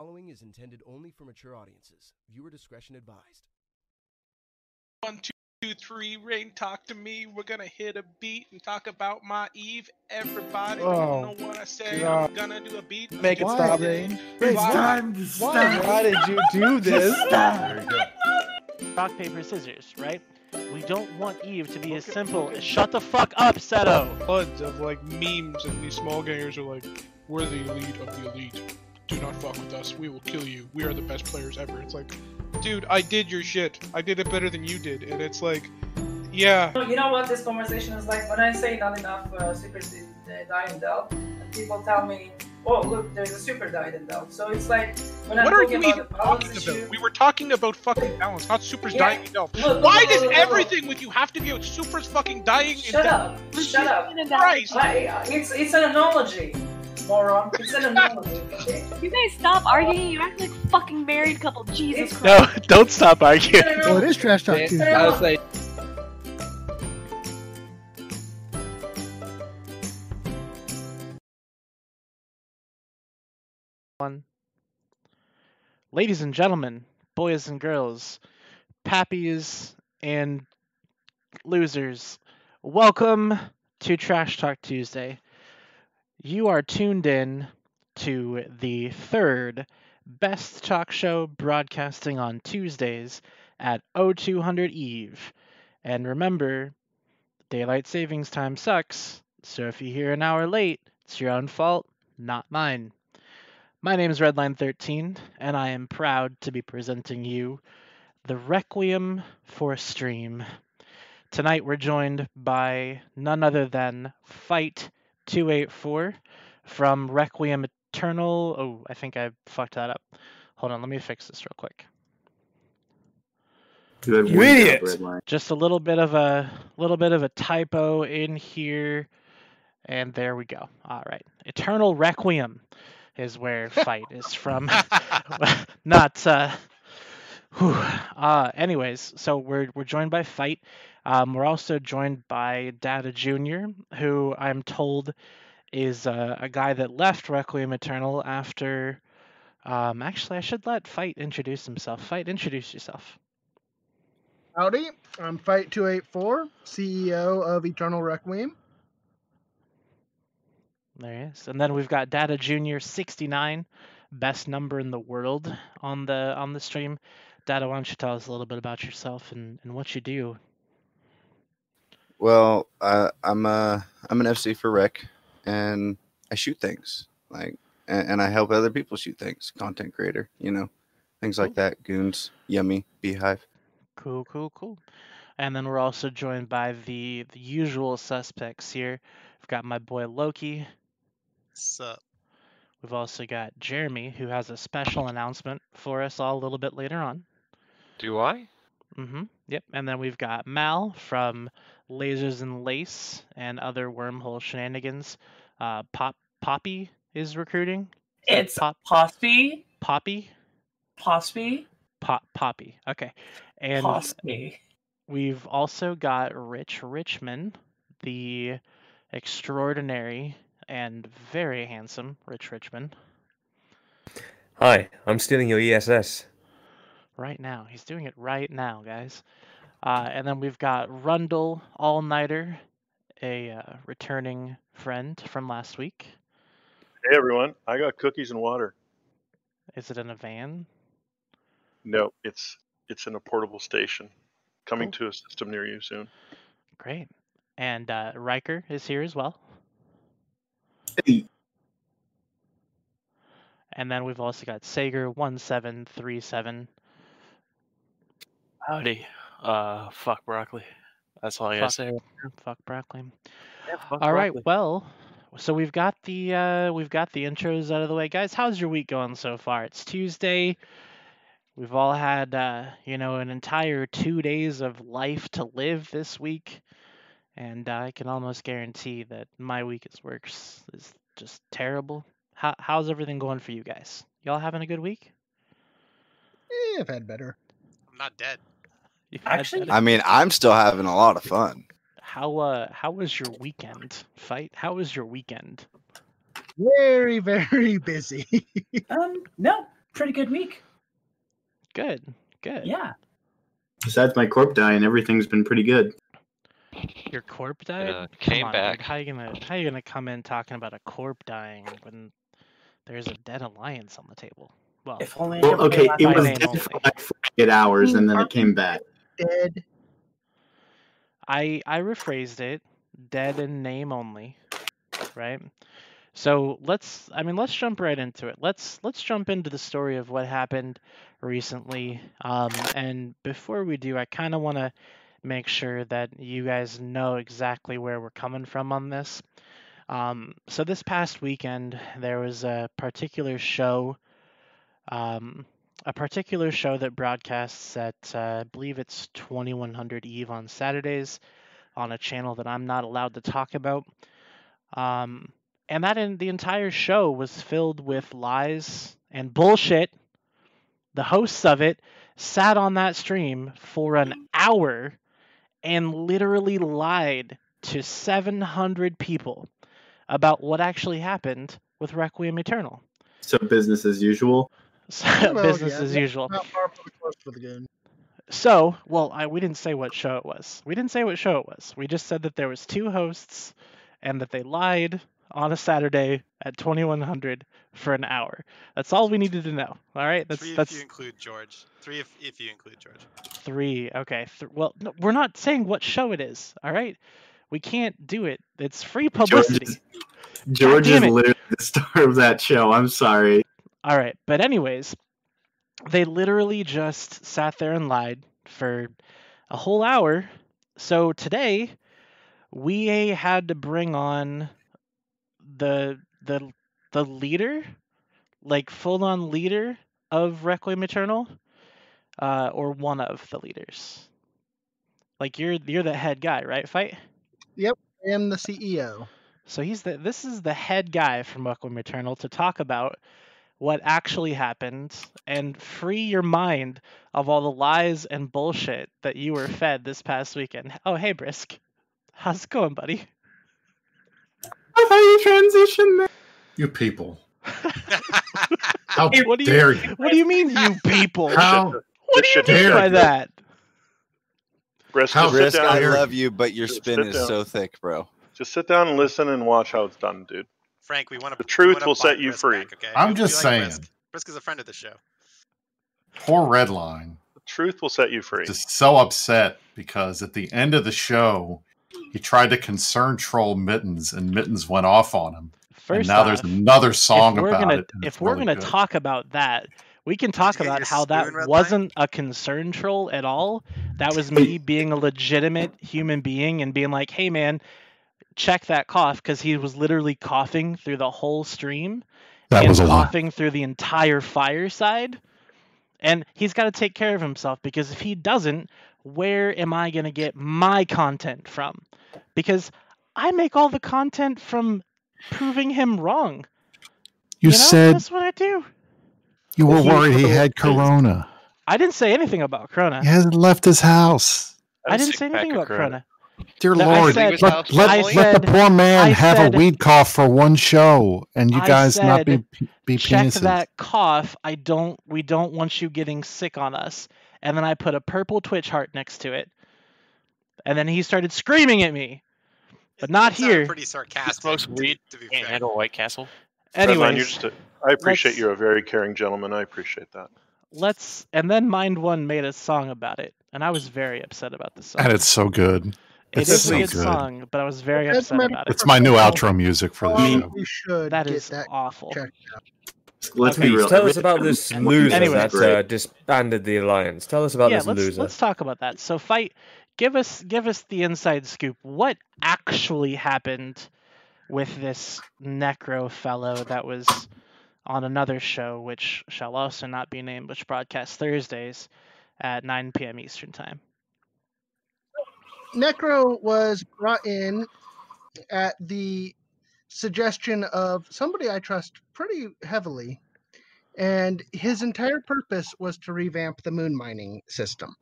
following is intended only for mature audiences. Viewer discretion advised. One, two, two, three, Rain, talk to me. We're gonna hit a beat and talk about my Eve. Everybody Oh, don't know what I say. God. I'm gonna do a beat. Make it Why? stop, Rain. It's Why? time to Why? stop. Why did you do this? Stop. rock paper scissors, right? We don't want Eve to be as simple as shut the fuck up, Seto. Tons of like memes, and these small gangers are like, "We're the elite of the elite. Do not fuck with us. We will kill you. We are the best players ever." It's like, dude, I did your shit. I did it better than you did, and it's like, yeah. You know what this conversation is like? When I say not enough uh, super di- uh, die in Delve, people tell me, oh, look, there's a super die in Delve. So it's like, when What I'm are talking about even the balance talking issue, about? We were talking about fucking balance, not supers Yeah. dying in Delve. Look, Why look, does look, everything with you have to be about supers fucking dying in Shut up! Shut up! Christ! I, it's, it's an analogy, moron. It's an analogy, okay? You guys stop arguing. You act like a fucking married couple. Jesus Christ. No, don't stop arguing. It's Well, it analogy. is trash talk Man, too. I was like, One. Ladies and gentlemen, boys and girls, pappies and losers, welcome to Trash Talk Tuesday. You are tuned in to the third best talk show broadcasting on Tuesdays at 0200 Eve. And remember, daylight savings time sucks, so if you hear an hour late, it's your own fault, not mine. My name is Redline13, and I am proud to be presenting you the Requiem for a Stream. Tonight we're joined by none other than Fight 284 from Requiem Eternal. Oh, I think I fucked that up. Hold on, let me fix this real quick. you idiot! Just a little bit of a little bit of a typo in here, and there we go. All right, Eternal Requiem is where Fight is from. Not uh, whew. uh anyways, so we're we're joined by Fight. Um, we're also joined by Data Junior, who I'm told is uh, a guy that left Requiem Eternal after. Um, actually, I should let Fight introduce himself. Fight, introduce yourself. Howdy, I'm Fight Two Eight Four, CEO of Eternal Requiem. There he is. And then we've got Data Junior 69, best number in the world on the on the stream. Data, why don't you tell us a little bit about yourself and, and what you do? Well, uh, I'm a I'm an FC for Rec, and I shoot things like, and, and I help other people shoot things. Content creator, you know, things like that. Goons, yummy, beehive. Cool, cool, cool. And then we're also joined by the the usual suspects here. We've got my boy Loki. Sup? We've also got Jeremy, who has a special announcement for us all a little bit later on. Do I? Mm-hmm. Yep. And then we've got Mal from Lasers and Lace and other wormhole shenanigans. Uh, Pop Poppy is recruiting. Is It's Pop Poppy. Poppy Poppy. Pop Poppy. Okay. And Pospy. we've also got Rich Richmond, the extraordinary and very handsome Rich Richmond. Hi, I'm stealing your ESS. right now. He's doing it right now, guys. Uh, and then we've got Rundle All Nighter, a uh, returning friend from last week. Hey everyone, I got cookies and water. Is it in a van? No, it's it's in a portable station coming Cool. to a system near you soon. Great. And uh, Riker is here as well. And then we've also got Sager1737. Howdy. Uh, fuck broccoli. That's all I gotta Fuck. say. Fuck broccoli. Yeah, fuck All right, broccoli. well, so we've got the uh, we've got the intros out of the way, guys. How's your week going so far? It's Tuesday. We've all had uh, you know an entire two days of life to live this week, and uh, I can almost guarantee that my week is worse is just terrible. How how's everything going for you guys? Y'all having a good week? Eh, I've had better. I'm not dead. You've had Actually- I mean, I'm still having a lot of fun. how uh how was your weekend? Fight. How was your weekend? Very, very busy. Um, no, pretty good week. Good, good. Yeah. Besides my corp dying, everything's been pretty good. Your corp died. uh, came on, back. dude. How you gonna how you gonna come in talking about a corp dying when there's a dead alliance on the table? Well, If only Well, okay, it was dead only. for like 48 hours and then it came back. Dead. I I rephrased it, dead in name only, right? So let's I mean let's jump right into it. Let's let's jump into the story of what happened recently. Um, and before we do, I kind of want to make sure that you guys know exactly where we're coming from on this. Um, so this past weekend there was a particular show, um, a particular show that broadcasts at uh, I believe it's 2100 Eve on Saturdays on a channel that I'm not allowed to talk about. Um, and that in, the entire show was filled with lies and bullshit. The hosts of it sat on that stream for an hour and literally lied to 700 people about what actually happened with Requiem Eternal. So business as usual. So, Well, business yeah, as usual. Not far from the coast for the goon. So, well, I, we didn't say what show it was. We didn't say what show it was. We just said that there was two hosts and that they lied on a Saturday at 2100 for an hour. That's all we needed to know. All right, that's Three that's if you include George. Three if, if you include George. three. Okay, th- well, no, we're not saying what show it is. All right, we can't do it. It's free George publicity. is, George is damn literally the star of that show. I'm sorry. All right, but anyways, they literally just sat there and lied for a whole hour. So today, we had to bring on the the the leader, like full on leader of Requiem Eternal, uh, or one of the leaders. Like you're you're the head guy, right? Fight. Yep, I am the CEO. So he's the this is the head guy from Requiem Eternal to talk about what actually happened and free your mind of all the lies and bullshit that you were fed this past weekend. Oh hey Brisk. How's it going, buddy? How you transition there? You people. How What do dare you you? What do you mean you people? How What do you mean by you. that? Risk, How just sit Risk, down. I love you, but your Just spin is down. so thick, bro. Just sit down and listen and watch how it's done, dude. Frank, we want to. The truth will set you free. okay? I'm We- we just like saying. Brisk. Brisk is a friend of the show. poor Redline The truth will set you free. just so upset because at the end of the show he tried to concern troll Mittens and Mittens went off on him. First and now there's another song if we're about gonna, it. If we're really gonna talk about that, we can talk you about how that spoon, Red Line? wasn't a concern troll at all. That was me being a legitimate human being and being like, "Hey, man, check that cough," because he was literally coughing through the whole stream That and was a lie. coughing through the entire fireside. And he's got to take care of himself because if he doesn't, where am I going to get my content from? Because I make all the content from proving him wrong. You know? said that's what I do. you were worried he had corona. I didn't say anything about Corona. He hasn't left his house. I didn't say anything about Corona. Dear No, I Lord, said- let, let, I let the poor man I have said- a weed cough for one show, and you I guys not be said, be Check penises. that cough. I don't. We don't want you getting sick on us. And then I put a purple Twitch heart next to it. And then he started screaming at me, but not Sounded here. Pretty sarcastic. Smokes weed. To be Can't fair. handle White Castle. Redline, you're Anyways, just a, I appreciate you're a very caring gentleman. I appreciate that. let's. And then Mind One made a song about it, and I was very upset about the song. and it's so good. It It's is so a good, good. song, but I was very That's upset meant about it. It's my new outro music for the show. we should That get is that awful. Let's Okay. be real. Tell us about this loser Anyways. that uh, disbanded the alliance. Tell us about yeah, this let's loser. let's talk about that. So, fight. Give us give us the inside scoop. What actually happened with this necro fellow that was on another show, which shall also not be named, which broadcasts Thursdays at 9 p.m. Eastern time. Necro was brought in at the suggestion of somebody I trust pretty heavily, and his entire purpose was to revamp the moon mining system.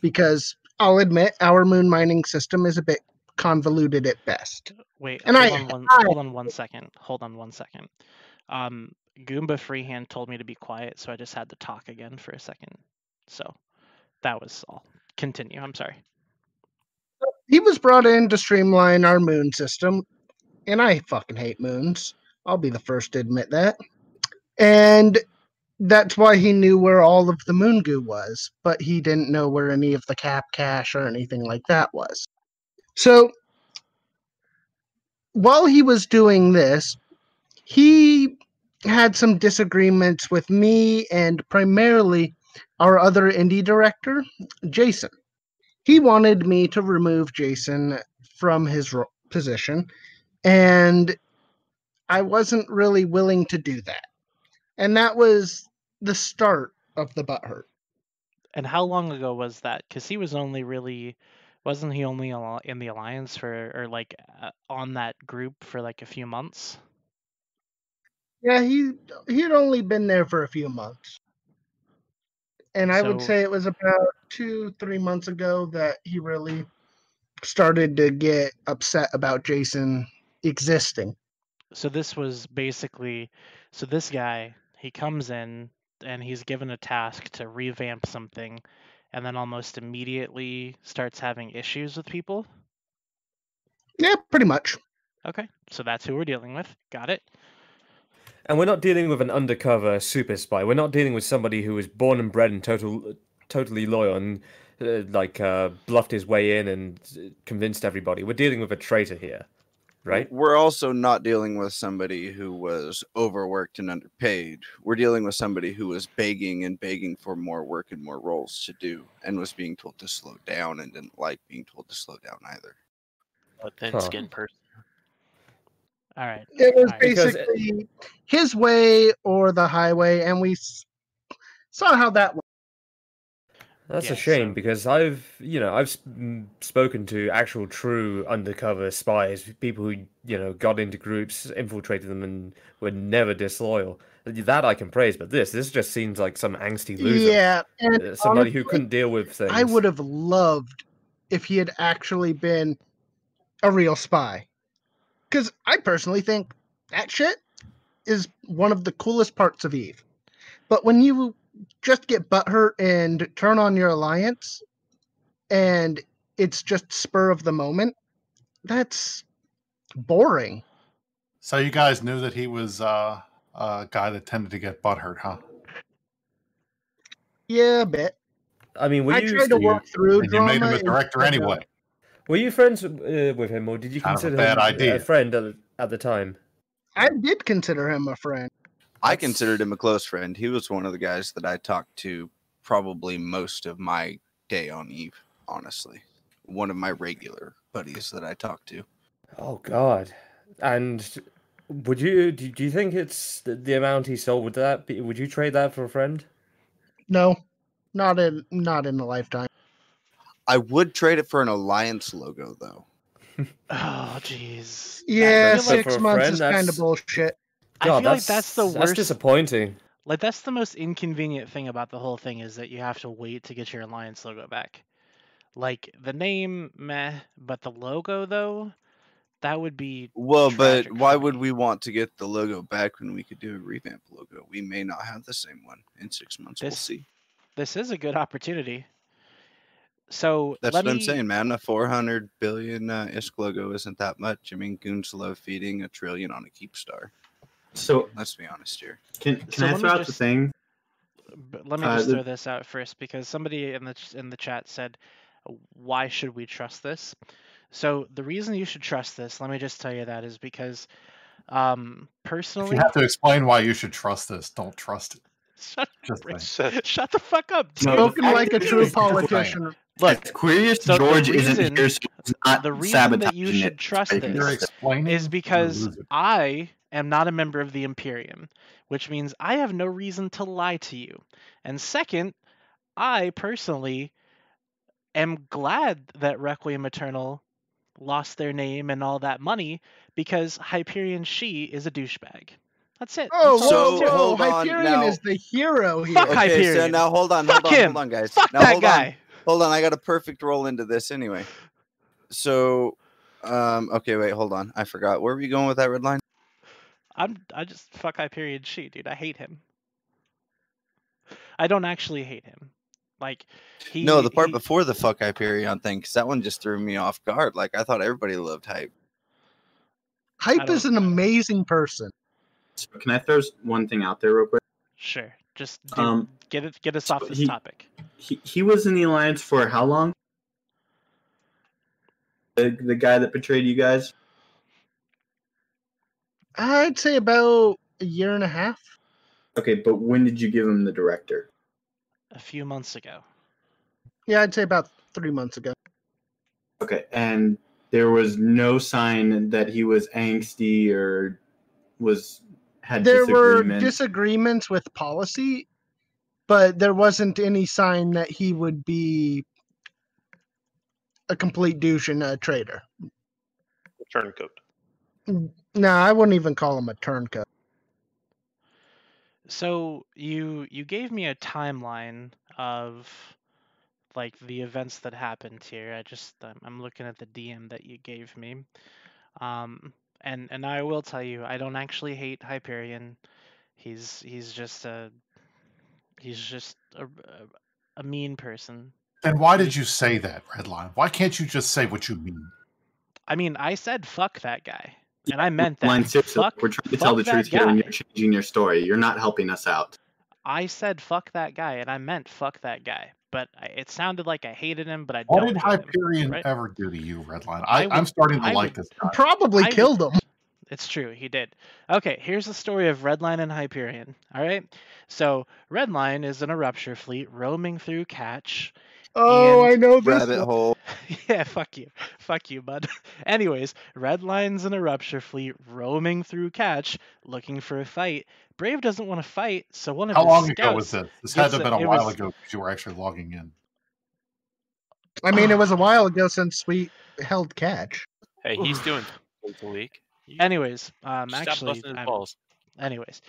Because I'll admit our moon mining system is a bit convoluted at best. Wait, And hold I- on one I- hold on one second. Hold on one second. Um, Goomba Freehand told me to be quiet, so I just had to talk again for a second. So that was all. Continue. I'm sorry. He was brought in to streamline our moon system, and I fucking hate moons. I'll be the first to admit that. And that's why he knew where all of the moon goo was, but he didn't know where any of the cap cache or anything like that was. So while he was doing this, he had some disagreements with me and primarily our other indie director, Jason. He wanted me to remove Jason from his ro- position, and I wasn't really willing to do that. And that was the start of the butthurt. And how long ago was that? Because he was only really, wasn't he only in the alliance for, or like uh, on that group for like a few months? Yeah, he he had only been there for a few months. And I would say it was about two, three months ago that he really started to get upset about Jason existing. So this was basically, so this guy, he comes in and he's given a task to revamp something, and then almost immediately starts having issues with people. Yeah, pretty much. Okay, so that's who we're dealing with. Got it. And we're not dealing with an undercover super spy. We're not dealing with somebody who was born and bred and total, totally loyal and uh, like uh, bluffed his way in and uh, convinced everybody. We're dealing with a traitor here, right? We're also not dealing with somebody who was overworked and underpaid. We're dealing with somebody who was begging and begging for more work and more roles to do and was being told to slow down and didn't like being told to slow down either. A thin Huh. skinned person. All right. It was all right. Because- basically his way or the highway, and we saw how that went. That's Yeah, a shame so- because I've, you know, I've spoken to actual true undercover spies, people who, you know, got into groups, infiltrated them, and were never disloyal. That I can praise, but this, this just seems like some angsty loser. Yeah, and Uh, somebody who couldn't deal with things. I would have loved if he had actually been a real spy. Because I personally think that shit is one of the coolest parts of Eve. But when you just get butthurt and turn on your alliance and it's just spur of the moment, that's boring. So you guys knew that he was uh, a guy that tended to get butthurt, huh? Yeah, a bit. I mean, we I you, tried to work through And you made him a director stuff. anyway. Were you friends uh, with him, or did you Kind of a consider him idea. a friend at, at the time? I did consider him a friend. I considered him a close friend. He was one of the guys that I talked to probably most of my day on Eve, honestly. One of my regular buddies that I talked to. Oh God! And would you do, do you think it's the, the amount he sold? Would that be? Would you trade that for a friend? No, not in not in a lifetime. I would trade it for an alliance logo though. Oh, jeez. Yeah, I feel like six months friend, is kind of that's- bullshit. I God, feel like that's the worst. That's disappointing. Like that's the most inconvenient thing about the whole thing is that you have to wait to get your alliance logo back. Like the name, meh, but the logo though, that would be Well, but why would we want to get the logo back when we could do a revamp logo? We may not have the same one in six months. we'll see. This is a good opportunity. So That's let what I'm saying, man. A 400 billion uh, ISK logo isn't that much. I mean, goons love feeding a trillion on a Keepstar. So Let's be honest here. can can So I throw out the thing? But let me Uh, just the- throw this out first because somebody in the in the chat said, "Why should we trust this?" So the reason you should trust this, let me just tell you that, is because, um, If personally, you have to explain why you should trust this, don't trust it. shut, Just Rick, shut the fuck up. No, dude. Spoken like a true politician. Look, Aquarius so the George isn't here, so he's not the reason that you should it. trust I this You're trust it. explaining is because. I am not a member of the Imperium, which means I have no reason to lie to you. And second, I personally am glad that Requiem Eternal lost their name and all that money because Hyperion She is a douchebag. That's it. Oh, That's all whoa, there is to it. hold whoa! on, Hyperion now- is the hero here. Fuck Okay, so now hold on, Fuck hold on, him. hold on, guys. Fuck now that hold guy. on, hold on. I got a perfect roll into this anyway. So, um, okay, wait, hold on. I forgot. Where were we going with that red line? I'm I just fuck Hyperion She, dude. I hate him. I don't actually hate him. Like he no, the part he- before the fuck Hyperion thing, because that one just threw me off guard. Like I thought everybody loved hype. Hype is an amazing person. So can I throw one thing out there real quick? Sure. Just do, Um, get it get us off this he- topic. He he was in the alliance for how long? The the guy that betrayed you guys. I'd say about a year and a half. Okay, but when did you give him the director? A few months ago. Yeah, I'd say about three months ago. Okay, and there was no sign that he was angsty or was had there were disagreements with policy, but there wasn't any sign that he would be a complete douche and a traitor. Turncoat. No, I wouldn't even call him a turncoat. So you you gave me a timeline of like the events that happened here. I just I'm, I'm looking at the DM that you gave me. Um and and I will tell you I don't actually hate Hyperion. He's he's just a he's just a, a, a mean person. Then why did you say that, Redline? Why can't you just say what you mean? I mean, I said fuck that guy. And I meant that. Line six, fuck, we're trying to tell the truth that here, and you're changing your story. You're not helping us out. I said fuck that guy, and I meant fuck that guy. But I- it sounded like I hated him, but I What don't. did hate him, Hyperion right? ever do to you, Redline? I I, I'm starting to I like would- this guy. Probably I killed him. It's true, he did. Okay, here's the story of Redline and Hyperion. All right, so Redline is in a rupture fleet roaming through Catch. Oh, I know this. Rabbit one. hole. yeah, fuck you. Fuck you, bud. Anyways, Redline's in a rupture fleet roaming through Catch looking for a fight. Brave doesn't want to fight, so one of How his long scouts ago was this? This had to have been a while was- ago because you were actually logging in. I mean, it was a while ago since we held catch. Hey, he's doing once a week. You Anyways, um, stop actually, busting I'm- balls. Anyways,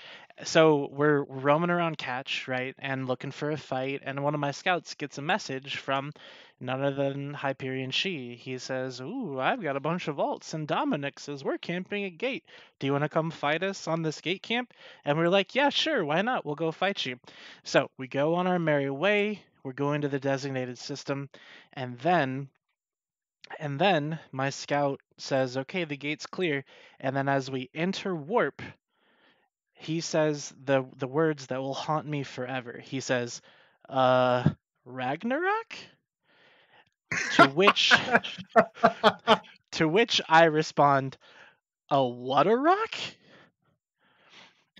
so we're roaming around Catch, right, and looking for a fight, and one of my scouts gets a message from none other than Hyperion She. He says, "Ooh, I've got a bunch of alts, and Dominic says we're camping at gate. Do you want to come fight us on this gate camp?" And we're like, "Yeah, sure, why not? We'll go fight you." So we go on our merry way. We're going to the designated system, and then and then my scout says, okay, the gate's clear. And then as we enter warp, he says the the words that will haunt me forever. He says, uh, Ragnarok? To which to which I respond, a what a rock?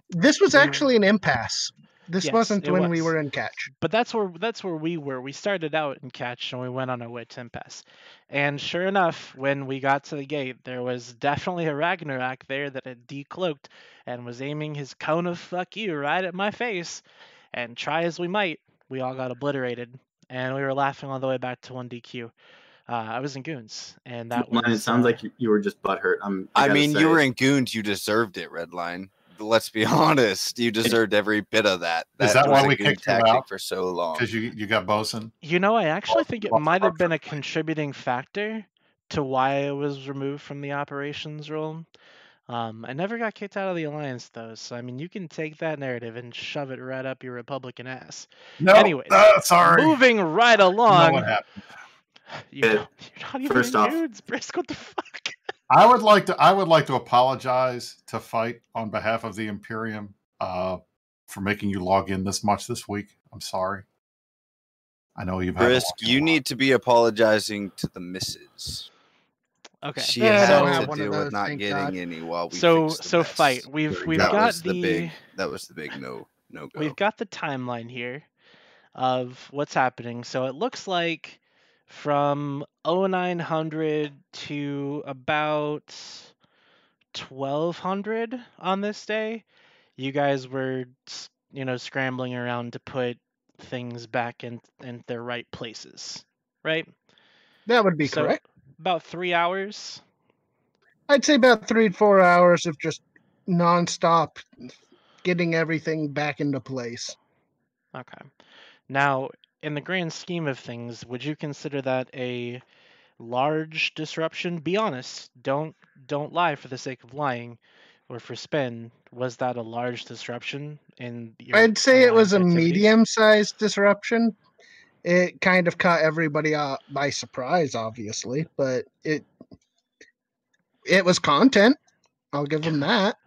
This was actually an Impass. This Yes, wasn't it when we were in catch. But that's where that's where we were. We started out in catch and we went on our way to Impass. And sure enough, when we got to the gate, there was definitely a Ragnarok there that had decloaked and was aiming his cone of fuck you right at my face. And try as we might, we all got obliterated. And we were laughing all the way back to 1DQ. Uh, I was in Goons, and that was. It sounds uh, like you, you were just butthurt. I'm. I gotta mean, say. you were in Goons. You deserved it, Redline. Let's be honest. You deserved every bit of that. Is that why we kicked you tactic out? for so long? Because you you got bosun. You know, I actually think it well, might have been a contributing factor to why I was removed from the operations role. Um, I never got kicked out of the alliance though, so I mean, you can take that narrative and shove it right up your Republican ass. No, Anyways, no, sorry. moving right You know along. what happened. You don't, you're not even First off- nudes, Brisk. What the fuck? I would like to I would like to apologize to Fight on behalf of the Imperium uh, for making you log in this much this week. I'm sorry. I know you've had Brisk, you need to be apologizing to the missus. Okay. She Yeah, I had don't to one deal with those, not getting God. any while we So fixed the so mess. fight. We've we've that got the, the big that was the big no no go. we've got the timeline here of what's happening. So it looks like from 0900 to about 1200 on this day, you guys were you know scrambling around to put things back in in their right places, right? That would be So, correct. About 3 hours. I'd say about three to four hours of just nonstop getting everything back into place. Okay. Now, in the grand scheme of things, would you consider that a large disruption? Be honest. Don't don't lie for the sake of lying. or for spin, was that a large disruption in your I'd say it was a medium-sized disruption. It kind of caught everybody out by surprise, obviously, but it it was content. I'll give them that.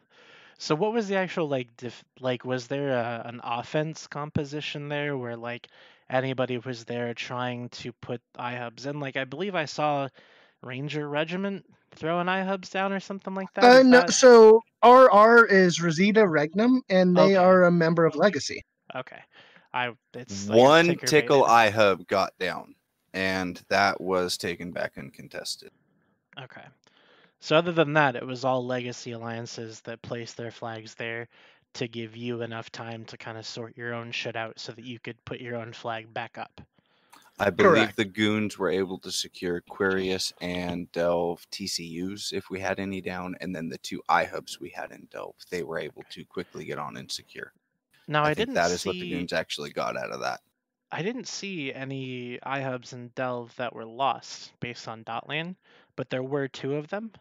So what was the actual like dif- like was there a, an offense composition there where like anybody was there trying to put iHubs in? Like I believe I saw Ranger Regiment throwing iHubs down or something like that. Uh, Is no, that- so RR is Rosita Regnum, and they Okay. are a member of Legacy. Okay. I it's like One tickle bait. iHub got down, and that was taken back and contested. Okay. So other than that, it was all legacy alliances that placed their flags there to give you enough time to kind of sort your own shit out so that you could put your own flag back up. I believe Correct. the goons were able to secure Querious and Delve TCUs if we had any down, and then the two iHubs we had in Delve, they were able to quickly get on and secure. Now I, I, didn't that is see what the goons actually got out of that. I didn't see any iHubs in Delve that were lost based on Dotlan, but there were two of them.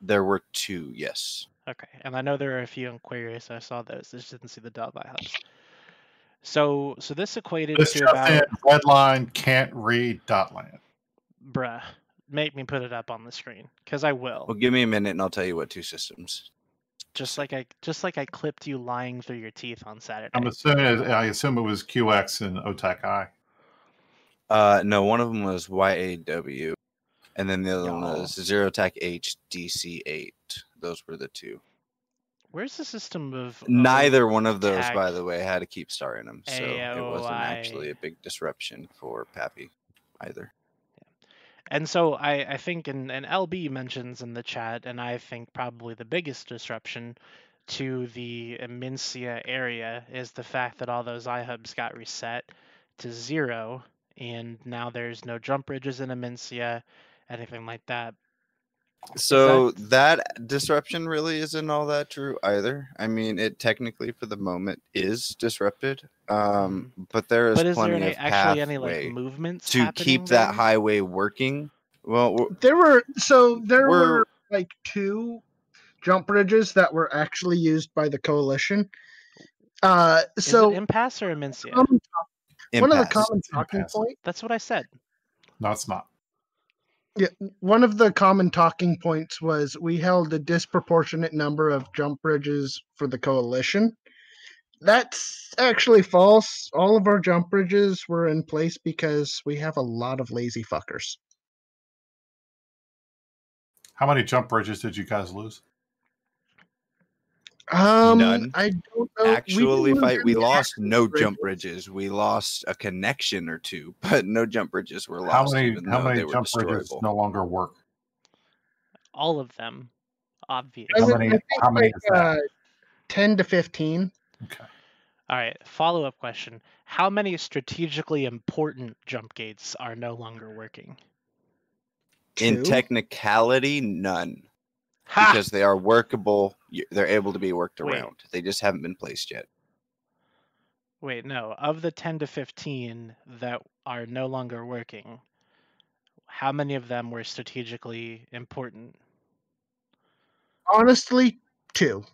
There were two, yes. Okay, and I know there are a few in Querious. I saw those. I just didn't see the Delve iHubs. So, so this equated This to about in, Redline can't read dot Dotlan. bruh. Make me put it up on the screen because I will. Well, give me a minute and I'll tell you what two systems. Just like I, just like I clipped you lying through your teeth on Saturday. I'm assuming I assume it was QX and OTAC I. Uh, no, one of them was YAW, and then the other one was Zero Tac HDC8. Those were the two. Where's the system of Neither one of those, by the way, had a Keepstar in them, so it wasn't actually a big disruption for Pappy either. And so I, I think, and, and LB mentions in the chat, and I think probably the biggest disruption to the Immensea area is the fact that all those iHubs got reset to zero, and now there's no jump bridges in Immensea, anything like that. So that disruption really isn't all that true either. I mean, it technically for the moment is disrupted, um, but there is Mm-hmm. But is there plenty any, of actually any like movements to happening keep that highway working. Well, There were so there We're- were like two jump bridges that were actually used by the coalition. Uh, Is so it Impass or Immensea? common talk- one of the Impass. common talking Impass. points. That's what I said. No, it's not. Yeah, one of the common talking points was we held a disproportionate number of jump bridges for the coalition. That's actually false. All of our jump bridges were in place because we have a lot of lazy fuckers. How many jump bridges did you guys lose? Um, None. I don't know. Actually didn't fight we lost no bridges. jump bridges we lost a connection or two but no jump bridges were lost. How lost many even how many they jump bridges no longer work? All of them, obviously. How many- think how many like, is that? uh, Ten to fifteen. Okay. All right, follow up question. How many strategically important jump gates are no longer working? in technicality none Ha! because they are workable they're able to be worked Wait. around they just haven't been placed yet Wait, no. Of the 10 to 15 that are no longer working, how many of them were strategically important? Honestly, two,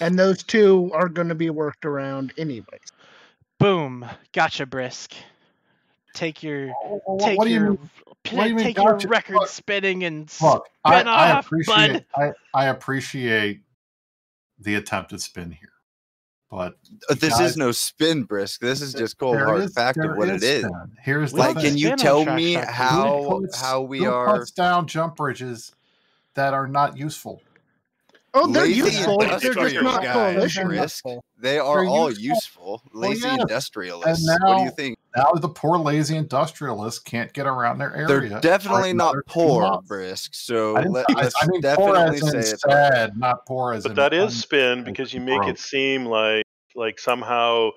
and those two are going to be worked around anyways. Boom. Gotcha, Brisk. Take your Wh- take what do you your mean- p- what do you mean take your gotcha? record Look- spinning and Look, spin I off, appreciate bud. I, I appreciate the attempted spin here, but Uh, this guys- is no spin brisk this is just cold hard is- fact of what it is spin. Here's like can you tell Trash me Talk TV. how puts- how we who are puts down jump bridges that are not useful? Oh, they're Lazy useful. They're just not guys, coalition Risk. useful. they are They're all useful. useful Well, lazy yes. industrialists And what do you think Now the poor lazy industrialists can't get around their area. they're definitely not poor months. brisk so I, didn't, let, us I mean poor definitely as in say it's sad, not poor as But in that is spin oh, because you make broke. it seem like like somehow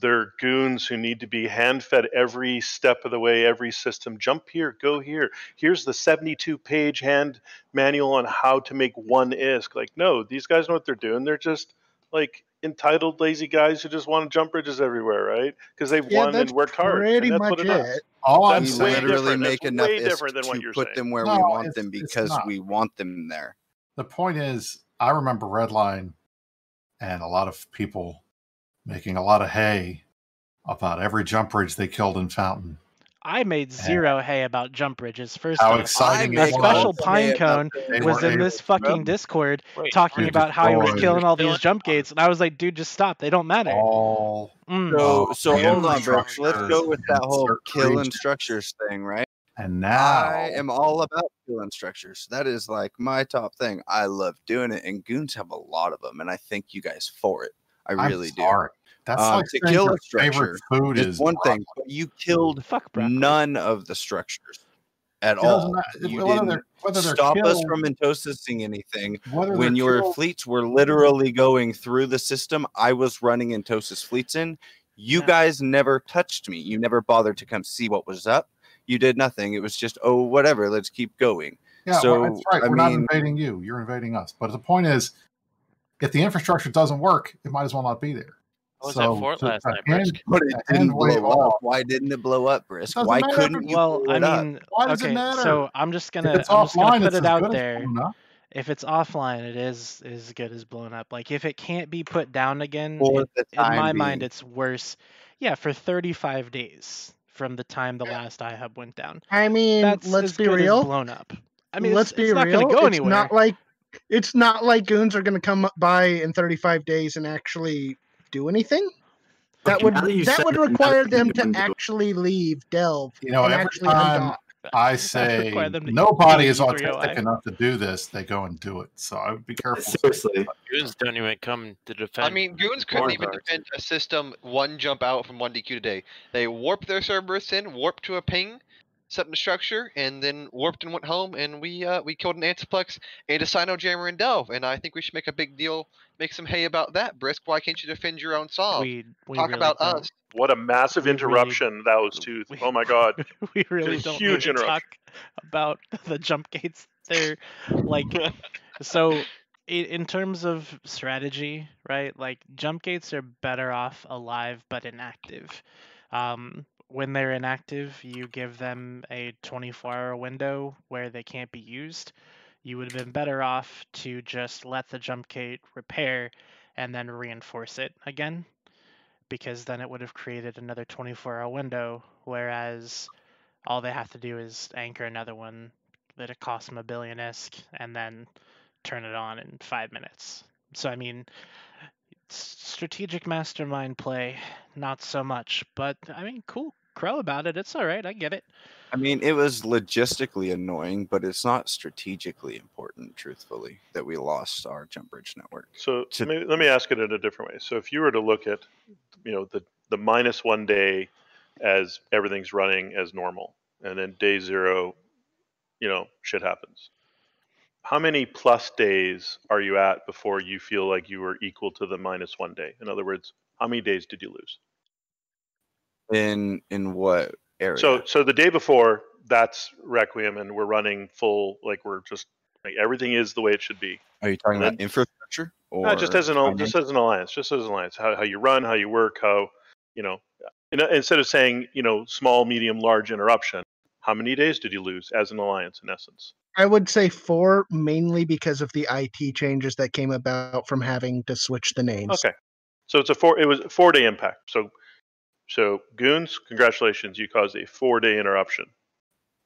they're goons who need to be hand fed every step of the way, every system. Jump here, go here. Here's the 72 page hand manual on how to make one ISK. Like, no, these guys know what they're doing. They're just like entitled lazy guys who just want to jump bridges everywhere, right? Because they've Yeah, won that's and worked hard. pretty and that's much what it is. it. All I'm That's we way saying, literally different. make That's enough way ISK different than what you're put saying. them where we want them because we want them there the point is I remember Redline and a lot of people making a lot of hay about every jump bridge they killed in Fountain. I made zero hay about jump bridges. First How off, exciting a it special was. pine cone about was in this fucking run. Discord Wait, talking about how he was killing all these jump gates, and I was like, dude, just stop. They don't matter. All Mm. So, so hold on, Brooks. Let's go with that whole certain kill and regions. structures thing, right? and now I am all about killing structures. That is like my top thing. I love doing it, and goons have a lot of them, and I thank you guys for it. I I'm really do. Sorry. That's Um, like to kill your a structure favorite food is is one thing, but you killed—fuck—none of the structures at It doesn't all. You whether didn't they're whether they're stop us from entosising anything when your killed- fleets were literally going through the system. I was running Entosis fleets in. You Yeah. guys never touched me. You never bothered to come see what was up. You did nothing. It was just, oh, whatever. Let's keep going. Yeah, well, so that's right. I We're not mean, invading you. You're invading us. But the point is, if the infrastructure doesn't work, it might as well not be there. I was so, at Fort to- last to night, Brisk. but it didn't blow up. off- Why didn't it blow up, Brisk? doesn't Why matter. couldn't you Well, blow I it up? mean, Why does it okay, matter? so I'm just gonna I'm just gonna put it out there. If it's offline, it is as good as blown up. Like if it can't be put down again, it, in my time mind, it's worse. Yeah, for 35 days from the time the last iHub went down. I mean, That's let's as be good as real. blown up. I mean, let's it's, be it's not real. gonna go it's anywhere. not like it's not like goons are going to come by in 35 days and actually do anything. That Okay, would that you that would require them to can it. actually leave Delve You know, every actually time. I say require them to nobody is E3OI. autistic enough to do this, they go and do it. So I would be careful. Seriously, Goons don't even come to defend. I mean, goons couldn't even defend a system one jump out from one DQ today. They warp their Cerberus in, warp to a ping, set in the structure, and then warped and went home. And we uh, we killed an Ansiblex and a Cyno Jammer in Delve. And I think we should make a big deal, make some hay about that. Brisk, why can't you defend your own solve? we we Talk really about don't. us. What a massive We interruption that was, Tooth. we- Oh my god. we really don't huge need to interruption. talk about the jump gates. They're like so in terms of strategy, right? Like jump gates are better off alive but inactive. Um, when they're inactive, you give them a 24-hour window where they can't be used. You would have been better off to just let the jump gate repair and then reinforce it again because then it would have created another 24 hour window whereas all they have to do is anchor another one that it costs them a billion and then turn it on in five minutes so i mean strategic mastermind play not so much but i mean cool crow about it it's all right i get it I mean, it was logistically annoying, but it's not strategically important, truthfully, that we lost our jump bridge network. So To- maybe, let me ask it in a different way. So if you were to look at, you know, the the minus one day as everything's running as normal, and then day zero, you know, shit happens. How many plus days are you at before you feel like you were equal to the minus one day? In other words, how many days did you lose? In in what area? So so the day before, that's Requiem, and we're running full, like we're just like everything is the way it should be. are you talking and about infrastructure or No, just as an finance? just as an alliance, just as an alliance. How how you run, how you work, how you know. in- Instead of saying you know small, medium, large interruption, how many days did you lose as an alliance in essence? I would say four, mainly because of the IT changes that came about from having to switch the names. Okay, so it's a four. It was a four day impact. So so goons, congratulations, you caused a four day interruption.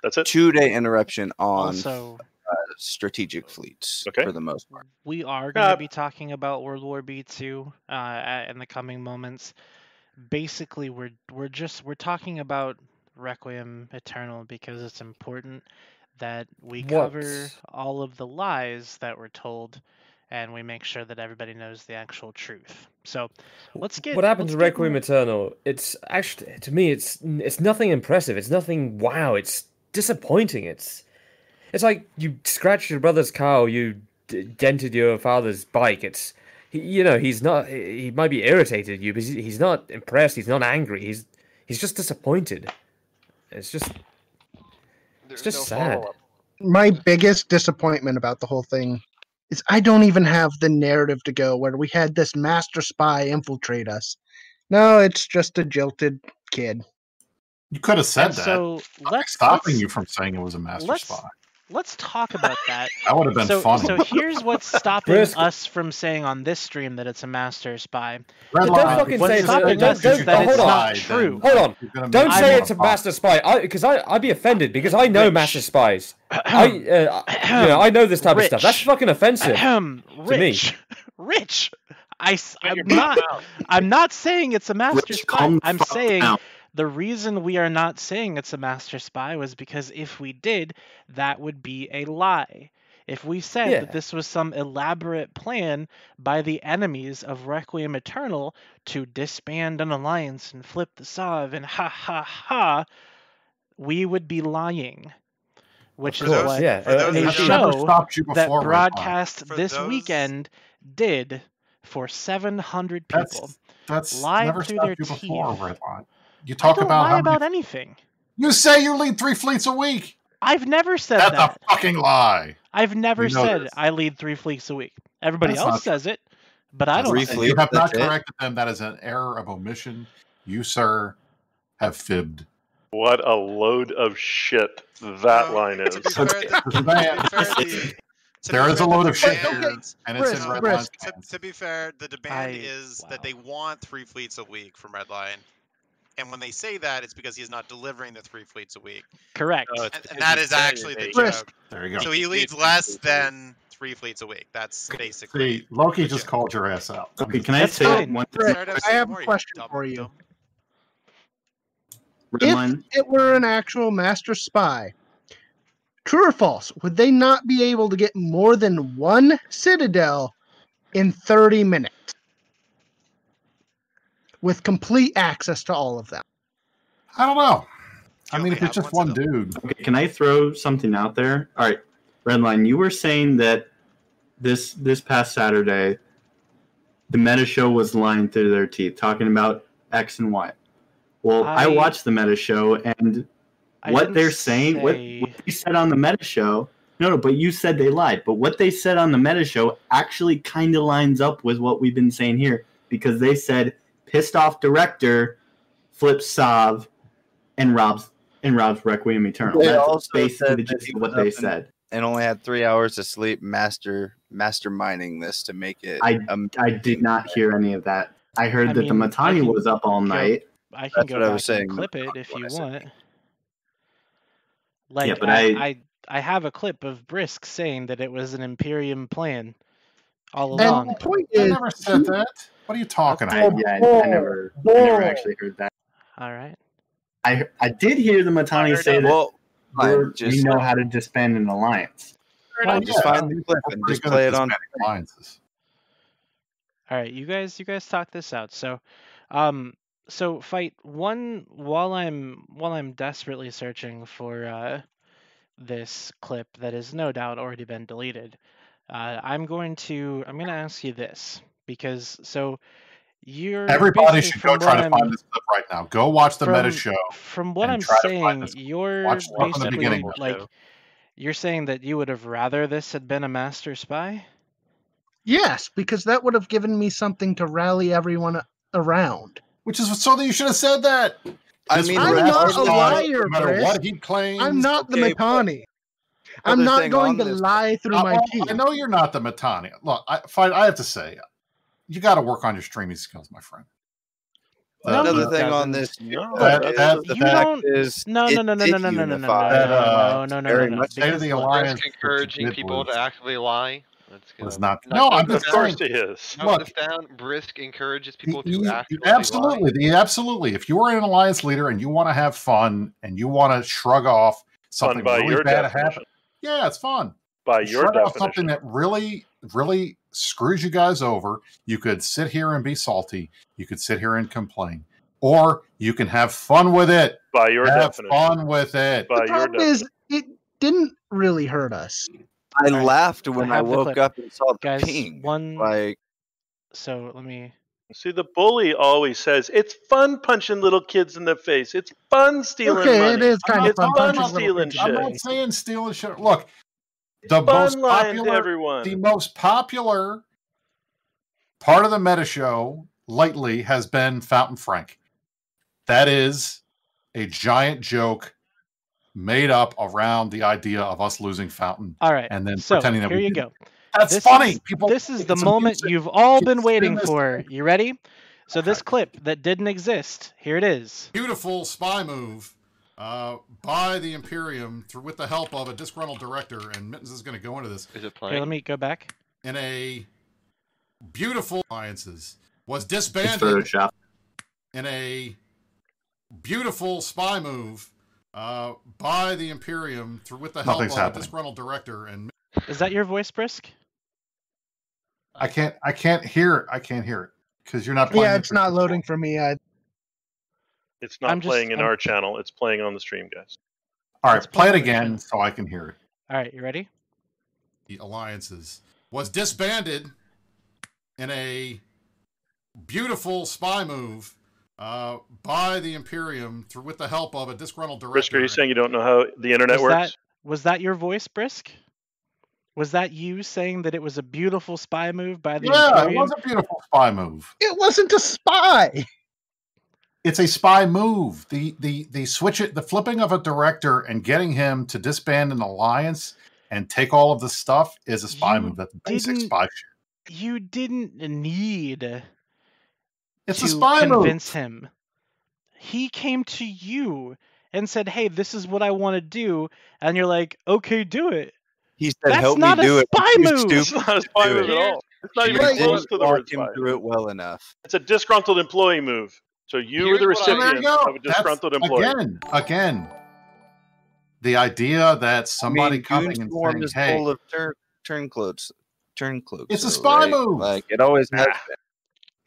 That's it. two day interruption on also uh, strategic fleets Okay. for the most part. we are going to Uh, be talking about World War B2 uh, in the coming moments. Basically, we're we're just we're talking about Requiem Eternal because it's important that we cover What? all of the lies that were told, and we make sure that everybody knows the actual truth. So let's get what happened let's to Requiem more- Eternal? It's actually to me, it's it's nothing impressive. It's nothing wow. It's disappointing. It's it's like you scratched your brother's car, you d- dented your father's bike. It's he, you know he's not. He might be irritated at you, but he's, he's not impressed. He's not angry. He's he's just disappointed. It's just There's just no sad. follow-up. My biggest disappointment about the whole thing is I don't even have the narrative to go where we had this master spy infiltrate us. No, it's just a jilted kid. You could have said And that. so I'm let's stopping let's- you from saying it was a master let's- spy. Let's talk about that. That would have been so, funny. So here's what's stopping Brisk. us from saying on this stream that it's a master spy. Red Don't line. fucking What's say it's stopping don't- us don't- is that hold it's on. not true. Hold on. Don't say it's a wanna master spy, because I, I'd be offended because I know master spies. I, uh, you know, I know this type of stuff. That's fucking offensive Ahem, to me. Rich, Rich. I, am not. I'm not saying it's a master Rich, spy. I'm saying down. The reason we are not saying it's a master spy was because if we did, that would be a lie. If we said Yeah. that this was some elaborate plan by the enemies of Requiem Eternal to disband an alliance and flip the Sov and ha ha ha, we would be lying. Which Of is course, what yeah. Uh, a who I've don't- never show you that before, Red Line. broadcast For this those- weekend did for 700 people. That's that's lied never through stopped their you before, teeth. Red Line. You I talk don't about lie how about many, anything. you say you lead three fleets a week. I've never said That's that. That's a fucking lie. I've never We know said this. I lead three fleets a week. Everybody That's else not true. says it, but I don't. Three say fleets? You have not that's it? corrected them. That is an error of omission. You, sir, have fibbed. What a load of shit that No, line is. To be fair, the, to be Man, fair, the, to There be is fair, a load of shit here, and it's Brisk, in Red Brisk. To, to be fair, the demand I- is that they want three fleets a week from Redline, and when they say that, it's because he's not delivering the three fleets a week, Correct. No, it's and, because and that he's is saying actually the they- Brisk. joke. There you go. So he He leads leads less three fleets a than three fleets a week. That's basically. See, Loki just joke. called your ass out. Okay, can I That's say fine. one Brisk, Sorry to I have a question dumb- for you. If it were an actual master spy, true or false, would they not be able to get more than one citadel in 30 minutes? With complete access to all of them. I don't know. I mean, if it's just one one dude, Okay, can I throw something out there? All right, Redline, you were saying that this this past Saturday, the Meta Show was lying through their teeth, talking about X and Y. Well, I, I- watched the Meta Show, and I what they're saying, what, say- what they said on the Meta Show, no, no, but you said they lied. But what they said on the Meta Show actually kind of lines up with what we've been saying here, because they said pissed off director flips Sov and robs and robs Requiem Eternal. They That's also basically said the gist of what they said. and only had three hours of sleep, master masterminding this to make it. I I did not hear any of that. I heard I that the mean, I Mittani can was up all night. I can That's go what I back was saying, and clip it if you want. Like yeah, but I, I- I I have a clip of Brisk saying that it was an Imperium plan all And the point I is, never said that. What are you talking I, about? yeah, I, I never I never actually heard that. All right. I I did hear the Mittani say that Well, fine, we're- just we know how to disband an alliance. Well, just yeah, find the clip and just play it on. alliances. All right, you guys, you guys talk this out. So, um, so fight one while I'm while I'm desperately searching for uh, this clip that has no doubt already been deleted. Uh, I'm going to I'm going to ask you this because so you're Everybody should go try to find this clip right now. Go watch the meta show. From what I'm try to find saying, you're Watch start the basically beginning like show. you're saying that you would have rather this had been a master spy. yes, because that would have given me something to rally everyone around. Which is so that you should have said that. I mean, I'm not a liar, no matter Chris. what he claims. I'm not the okay, but Mittani. I'm not going to this- lie through Uh, my well, teeth. I know you're not the Mittani. Look, I, fine, I have to say, you got to work on your streaming skills, my friend. No, Another he thing doesn't. on this That- is that- the You fact don't- is No, it no, no, no, did no, no, no, no, no, unify. That, uh, no, no, no, very no, no. much State of Because the look, Alliance Risk which encouraging did people was- to actively lie. That's was gonna not. knock No, this I'm down. just Of course saying. he is. Knock Look, this down. Brisk encourages the- people to you- actively absolutely, lie. the, absolutely. If you are an alliance leader and you want to have fun and you want to shrug off something by really your bad definition. happened, yeah, it's fun. By your shrug off definition. something that really, really screws you guys over. You could sit here and be salty. You could sit here and complain, or you can have fun with it. By your have definition. fun with it. By the your problem is, it didn't really hurt us. I Alright, laughed when I I, woke up and saw the guys, ping. one. Like, So let me. See, the bully always says it's fun punching little kids in the face. It's fun stealing okay, money. it is I'm kind of fun fun punching about little stealing kids in I'm not saying stealing shit. Look, the most popular, everyone. the most popular part of the meta show lately has been Fountain Frank. That is a giant joke made up around the idea of us losing Fountain. All right. and then so pretending that here we you didn't. go. That's this funny. Is, People, this is the moment amusing. you've all been waiting amusing. for. You ready? So this clip that didn't exist. Here it is. beautiful spy move uh, by the Imperium through with the help of a disgruntled director, and Mittens is going to go into this. Is it Here, let me go back. In a beautiful alliances was disbanded Photoshop. in a beautiful spy move uh, by the Imperium through with the help Nothing's of happening. a disgruntled director, and Is that your voice, Brisk? I can't I can't hear it. I can't hear it because you're not playing. Yeah, it's not loading for me. I, It's not I'm just- playing in I'm- our channel. It's playing on the stream, guys. All right, It's play it playing on the again channel. so I can hear it. All right, you ready? the alliances was disbanded in a beautiful spy move uh, by the Imperium through with the help of a disgruntled director. Brisk, are you saying you don't know how the internet was works? that was that your voice, Brisk? Was that you saying that it was a beautiful spy move by the yeah, it was a beautiful spy move. it wasn't a spy. It's a spy move. The the the switch it, the flipping of a director and getting him to disband an alliance and take all of the stuff is a spy You move. That's basic didn't- spy shit. You didn't need It's to a spy move. convince him. He came to you and said, "Hey, this is what I want to do," and you're like, "Okay, do it." He said, That's "Help not me a do it." spy I'm move. It's not a spy move at all. It's not You even didn't close to the walk word him spy. through it well enough. It's a disgruntled employee move. So you Here's were the what I- So there recipient of a That's- disgruntled employee. Again, again, the idea that somebody I mean, coming Goon and saying, "Hey, full of turn turncoats. Turncoats. It's a spy right? move. Like it always has Nah. been.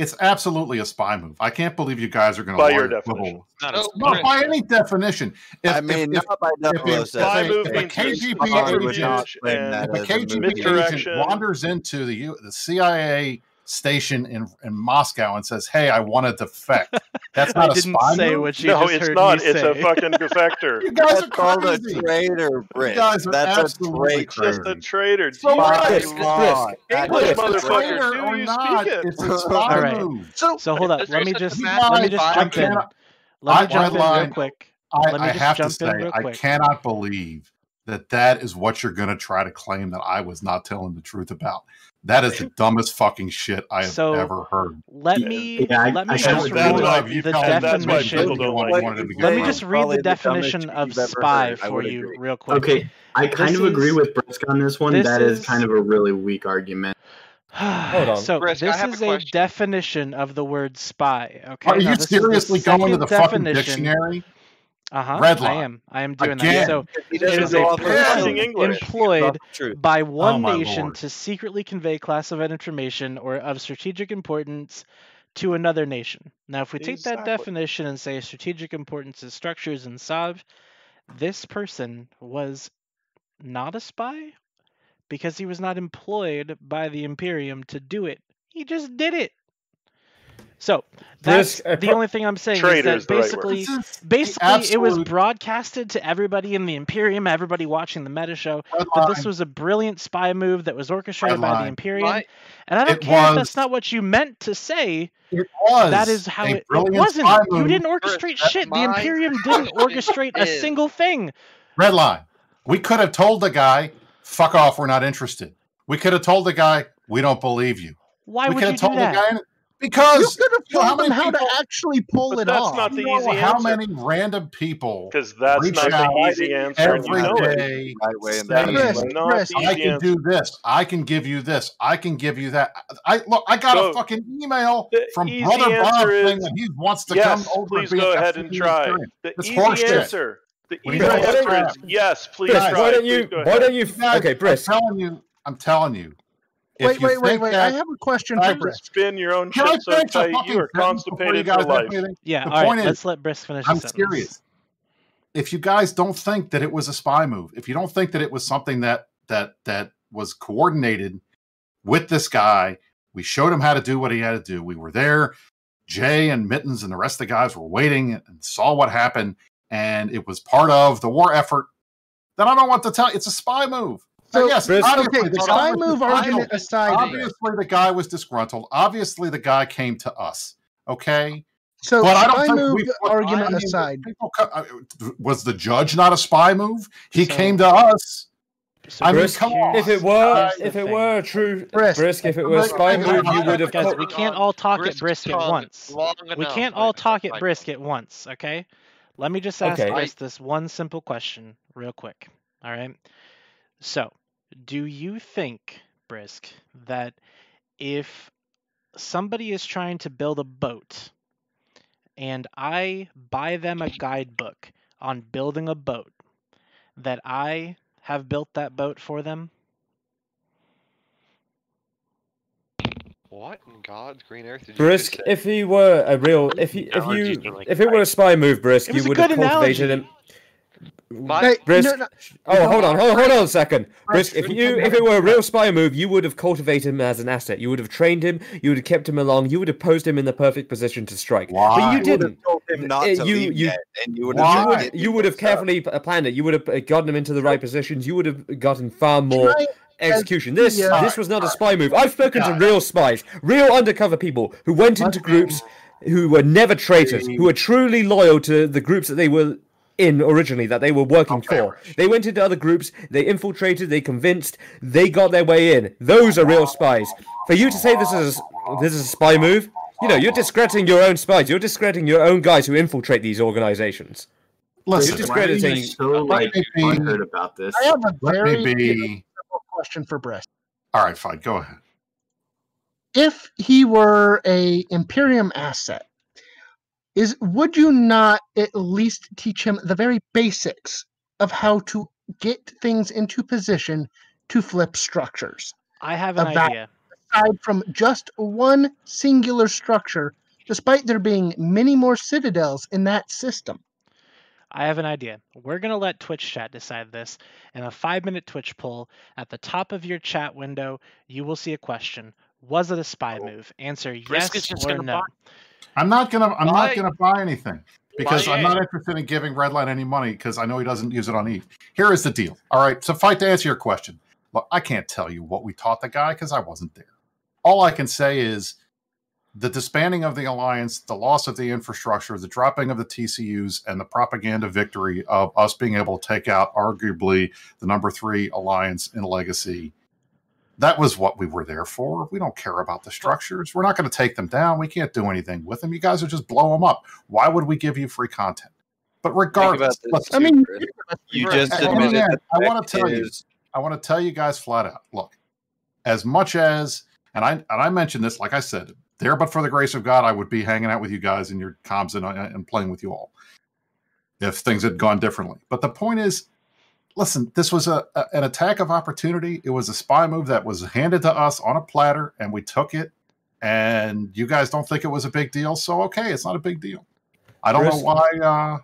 It's absolutely a spy move. I can't believe you guys are going to. By to your definition. Not a No, by any definition. If, I mean, if, not by if, Duffalo if. Spy if, move if a KGB I would subterfuge agent, not claim and that if a KGB agent wanders into the U, the CIA station in in Moscow and says, "Hey, I want to defect," that's not I a didn't spy say move. what you No, just it's heard not. me It's a fucking defector. You guys That's are called a crazy. traitor, Brick. guys are That's a absolutely traitor. Just a traitor. So Jesus what? By It's law, that English motherfucker, traitor. Traitor do you not, speak it? it's a spy All right. move. So So hold up. Let me just a You matter let me just jump in. cannot- Let me I- jump in real quick. I, I have to say, I cannot believe that that is what you're going to try to claim that I was not telling the truth about. That is the dumbest fucking shit I have So, ever heard. Let me Yeah, let me should just read been the alive. You tell me that's why definition. people don't like What it. wanted to Let me just read the the definition of spy for you agree. real quick. Okay, I kind This of agree is- with Brisk on this one. this That is, is- kind of a really weak argument. Hold on. So Brisk, this have a is a question. definition of the word spy. Okay. Are now you this is the seriously going to the fucking dictionary? Uh huh. Red I am. I am doing Again. that. So He it doesn't is a person employed Off the truth. by one Oh, nation lord. to secretly convey classified information or of strategic importance to another nation. Now, if we take that definition and say strategic importance is structures and SOV, this person was not a spy because he was not employed by the Imperium to do it. He just did it. So that's Brisk, uh, the only thing I'm saying Traitor is is that right basically, This is the basically, it was broadcasted to everybody in the Imperium, everybody watching the meta show, red that this was a brilliant spy move that was orchestrated Red by the. Imperium. My- And I don't It care if that's not what you meant to say. It was. That is how it, it wasn't. You didn't orchestrate that's shit. The Imperium didn't orchestrate a single thing. Red line. We could have told the guy, "Fuck off, we're not interested." We could have told the guy, "We don't believe you." Why we would could you have do told that? The guy because you could have you know how told them many how to actually pull But it that's off. not the you know easy how answer. many random people Because that's reach not the easy answer, and you know day way and Chris, way. Chris, I can do this. I can give you this. I can give you that. I look. I got So, a fucking email from brother Bob answer saying that he wants to yes, come over. please and go ahead and FCC try. experience. The It's easy horseshit. answer. The What easy do you guys answer have? is yes, please Brisk, try. why don't you? go Why ahead. don't you? Okay, Brisk. I'm telling you. I'm telling you. If Wait, wait, wait, wait. I have a question for just Brisk. Spin your own Can I shit so finish tight you are sentence before you constipated for life. anything? Yeah, The all right. point is, Let's let Brisk finish I'm his serious. If you guys don't think that it was a spy move, if you don't think that it was something that that that was coordinated with this guy, we showed him how to do what he had to do. We were there. Jay and Mittens and the rest of the guys were waiting and saw what happened, and it was part of the war effort. Then I don't want to tell you. It's a spy move. So, So, yes, obviously okay, the guy spy was move disgruntled. argument aside, Obviously, the guy was disgruntled. Obviously, the guy came to us. Okay. So But I don't spy think move we- argument I mean, aside, people uh, was the judge not a spy move? He So- came to us. So I mean, Brisk, come on. if it were, Here's if it thing. were a true Brisk, brisk, if it were a spy move, you would have. Guys, called- we can't all talk at brisk at once. We can't all talk at brisk at once, okay? Let me just ask Okay. Brisk this one simple question, real quick. All right. So, do you think, Brisk, that if somebody is trying to build a boat and I buy them a guidebook on building a boat, that I have built that boat for them? What in God's green earth did Brisk, say? if he were a real, if he, if you, if it were a spy move, Brisk, It was you a would have good cultivated analogy. him. My- Hey, Brisk. no, no, Oh, hold on, hold, hold on a second. Brisk, if you, if it were a real spy move, you would have cultivated him as an asset. You would have trained him. You would have kept him along. You would have posed him in the perfect position to strike. Why? But you You You would have didn't. told him not Uh, to you- leave you- yet, and you would have. You would, you would have carefully p- planned it. You would have uh, gotten him into the right positions. You would have gotten far more execution. This Yeah. this was not a spy move. I've spoken to real spies, real undercover people who went into groups who were never traitors, who were truly loyal to the groups that they were in originally that they were working Okay, for. They went into other groups, they infiltrated, they convinced, they got their way in. Those are real spies. For you to say this is a, this is a spy move, you know, you're discrediting your own spies. You're discrediting your own guys who infiltrate these organizations. Listen, You're Why are you discrediting. so like me be- butthurt about this? I have a let very me be. simple question for Brisk. All right, fine. Go ahead. If he were a Imperium asset, is would you not at least teach him the very basics of how to get things into position to flip structures? I have an Of that- idea. Aside from just one singular structure, despite there being many more citadels in that system. I have an idea. We're going to let Twitch chat decide this. In a five minute Twitch poll, at the top of your chat window, you will see a question Was it a spy move? Answer Brisk is yes just or gonna no. buy- I'm not gonna. I'm Why? not gonna buy anything because Why? I'm not interested in giving Redline any money because I know he doesn't use it on Eve. Here is the deal. All right. So, fight to answer your question. Look, I can't tell you what we taught the guy because I wasn't there. All I can say is the disbanding of the alliance, the loss of the infrastructure, the dropping of the TCUs, and the propaganda victory of us being able to take out arguably the number three alliance in Legacy. That was what we were there for. We don't care about the structures. We're not going to take them down. We can't do anything with them. You guys are just blow them up. Why would we give you free content? But regardless, let's- I mean, You just I- I mean, admitted man, I wanna fact tell you. I want to tell you guys flat out. Look, as much as and I and I mentioned this, like I said, there but for the grace of God, I would be hanging out with you guys in your comms and, uh, and playing with you all if things had gone differently. But the point is, listen, this was a, a an attack of opportunity. It was a spy move that was handed to us on a platter, and we took it. And you guys don't think it was a big deal, so okay, it's not a big deal. I don't know why. Uh,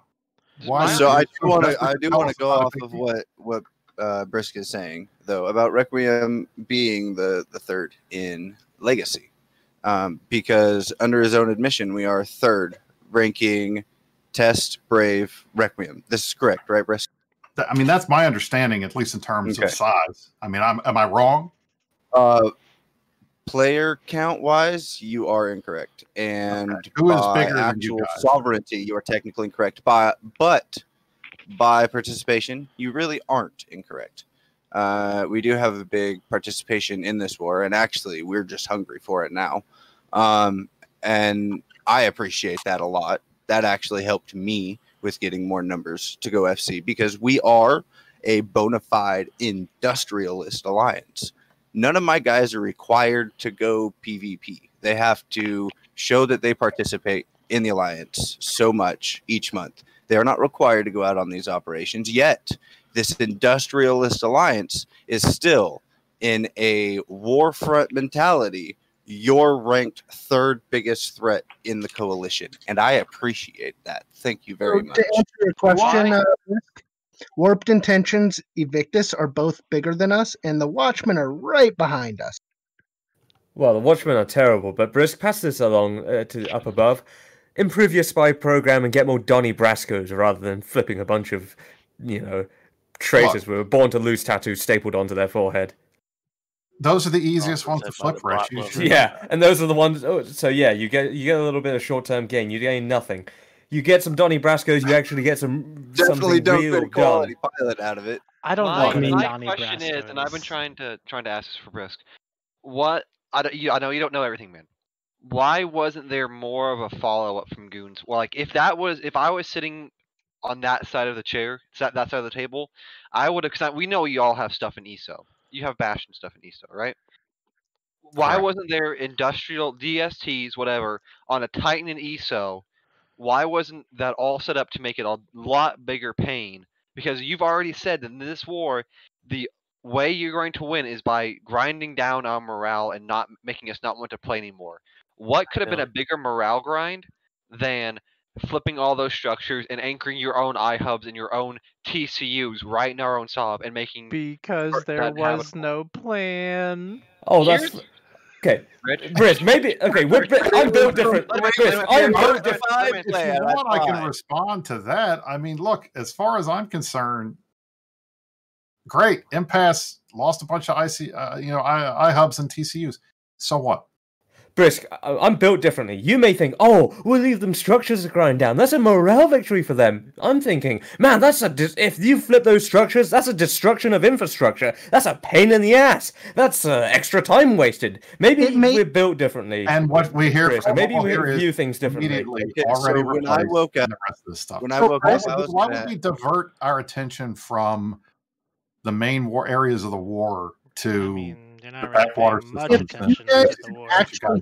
why? So I do want to I do want to go off of deal. what what uh, Brisk is saying though about Requiem being the the third in Legacy, um, because under his own admission, we are third ranking Test Brave Requiem. This is correct, right, Brisk? I mean, that's my understanding, at least in terms Okay. of size. I mean, I'm, am I wrong? Uh, player count wise, you are incorrect, and Who is by bigger than you actual guys? sovereignty, you are technically incorrect. By but by participation, you really aren't incorrect. Uh, we do have a big participation in this war, and actually, we're just hungry for it now. Um, and I appreciate that a lot. That actually helped me with getting more numbers to go FC because we are a bona fide industrialist alliance. None of my guys are required to go PvP. They have to show that they participate in the alliance so much each month. They are not required to go out on these operations yet. This industrialist alliance is still in a war front mentality. You're ranked third biggest threat in the coalition, and I appreciate that. Thank you very So much. To answer your question, uh, Warped Intentions, Evictus are both bigger than us, and the Watchmen are right behind us. Well, the Watchmen are terrible, but Brisk, pass this along uh, to up above. Improve your spy program and get more Donnie Brascos rather than flipping a bunch of, you know, traitors who were born to lose tattoos stapled onto their forehead. Those are the easiest ones to said by the flip, Rich. bot You lover. should- Yeah, and those are the ones. Oh, so yeah, you get you get a little bit of short term gain. You gain nothing. You get some Donnie Brasco's. You actually get some Definitely something don't real get a quality done. pilot out of it. I don't my, know what a my Donnie question Brasco is, and I've been trying to trying to ask this for Brisk. What I, don't, you, I know you don't know everything, man. Why wasn't there more of a follow up from Goons? Well, like if that was if I was sitting on that side of the chair, that that side of the table, I would have. Cause we know you all have stuff in ESO. You have Bastion stuff in ESO, right? Why Correct. wasn't there industrial DSTs, whatever, on a Titan and ESO? Why wasn't that all set up to make it a lot bigger pain? Because you've already said that in this war, the way you're going to win is by grinding down our morale and not making us not want to play anymore. What could have been a bigger morale grind than flipping all those structures and anchoring your own iHubs and your own TCUs right in our own sov and making Because there was habitable? no plan. Oh, that's Here's- okay. Rich? Rich, maybe okay. We're, I'm built different. Rich, I am built different. let me- If play you want, I can respond to that. I mean, look, as far as I'm concerned, great. Impass lost a bunch of IC, uh, you know, I, iHubs and TCUs. So what? Brisk, I- I'm built differently. You may think, oh, we'll leave them structures to grind down. That's a morale victory for them. I'm thinking, man, that's a dis- if you flip those structures, that's a destruction of infrastructure. That's a pain in the ass. That's uh, extra time wasted. Maybe It may- we're built differently. And what we hear Brisk, from maybe all we here is view things differently. immediately Okay, already so when I replaced woke up- the rest of this stuff. When I woke why up, would, I why would we divert our attention from the main war areas of the war to I mean, you're the not really backwater paying much systems? attention guys to the war. that you guys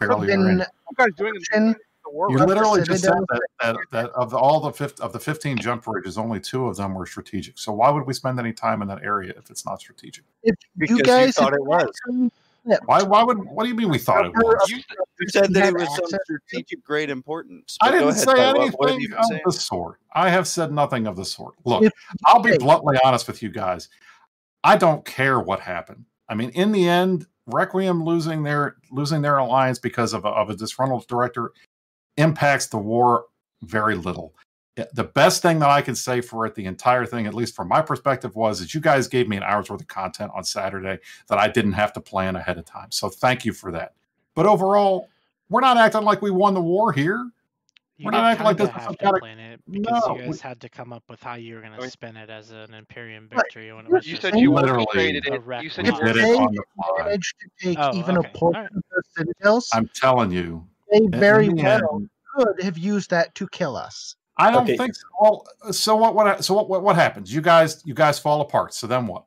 barely are in? been You guys doing in the war? You literally just said that, that, that of the, all the fif- of the 15 jump bridges, only two of them were strategic. So why would we spend any time in that area if it's not strategic? If Because you you guys thought it was. Why? Why would? What do you mean we thought it was? You, you said that it was some strategic great importance. I didn't ahead, say anything what have you been of saying? the sort. I have said nothing of the sort. Look, I'll be bluntly honest with you guys. I don't care what happened. I mean, in the end, Requiem losing their losing their alliance because of a, of a disgruntled director impacts the war very little. Eh, the best thing that I can say for it, the entire thing, at least from my perspective, was that you guys gave me an hour's worth of content on Saturday that I didn't have to plan ahead of time. So thank you for that. But overall, we're not acting like we won the war here. You We're not acting like this is some kind of- plan it because No, you guys we- had to come up with how you were going I to spin it as an Imperium Right. victory when it was You just said you Literally. orchestrated a it. wreck You said you If did it they on the fly. managed to take Oh, even okay. a portion Alright. of the citadels, I'm telling you. they very the well end, could have used that to kill us. I don't Okay. think so. Well, so what? What? So what, what? What happens? You guys, you guys fall apart. So then what?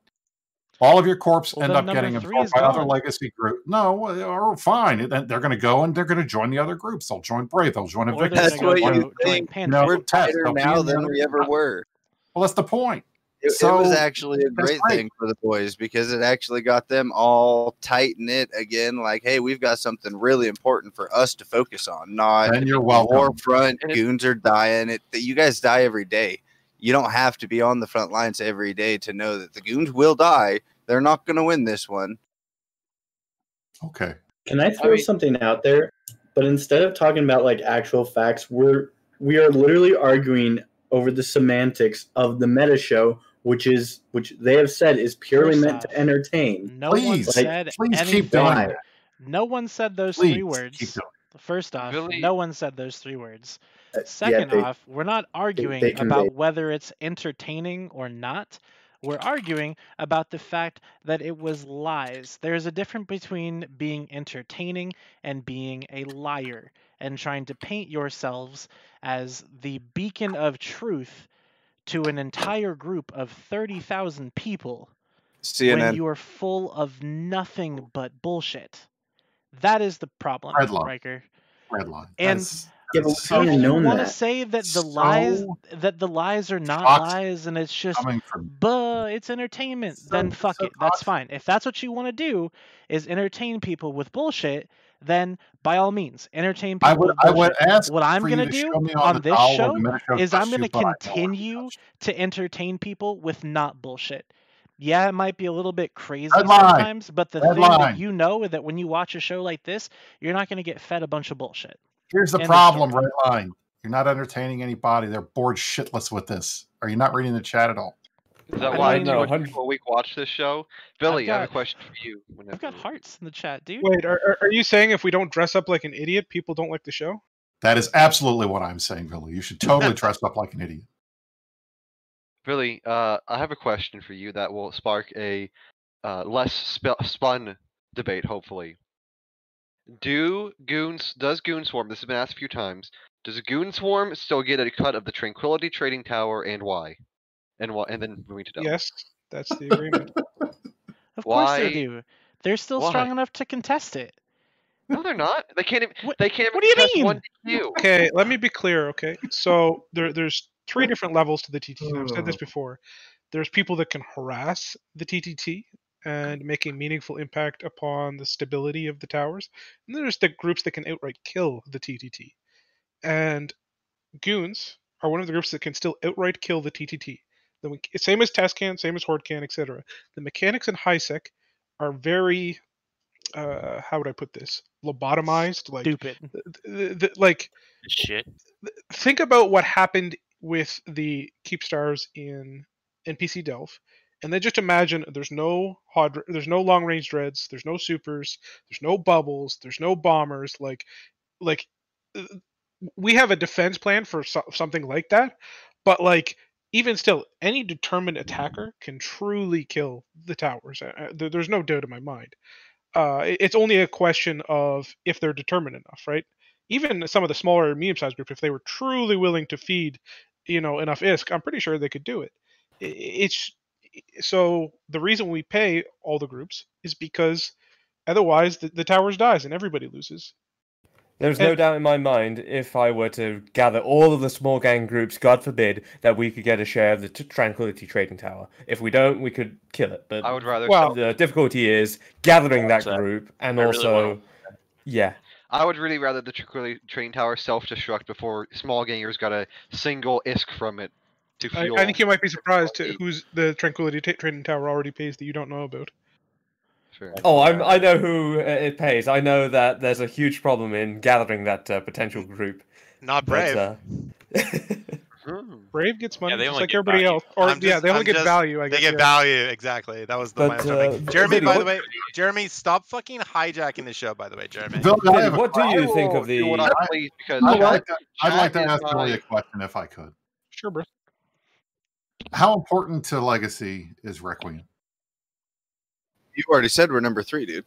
All of your corps Well, end up getting three absorbed is by other legacy group. No, well, or fine. They're going to go and they're going to join the other groups. They'll join Brave. They'll join Or they're Invictus. That's what you think. No, We're Test, tighter now than we ever were. Well, that's the point. It, it was actually a great great. thing for the boys because it actually got them all tight knit again. Like, hey, we've got something really important for us to focus on, not and you're welcome. Warfront. And Goons are dying. It you guys die every day. You don't have to be on the front lines every day to know that the goons will die. They're not going to win this one. Okay. Can I throw mean- something out there? But instead of talking about like actual facts, we're we are literally arguing over the semantics of the meta show, which is which they have said is purely meant off, to entertain. No one Please, like, said please anything. keep doing that. No one said those Please three words. doing First off, Really? no one said those three words. Uh, yeah, Second they- off, we're not arguing they about whether it's entertaining or not. We're arguing about the fact that it was lies. There's a difference between being entertaining and being a liar and trying to paint yourselves as the beacon of truth to an entire group of 30,000 people when you are full of nothing but bullshit. That is the problem, Red. Riker. Red line. And That's- Yeah, but that's we If have you known want to say that the So lies that the lies are not lies and it's just coming from buh, it's entertainment, So- then fuck so it. That's fine. If that's what you want to do is entertain people with bullshit, then by all means, entertain people I would with I would ask what I'm gonna do show on this show of the Meta Show is I'm going to You, but I know it. continue to entertain people with not bullshit. Yeah, it might be a little bit crazy Red line. sometimes, but the Red thing that you know is that when you watch a show like this, you're not going to get fed a bunch of bullshit. Here's the problem, story. Red Line. You're not entertaining anybody. They're bored shitless with this. Are you not reading the chat at all? Is that I why mean- too No, 100 people a week watch this show? Billy, I have a question for you. Whenever I've got hearts in the chat, dude. Wait, are, are- are you saying if we don't dress up like an idiot, people don't like the show? That is absolutely what I'm saying, Billy. You should totally dress up like an idiot. Billy, uh, I have a question for you that will spark a uh, less sp- spun debate, hopefully. Do goons does Goonswarm? This has been asked a few times. Does Goonswarm still get a cut of the Tranquility Trading Tower, and why? And why? And then moving to Delta. Yes, that's the agreement. Of course they Why- do. They're still why? strong enough to contest it. No, they're not. They can't. Even, they can't. what do you mean? One DQ. Okay, let me be clear. Okay, so there, there's three different levels to the TTT. I've said this oh. before. There's people that can harass the TTT and make a meaningful impact upon the stability of the towers. And there's the groups that can outright kill the TTT. And goons are one of the groups that can still outright kill the TTT. The, me- same as Tascan, same as Hordecan, etc. The mechanics in HiSec are very, uh, how would I put this? Lobotomized, like Stupid. th- th- like Shit. think about what happened with the Keepstars in NPC Delve, and then just imagine there's no hard, there's no long range dreads, there's no supers, there's no bubbles, there's no bombers. Like, like uh, we have a defense plan for so- something like that, but like even still, any determined attacker can truly kill the towers. Uh, uh, there- There's no doubt in my mind. Uh, it's only a question of if they're determined enough, right? even some of the smaller medium-sized groups, if they were truly willing to feed, you know, enough ISK, I'm pretty sure they could do it. It's so the reason we pay all the groups is because otherwise the, the towers dies and everybody loses. There's no doubt in my mind if I were to gather all of the small gang groups, God forbid, that we could get a share of the t- Tranquility Trading Tower. If we don't, we could kill it. But I would rather. Well- the difficulty is gathering that group and I also, wanna- yeah. I would really rather the Tranquility Train Tower self-destruct before small gangers got a single ISK from it to I, fuel. I think you might be surprised to who's the Tranquility Ta- Trading Tower already pays that you don't know about. Sure. Oh, I'm, I know who uh, it pays. I know that there's a huge problem in gathering that uh, potential group. Not But, brave. uh, Hmm. Brave gets money they just like get everybody value. else, or I'm yeah, they only I'm get just- value. I They get yeah. value exactly. That was the But, my understanding. uh, Jeremy, Vinny, by the way, Jeremy, stop fucking hijacking the show. By the way, Jeremy. Billy, I Billy, what do you think of do what I the? please because I'd chat- like to, I'd like to ask Billy a question if I could. Sure, bro. How important to Legacy is Requiem? You already said we're number three, dude.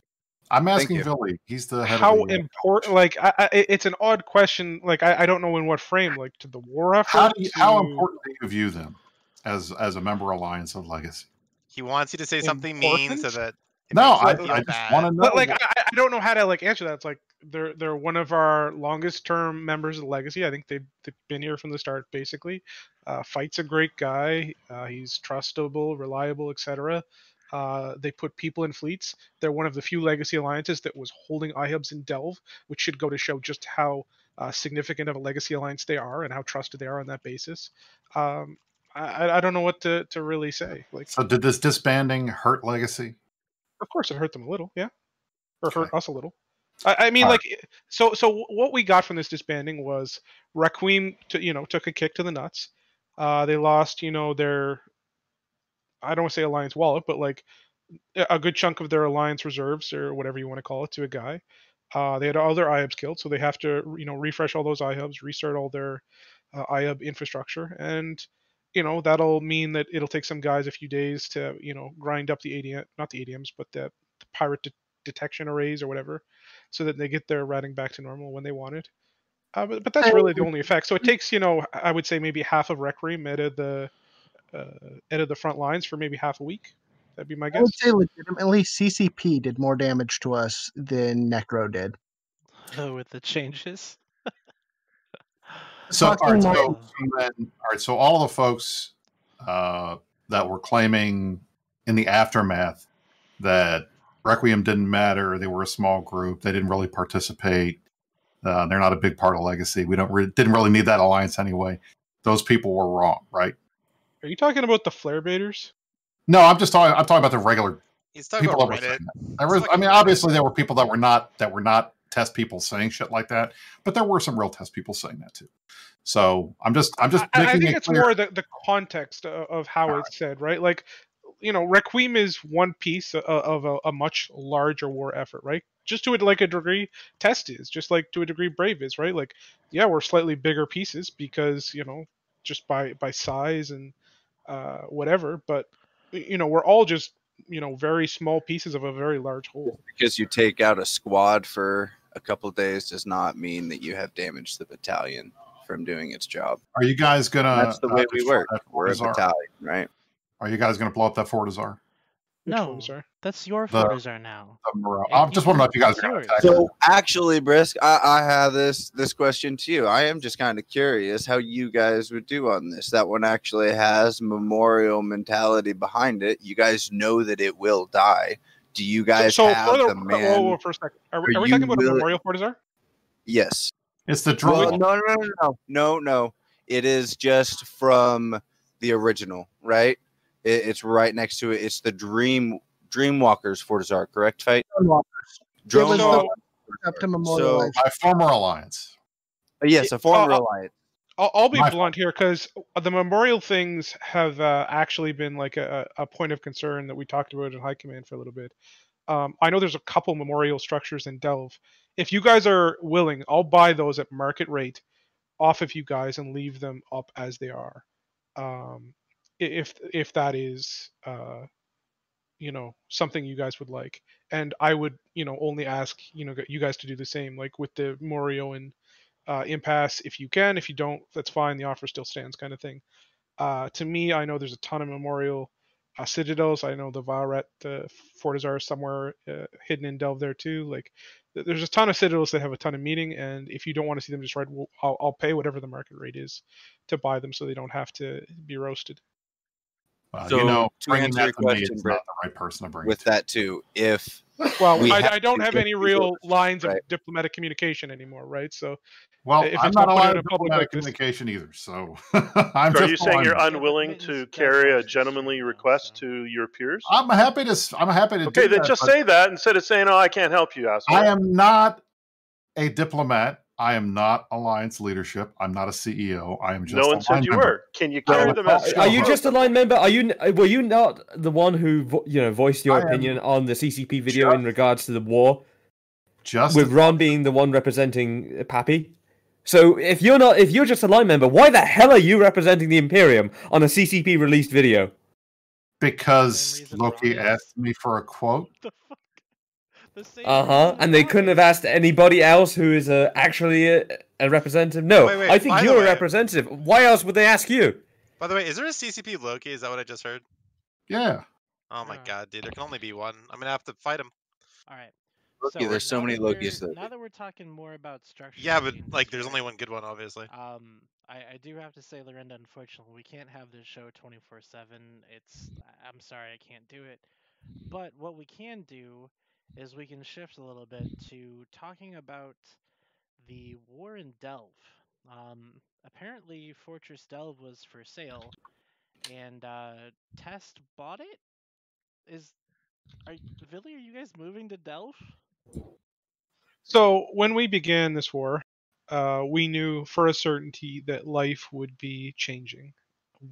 I'm asking. Billy. He's the head How of the. important? Like, I, I, it's an odd question. Like, I, I don't know in what frame. Like, to the war effort. how, do you, how important do you view them as as a member alliance of Legacy? He wants you to say something mean so that. it No, I, I just want to know. But like, I, I don't know how to like answer that. It's like they're they're one of our longest term members of Legacy. I think they've, they've been here from the start, basically. Uh, Fight's a great guy. Uh, he's trustable, reliable, etc. Uh, they put people in fleets. They're one of the few Legacy alliances that was holding iHubs in Delve, which should go to show just how uh, significant of a Legacy alliance they are and how trusted they are on that basis. Um, I, I- don't know what to, to really say. Like, so, did this disbanding hurt Legacy? of course, it hurt them a little, yeah, or hurt us a little. I, I mean, All like, so so what we got from this disbanding was Requiem, to, you know, took a kick to the nuts. Uh, they lost, you know, their I don't want to say alliance wallet, but like a a good chunk of their alliance reserves or whatever you want to call it to a guy. Uh, they had all their IHUBs killed, so they have to, you know, refresh all those IHUBs, restart all their uh, IHUB infrastructure, and you know that'll mean that it'll take some guys a few days to, you know, grind up the ADM, not the ADMs, but the, the pirate de- detection arrays or whatever, so that they get their routing back to normal when they want it. Uh, but, but that's really the only effect. So it takes, you know, I would say maybe half of Requiem out of the uh, out of the front lines for maybe half a week. That'd be my guess. I guess. would say legitimately CCP did more damage to us than Necro did. Oh, with the changes. So, all Talking right, so, so then, all right, so all the folks uh, that were claiming in the aftermath that Requiem didn't matter, they were a small group, they didn't really participate, uh, they're not a big part of Legacy. We don't re- didn't really need that alliance anyway. Those people were wrong, right? Are you talking about the flare baiters? No, I'm just talking. I'm talking about the regular He's talking people about that were Reddit. saying. There was, I mean, obviously there were people that were not that were not test people saying shit like that, but there were some real test people saying that too. So I'm just I'm just I, I think it it's clear. more the, the context of, of how it's said, right? Like, you know, Requiem is one piece of, of a, a much larger war effort, right? Just to a, like a degree, Test is just like to a degree, Brave is, right? Like, yeah, we're slightly bigger pieces because you know, just by by size and uh, whatever, but you know, we're all just you know very small pieces of a very large whole. because you take out a squad for a couple of days does not mean that you have damaged the battalion from doing its job. Are you guys gonna? That's the uh, way we work. We're a battalion, right? Are you guys gonna blow up that Fortizar? No, that's your The- Fortizar now. The Morale. Yeah, I just want to know if you guys are gonna yours. attack. So actually, Brisk, I, I have this this question to you. I am just kind of curious how you guys would do on this. That one actually has memorial mentality behind it. You guys know that it will die. Do you guys so have further, the whoa, man? whoa, for a second, are, we- are are we you talking about a willing- memorial Fortizar? Yes. It's the Well, drone. Uh, no, no, no, no, no, no. It is just from the original, right? It, it's right next to it. It's the Dream Dreamwalkers Fortizar, correct, Fight? Drone was up to So. My former alliance. yes, a former uh, alliance. I'll, I'll be My blunt here because the memorial things have uh, actually been like a, a point of concern that we talked about in High Command for a little bit. Um, I know there's a couple memorial structures in Delve. If you guys are willing, I'll buy those at market rate off of you guys and leave them up as they are. Um, i- if if that is uh, you know something you guys would like, and I would you know only ask you know you guys to do the same, like with the Morio and uh, Impass if you can. If you don't, that's fine. The offer still stands, kind of thing. Uh, to me, I know there's a ton of memorial uh, citadels. I know the Valret uh, Fortizar is somewhere uh, hidden in Delve there too. Like there's a ton of citadels that have a ton of meaning, and if you don't want to see them destroyed, well, I'll, I'll pay whatever the market rate is to buy them, so they don't have to be roasted. Uh, well, So, you know, to bringing answer that your to me question, is Brett, not the right person to bring. With that too, if Well, we I, have I don't have get any people- real lines right. of diplomatic communication anymore, right? So Well, if I'm it's not put allowed in public diplomatic like this- communication either. So So I'm are just you saying you're unwilling to carry a gentlemanly request to your peers? I'm happy to. I'm happy to. Okay, do then that, just say that instead of saying, "Oh, I can't help you, asshole." I am not a diplomat. I am not alliance leadership. I'm not a CEO. I am just. no a one said line you member. were. Can you I carry am- the message? Are you just a line member? Are you uh, were you not the one who vo- you know voiced your I opinion on the CCP video in regards to the war? Just with Ron being the one representing uh, Pappy. So if you're not, if you're just a line member, why the hell are you representing the Imperium on a CCP released video? because Loki asked me for a quote. Uh huh. And they couldn't have asked anybody else who is uh, actually a, a representative. No, Wait, wait, I think you're a representative. Why else would they ask you? By the way, is there a CCP Loki? Is that what I just heard? Yeah. Oh my god, dude, there can only be one. I'm gonna have to fight him. All right. Loki, there's so many Lokis that Now that we're talking more about structure. Yeah, but like, there's only one good one, obviously. Um, I, I do have to say, Lorinda, unfortunately, we can't have this show 24 7. It's, I'm sorry, I can't do it. But what we can do is we can shift a little bit to talking about the war in Delve. Um, apparently, Fortress Delve was for sale, and uh, Test bought it. Is are Vily? Are you guys moving to Delve? So when we began this war, uh, we knew for a certainty that life would be changing.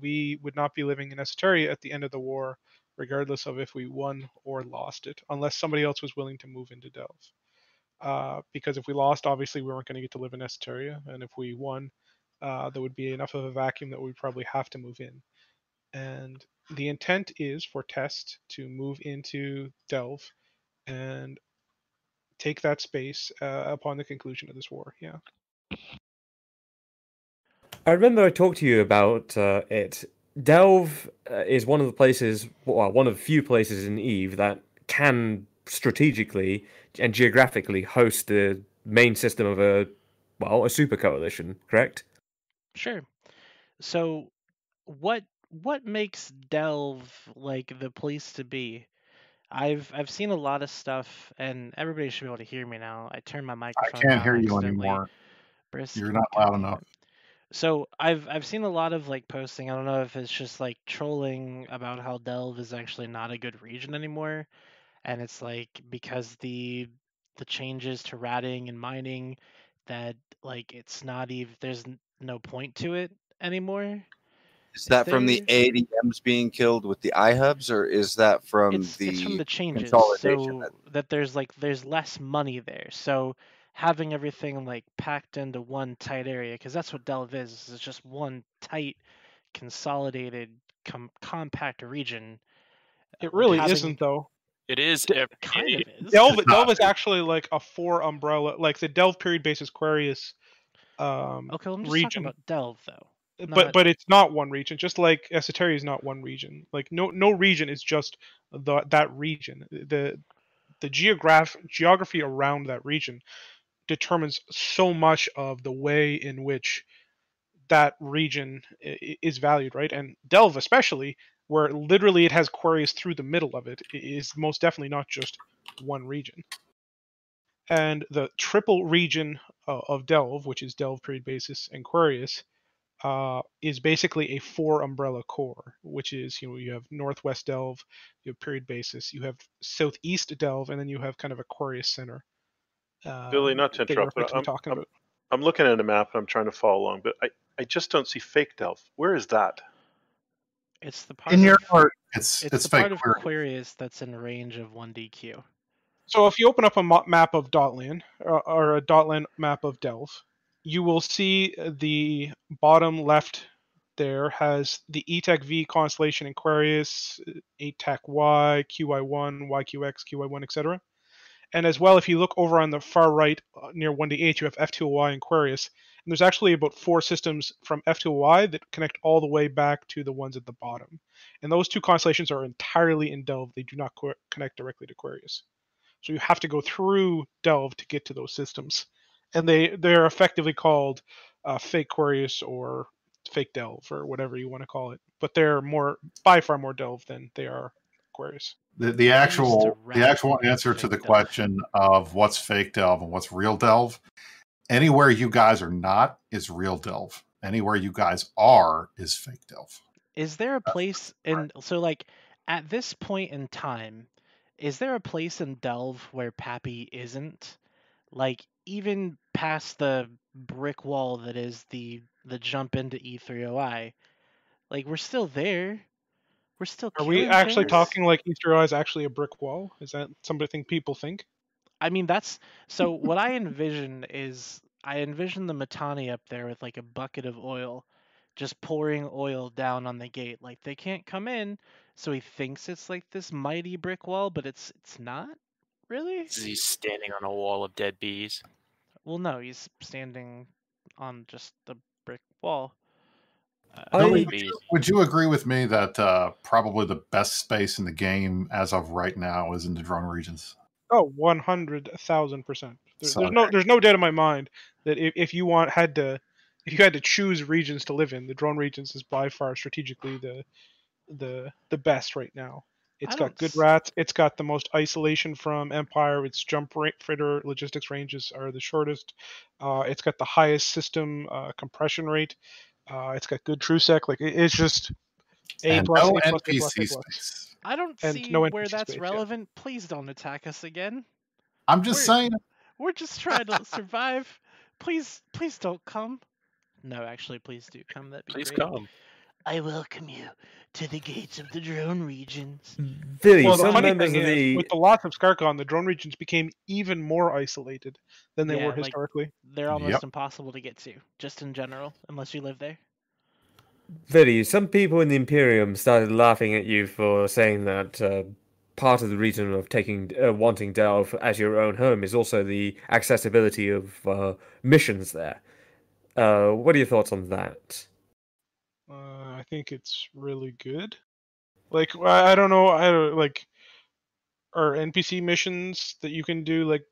We would not be living in Esoteria at the end of the war, regardless of if we won or lost it, unless somebody else was willing to move into Delve. Uh, because if we lost, obviously we weren't going to get to live in Esoteria, and if we won, uh, there would be enough of a vacuum that we'd probably have to move in. And the intent is for Test to move into Delve and take that space uh, upon the conclusion of this war. Yeah. I remember I talked to you about uh, it. Delve uh, is one of the places, well, one of the few places in Eve that can strategically and geographically host the main system of a, well, a super coalition. Correct? Sure. So, what what makes Delve like the place to be? I've I've seen a lot of stuff, and everybody should be able to hear me now. I turned my microphone. I can't down hear you accidentally. anymore. Brisk, You're not loud damn enough. So I've I've seen a lot of like posting. I don't know if it's just like trolling about how Delve is actually not a good region anymore, and it's like because the the changes to ratting and mining that like it's not even there's n- no point to it anymore. Is that from the ADMs being killed with the iHubs, or is that from it's, the it's from the changes so that there's like there's less money there so having everything like packed into one tight area because that's what delve is. It's just one tight consolidated com- compact region It really having- isn't though. It is. ev- kind it- of is Delve Delve is actually like a four umbrella, like the Delve period basis Querious um, okay well, i'm just region. talking about delve though but but it's not one region. Just like Esoteria is not one region. Like no no region is just the that region. The the geograph geography around that region determines so much of the way in which that region is valued, right? And Delve especially, where literally it has Querious through the middle of it, is most definitely not just one region. And the triple region uh, of Delve, which is Delve period basis and Querious, uh, is basically a four umbrella core, which is you know you have Northwest Delve, you have period basis, you have Southeast Delve, and then you have kind of Querious Center. Uh, Billy, not to interrupt, but I'm, talking I'm, about. I'm looking at a map and I'm trying to follow along, but I, I just don't see fake Delve. Where is that? it's the part In your of, heart, It's it's, it's, the fake. part of query. Querious that's in range of 1dq So if you open up a map of Dotlan or, or a Dotlan map of Delve, you will see the bottom left there has the E ETEC V constellation Querious, 8TAC Y, QY1, YQX, QY1, etc. And as well, if you look over on the far right uh, near 1D8, you have F2Y and Querious. And there's actually about four systems from F2Y that connect all the way back to the ones at the bottom. And those two constellations are entirely in Delve. They do not co- connect directly to Querious. So you have to go through Delve to get to those systems, and they they're effectively called uh, fake Querious or fake Delve or whatever you want to call it. But they're more by far more Delve than they are Querious. The, the actual the actual answer to the Delve. question of what's fake delve and what's real delve, anywhere you guys are not is real delve. Anywhere you guys are is fake delve. Is there a uh, place in so like at this point in time, is there a place in Delve where PAPI isn't? Like even past the brick wall that is the the jump into E E3OI, like we're still there. We're still. Are we actually things. talking like Easter Eye is actually a brick wall? Is that something think people think? I mean, that's so. what I envision is I envision the Mittani up there with like a bucket of oil, just pouring oil down on the gate. Like they can't come in, so he thinks it's like this mighty brick wall, but it's it's not really. He's standing on a wall of dead bees. Well, no, he's standing on just the brick wall. Uh, I- would, you, would you agree with me that uh, probably the best space in the game as of right now is in the drone regions? Oh, one hundred thousand percent. There's So- no there's no doubt in my mind that if, if you want had to if you had to choose regions to live in, the drone regions is by far strategically the the the best right now. It's I got good rats. It's got the most isolation from Empire. Its jump rate fritter logistics ranges are the shortest. Uh, it's got the highest system uh, compression rate. Uh, it's got good TrueSec. Like it, it's just a And plus, no A plus, A plus, A plus. space. I don't and see no where that's space, yeah. relevant. Please don't attack us again. I'm just We're- saying. We're just trying to survive. Please, please don't come. No, actually, please do come. That'd Please great. come. I welcome you to the gates of the drone regions. Billy, Well, the some funny members thing of is, the with the loss of Skarkon, the drone regions became even more isolated than they Yeah, were like- historically. They're almost Yep. impossible to get to, just in general, unless you live there. Billy, some people in the Imperium started laughing at you for saying that uh, part of the reason of taking uh, wanting Delve as your own home is also the accessibility of uh, missions there. Uh, what are your thoughts on that? Uh, I think it's really good. Like I I don't know, I don't like are NPC missions that you can do like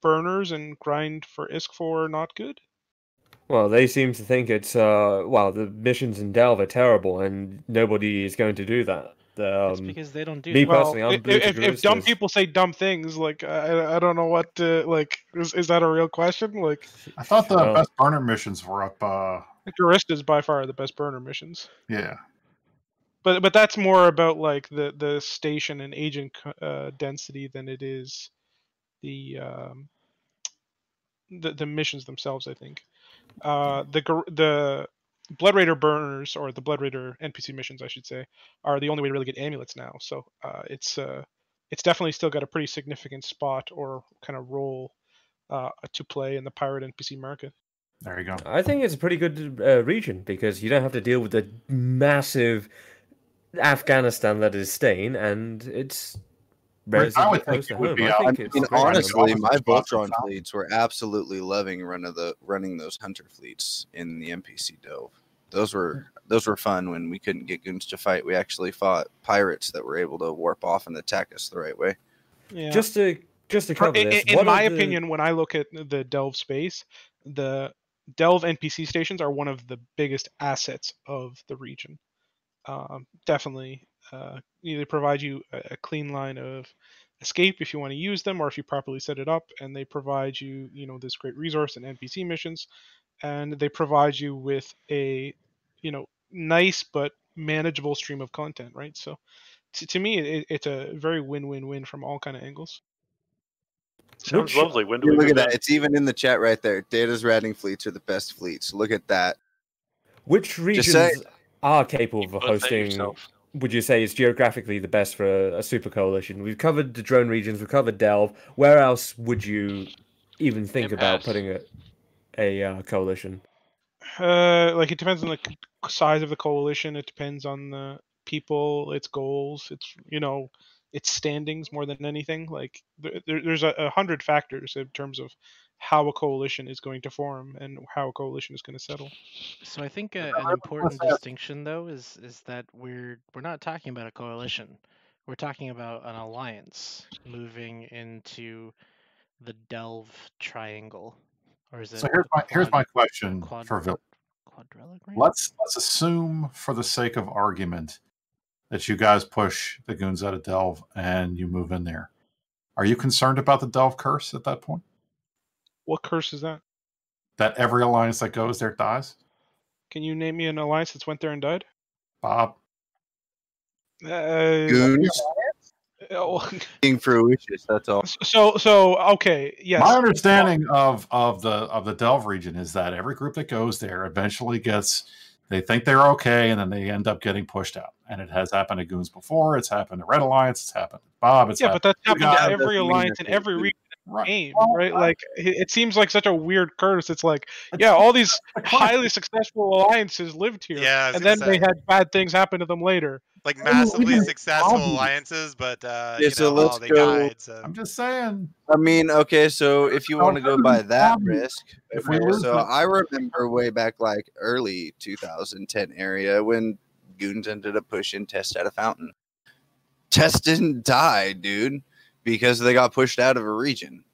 burners and grind for ISK for not good? Well, they seem to think it's uh, well, the missions in Delve are terrible, and nobody is going to do that. It's Um, because they don't do me that. personally, I'm i- Blue if, to if dumb people say dumb things, like I, I don't know what to, like is, is that a real question? Like I thought the Well- best burner missions were up. Uh, Jurista is by far the best burner missions. yeah, but but that's more about like the the station and agent uh, density than it is the um, the the missions themselves. I think uh, the the Blood Raider burners or the Blood Raider NPC missions, I should say, are the only way to really get amulets now. So uh, it's uh, it's definitely still got a pretty significant spot or kind of role uh, to play in the pirate NPC market. There you go. I think it's a pretty good uh, region because you don't have to deal with the massive Afghanistan that is Stain, and it's Right, I would think close it would home. be I out- think I mean, honestly, my spot for Voltron fleets were absolutely loving running the running those hunter fleets in the NPC Delve. Those were those were fun when we couldn't get goons to fight. We actually fought pirates that were able to warp off and attack us the right way. Yeah. Just to just to cover in, this, in what are my the- opinion, when I look at the Delve space, the Delve NPC stations are one of the biggest assets of the region. Um, definitely, uh, either provide you a, a clean line of escape if you want to use them, or if you properly set it up, and they provide you, you know, this great resource and NPC missions, and they provide you with a, you know, nice but manageable stream of content, right? So, to, to me, it, it's a very win-win-win from all kind of angles. Sounds Which- lovely. When do we look at move that. It's even in the chat right there. Data's ratting fleets are the best fleets. Look at that. Which regions say- are capable of hosting? Would you say is geographically the best for a, a super coalition? We've covered the drone regions. We've covered Delve. Where else would you even think about Impass. putting a a uh, coalition? Uh, like it depends on the size of the coalition. It depends on the people, its goals, its you know, its standings more than anything. Like there, there- there's a, a hundred factors in terms of how a coalition is going to form and how a coalition is going to settle. So I think uh, an important distinction though is is that we're we're not talking about a coalition. We're talking about an alliance moving into the Delve Triangle, or is it? So here's my here's my question quad- for Vil. Quadrilla Let's let's assume, for the sake of argument, that you guys push the goons out of Delve and you move in there. Are you concerned about the Delve curse at that point? What curse is that? That every alliance that goes there dies? Can you name me an alliance that's went there and died? Bob, Uh, Goons oh, being fruitious. That's all. So so okay, yes. my understanding of of the of the Delve region is that every group that goes there eventually gets they think they're okay and then they end up getting pushed out. And it has happened to goons before. It's happened to Red Alliance. It's happened to Bob. It's yeah, but that's happened happened to to every alliance that in every do. region Right. game, Well, right? Like it, it seems like such a weird curse. It's like, yeah, all these highly successful alliances lived here, Yeah, and gonna then they had bad things happen to them later. Like massively successful Bobby. alliances, but uh, Yeah, you so know, let's oh, they go- died. So I'm just saying. I mean, okay, so if you want to go by that Bobby, risk, if we so I remember way back like early 2010 area when goons ended up pushing Test out of Fountain. Test didn't die, dude, because they got pushed out of a region.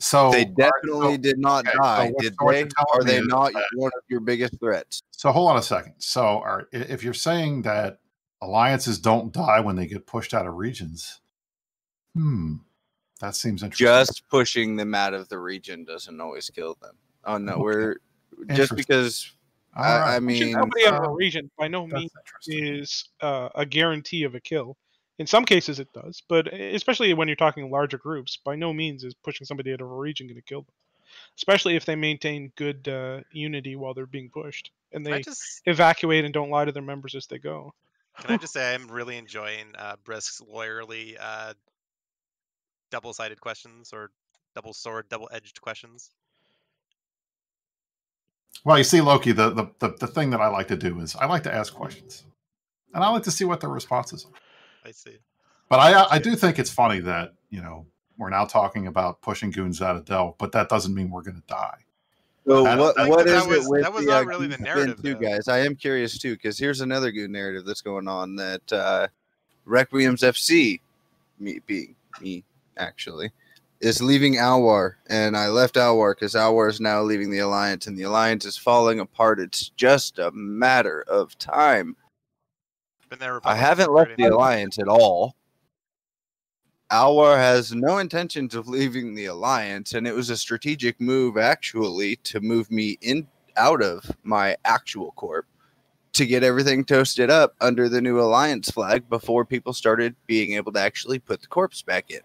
So They definitely so- did not okay, die, what- did so they? you're telling Are me they not that- one of your biggest threats? So hold on a second. So, all right, if you're saying that alliances don't die when they get pushed out of regions, hmm, that seems interesting. Just pushing them out of the region doesn't always kill them. Oh no, Okay. we're just because All I, right. I Pushing mean, somebody out of a uh, region by no means is uh, a guarantee of a kill. In some cases, it does, but especially when you're talking larger groups, by no means is pushing somebody out of a region going to kill them. Especially if they maintain good uh, unity while they're being pushed, and they just evacuate and don't lie to their members as they go. Can I just say I'm really enjoying uh, Brisk's lawyerly uh, double-sided questions or double sword, double-edged questions. Well, you see, Loki, the, the the the thing that I like to do is I like to ask questions, and I like to see what their responses are. I see. But I I do think it's funny that you know we're now talking about pushing goons out of Delve, but that doesn't mean we're going to die. So what what is that was- it with that was the, not uh, really the narrative, too, guys? I am curious too because here's another good narrative that's going on that uh, Requiem's FC, me being me actually, is leaving Alwar, and I left Alwar because Alwar is now leaving the Alliance, and the Alliance is falling apart. It's just a matter of time. I haven't left the Alliance at all. Alwar has no intentions of leaving the Alliance, and it was a strategic move actually to move me in out of my actual corp to get everything toasted up under the new Alliance flag before people started being able to actually put the corpse back in.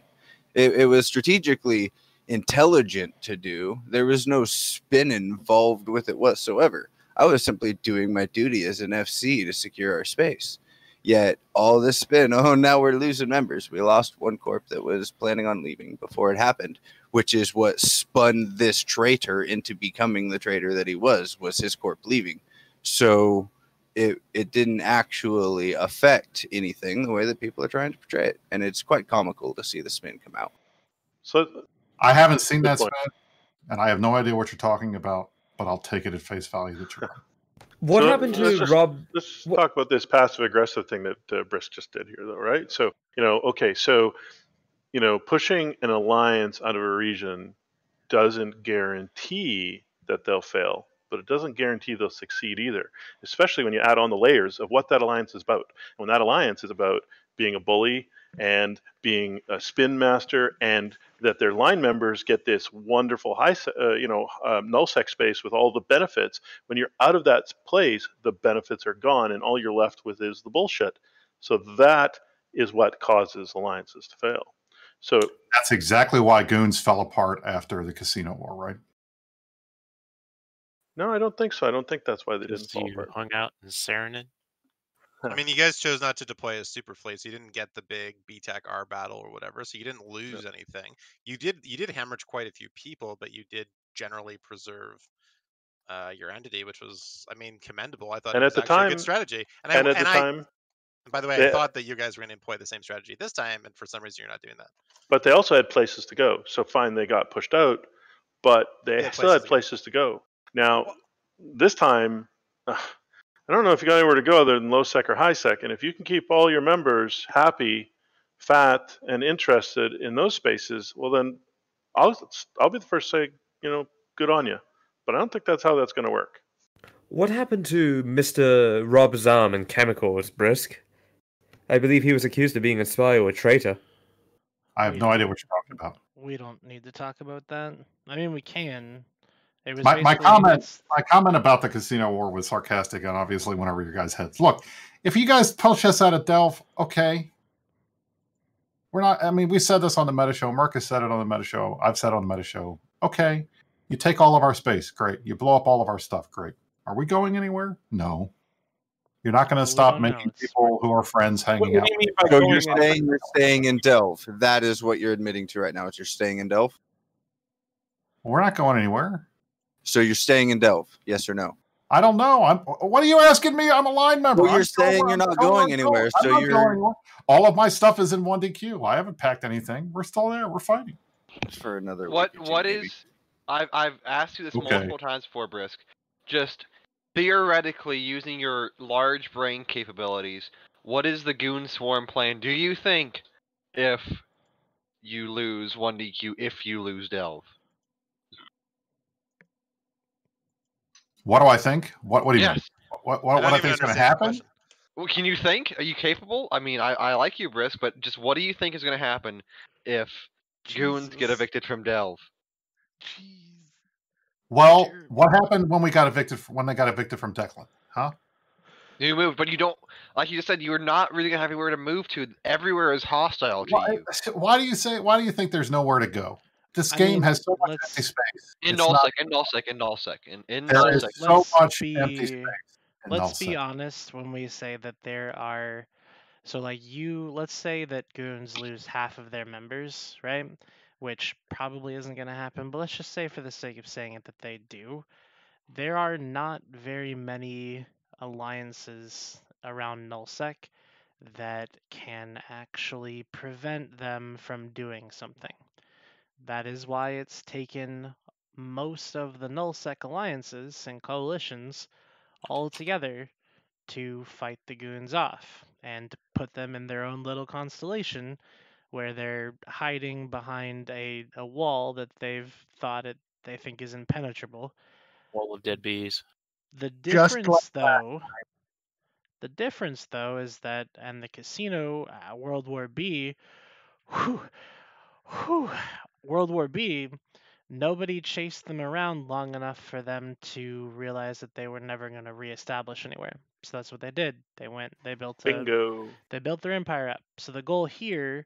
It, it was strategically intelligent to do. There was no spin involved with it whatsoever. I was simply doing my duty as an FC to secure our space. Yet all this spin, oh, now we're losing members. We lost one corp that was planning on leaving before it happened, which is what spun this traitor into becoming the traitor that he was, was his corp leaving. So it it didn't actually affect anything the way that people are trying to portray it. And it's quite comical to see the spin come out. So I haven't seen that point. spin, and I have no idea what you're talking about, but I'll take it at face value that you're right. What So happened to just- Rob? Let's talk about this passive aggressive thing that uh, Brisk just did here, though, right? So, you know, okay, so, you know, pushing an alliance out of a region doesn't guarantee that they'll fail, but it doesn't guarantee they'll succeed either, especially when you add on the layers of what that alliance is about. And When that alliance is about being a bully and being a spin master and that their line members get this wonderful high uh, you know um, null sec space with all the benefits. When you're out of that place the benefits are gone and all you're left with is the bullshit. So that is what causes alliances to fail. So That's exactly why Goons fell apart after the Casino War, right? no i don't think so. I don't think that's why they didn't Because fall you apart. hung out in Saranen. I mean, you guys chose not to deploy a super fleet, so You didn't get the big BTAC R battle or whatever, so you didn't lose anything. You did you did hemorrhage quite a few people, but you did generally preserve uh, your entity, which was, I mean, commendable. I thought And it at was the actually a time- good strategy. And, and I, at and the I, time and by the way, I they- thought that you guys were going to employ the same strategy this time, and for some reason you're not doing that. but they also had places to go so fine they got pushed out but they had still had places to go. places to go now this time uh, i don't know if you got anywhere to go other than low sec or high sec and if you can keep all your members happy fat and interested in those spaces well then i'll i'll be the first to say you know good on you but i don't think that's how that's going to work What happened to Mr. Rob Zarm and chemicals, Brisk? I believe he was accused of being a spy or a traitor. I have no idea what you're talking about. We don't need to talk about that. I mean, we can. It was My, my basically- comment my comment about the casino war was sarcastic and obviously went over your guys' heads. Look, if you guys push us out of Delve, okay. We're not I mean, we said this on the meta show. Marcus said it on the meta show. I've said it on the meta show. Okay. You take all of our space, great. You blow up all of our stuff, great. Are we going anywhere? No. You're not going to stop don't know. making people who are friends hanging out. So you're saying you're staying in Delve. That is what you're admitting to right now. Is you're staying in Delve. We're not going anywhere. So you're staying in Delve, Yes or no? I don't know. I'm. What are you asking me? I'm a line member. Well, you're still- saying you're not still- going anywhere, so I'm not you're- going. All of my stuff is in one DQ. I haven't packed anything. We're still there. We're fighting. For another. What week two, what maybe. is I've I've asked you this Okay. multiple times before, Brisk. Just theoretically using your large brain capabilities, what is the goon swarm plan? Do you think if you lose one DQ, if you lose Delve? What do I think? What What do you Yes. mean? What What, what don't I think is going to happen? Well, can you think? Are you capable? I mean, I, I like you, Brisk, but just what do you think is going to happen if goons get evicted from Delve? Well, what happened when we got evicted? When they got evicted from Deklein? Huh? You moved, but you don't. Like you just said, you're not really gonna have anywhere to move to. Everywhere is hostile to Why, you. why do you say? Why do you think there's nowhere to go? This I game mean, has so much empty space. In nullsec, in nullsec, in nullsec, in in There is so much be- empty space. let's be honest when we say that there are so like you let's say that goons lose half of their members right which probably isn't going to happen but let's just say for the sake of saying it that they do there are not very many alliances around nullsec that can actually prevent them from doing something that is why it's taken most of the nullsec alliances and coalitions all together to fight the goons off and put them in their own little constellation where they're hiding behind a, a wall that they've thought it they think is impenetrable. Wall of dead bees. The difference like that. though the difference though is that and the casino uh, World War B whew, whew, World War B nobody chased them around long enough for them to realize that they were never going to reestablish anywhere. So that's what they did. They went, they built a, bingo they built their empire up. So the goal here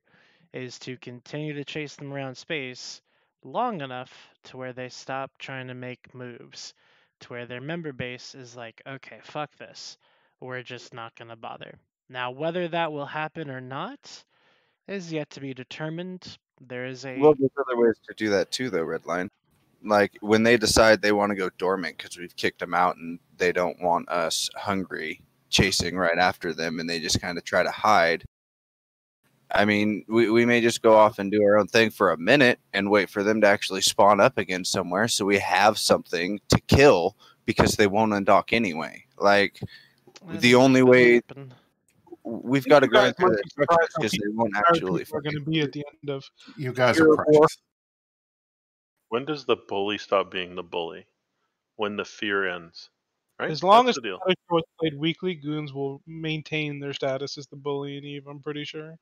is to continue to chase them around space long enough to where they stop trying to make moves, to where their member base is like, okay, fuck this. We're just not going to bother. Now, whether that will happen or not is yet to be determined. There is a. Well, there's other ways to do that too, though. Redline, like when they decide they want to go dormant because we've kicked them out and they don't want us hungry chasing right after them, and they just kind of try to hide. I mean, we, we may just go off and do our own thing for a minute and wait for them to actually spawn up again somewhere so we have something to kill because they won't undock anyway. Like, the only way we've got to You go guys into might the be surprised how because they won't actually. people are going to be at the end of. You guys Gears are precious. When does the bully stop being the bully? When the fear ends, right? As long That's as the deal. the show is played weekly, goons will maintain their status as the bully and Eve. I'm pretty sure.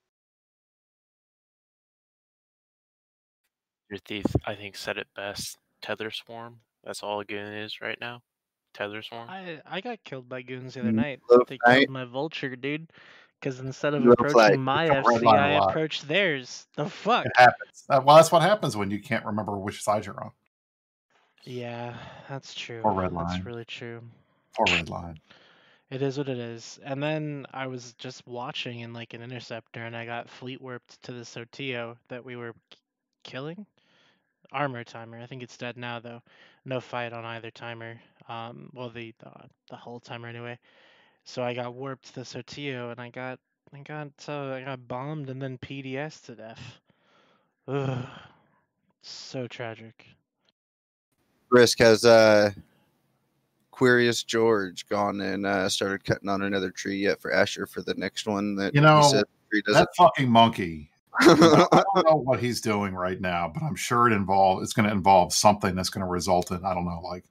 Your thief, I think, said it best. Tether swarm. That's all a goon is right now. Tether swarm. I I got killed by goons the other Mm, night. low They flight. killed my vulture, dude. Because instead of Low approaching flight. my It's FC, line I a lot. approached theirs. The fuck? It happens. Uh, well, that's what happens when you can't remember which side you're on. Yeah, that's true. Or red That's really true. Or red line. It is what it is. And then I was just watching in like an interceptor, and I got fleet warped to the Sotiyo that we were k- killing. Armor timer. I think it's dead now though. No fight on either timer. Um, well the the, the hull timer anyway. So I got warped to the Sotiyo, and I got I got uh, I got bombed and then PDS to death. Ugh, so tragic. Risk has uh Curious George gone and uh, started cutting on another tree yet for Asher for the next one that You he know, said the tree doesn't that fucking monkey. I don't know what he's doing right now, but I'm sure it involve it's going to involve something that's going to result in I don't know, like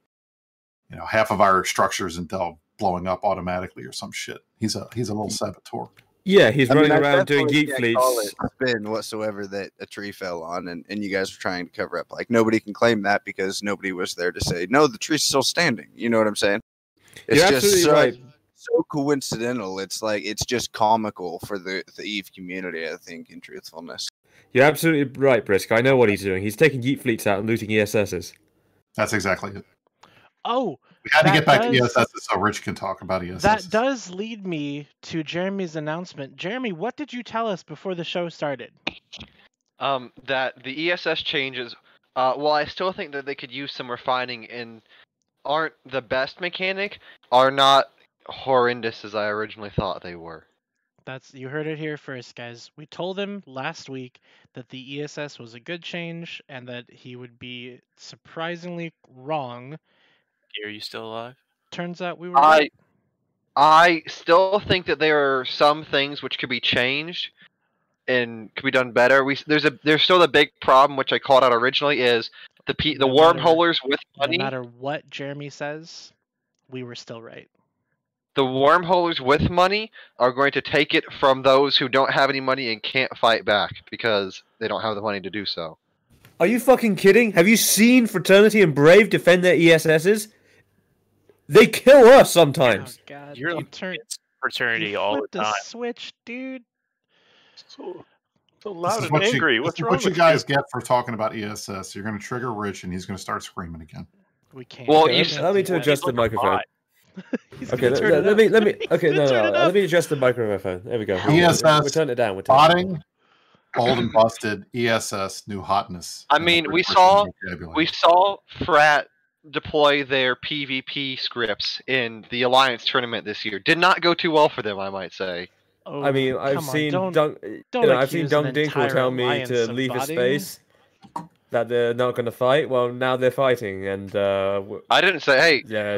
you know, half of our structures in Delve blowing up automatically or some shit. He's a he's a little saboteur. Yeah, he's I running I around doing definitely geek fleets. it spin whatsoever that a tree fell on, and, and you guys were trying to cover up. Like nobody can claim that because nobody was there to say no. The tree's still standing. You know what I'm saying? It's You're just absolutely so, right. so coincidental. It's like it's just comical for the the Eve community. I think, in truthfulness. You're absolutely right, Brisk. I know what he's doing. He's taking geek fleets out and looting ESSs. That's exactly it. Oh, We had to get back does- to ESS so Rich can talk about ESS. That does lead me to Jeremy's announcement. Jeremy, what did you tell us before the show started? um, that the ESS changes, uh, while I still think that they could use some refining and aren't the best mechanic, are not horrendous as I originally thought they were. That's you heard it here first, guys. We told him last week that the ESS was a good change and that he would be surprisingly wrong. Are you still alive? Turns out we were I right. I still think that there are some things which could be changed and could be done better. We there's a there's still the big problem which I called out originally is the P, the No matter- wormholers with No matter what Jeremy says, we were still right. The wormholers with money are going to take it from those who don't have any money and can't fight back because they don't have the money to do so. Are you fucking kidding? Have you seen Fraternity and Brave defend their ESSs? They kill us sometimes. Oh, God, You're you turn fraternity you all the flipped a time. switch, dude. So, so loud and what you- angry. this What's wrong what you with guys get for talking about ESS. You're going to trigger Rich, and he's going to start screaming again. We can't. Well, Okay, you let- me to adjust the microphone. Okay, let, let- let me let me. Okay, gonna no, no, let me adjust the microphone. There we go. ESS we turned it down. We turned it down. Old and busted. ESS new hotness. I mean, we saw we saw Frat deploy their PvP scripts in the Alliance tournament this year. Did not go too well for them, I might say. Oh, I mean, I've come on, seen don't- Dunk. don't you know, I've seen accuse an Dunk Dinkle tell me to leave a space. That they're not going to fight. Well, now they're fighting, and uh, w- I didn't say, hey, yeah,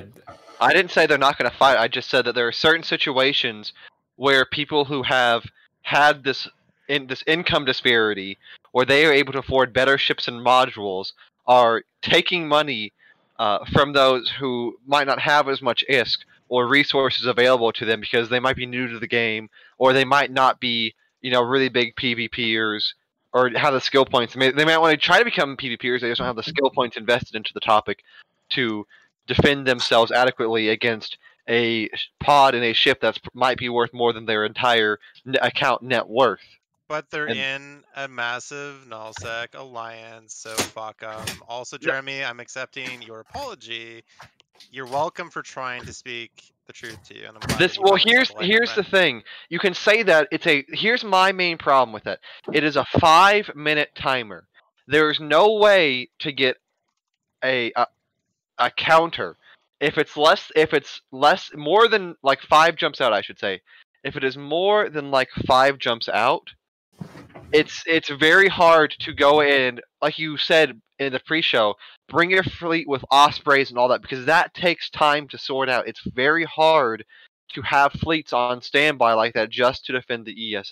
I didn't say they're not going to fight. I just said that there are certain situations where people who have had this in this income disparity, where they are able to afford better ships and modules, are taking money uh, from those who might not have as much ISK or resources available to them because they might be new to the game, or they might not be, you know, really big PvPers or have the skill points. They, might want to try to become PvPers. They just don't have the skill points invested into the topic to defend themselves adequately against a pod and a ship that might be worth more than their entire account net worth. But they're And- in a massive nullsec alliance, so fuck them. Also, Jeremy, I'm accepting your apology. You're welcome for trying to speak the truth to you. And I'm This well, here's here's the thing. You can say that it's a. Here's my main problem with it. It is a five minute timer. There is no way to get a a, a counter if it's less if it's less more than like five jumps out. I should say. If it is more than like five jumps out, it's it's very hard to go in like you said in the pre-show bring your fleet with ospreys and all that because that takes time to sort out. It's very hard to have fleets on standby like that just to defend the ess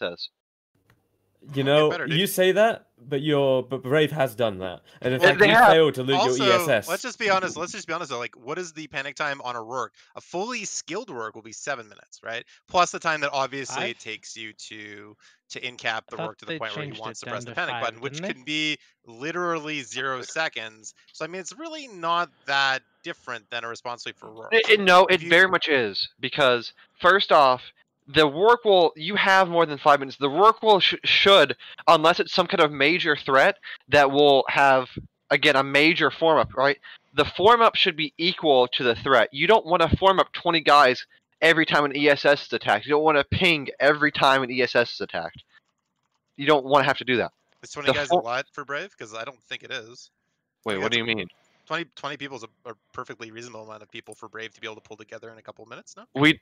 You know, better, you say that, but your but Brave has done that, and in Well, fact, they you have. failed to lose also, your ESS. let's just be honest. Let's just be honest though. Like, what is the panic time on a work? A fully skilled work will be seven minutes, right? Plus the time that obviously I- it takes you to to incap the thought work to the point where he changed wants to press the panic five, button, which they? can be literally zero seconds. So I mean, it's really not that different than a response rate for work. It, it- no, it you- very much is because first off, the work will you have more than five minutes. The work will sh- should unless it's some kind of major threat that will have again a major form up. Right, the form up should be equal to the threat. You don't want to form up twenty guys every time an ESS is attacked. You don't want to ping every time an ESS is attacked. You don't want to have to do that. Is 20 the guys for- a lot for Brave? Because I don't think it is. Wait, what do you mean? 20, 20 people is a, a perfectly reasonable amount of people for Brave to be able to pull together in a couple of minutes. No, We,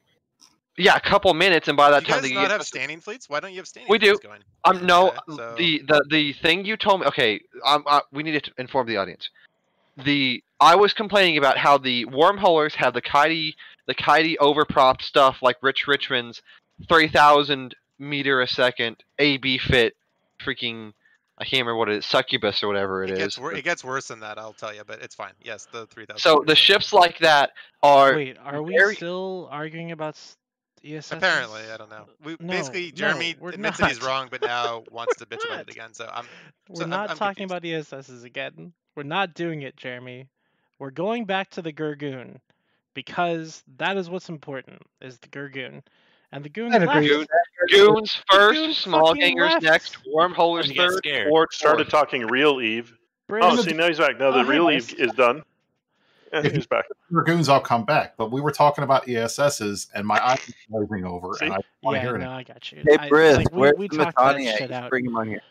yeah, a couple minutes, and by that do you time guys the not have standing fleets? Why don't you have standing We do. fleets going? Um, no, Okay, so- the, the the thing you told me. Okay, um, uh, we need to inform the audience. The I was complaining about how the wormholers have the kitey the kitey overpropped stuff like Rich Richmond's three thousand meter a second AB fit, freaking I can't remember what it is, succubus or whatever it It is. gets, wor- it gets worse than that, I'll tell you, but it's fine. Yes, the 3,000. So the ships like that are Wait, are we very- still arguing about s- ESS? Apparently, I don't know. We, No, basically, Jeremy we're admits that he's wrong, but now wants to bitch about it again. So I'm. We're so I'm- not I'm talking confused. about ESSs again. We're not doing it, Jeremy. We're going back to the Gurgoon because that is what's important. Is the Gurgoon, and the Goons I'd agree left. with Goons first, Goons small fucking gangers left. next, wormholers You got third, scared. Horde Started talking real Eve. Brave- Oh, see now he's back. Now Oh, the hey, real. Eve is done. Yeah, If he's back. Dragoons all come back, but we were talking about ESSs, and my eyes are glazing over, See? and I want to yeah, hear no, it. I got you. Hey, I, Briz, like, where's we the talked that Mittani at? shit out. Bring him on here.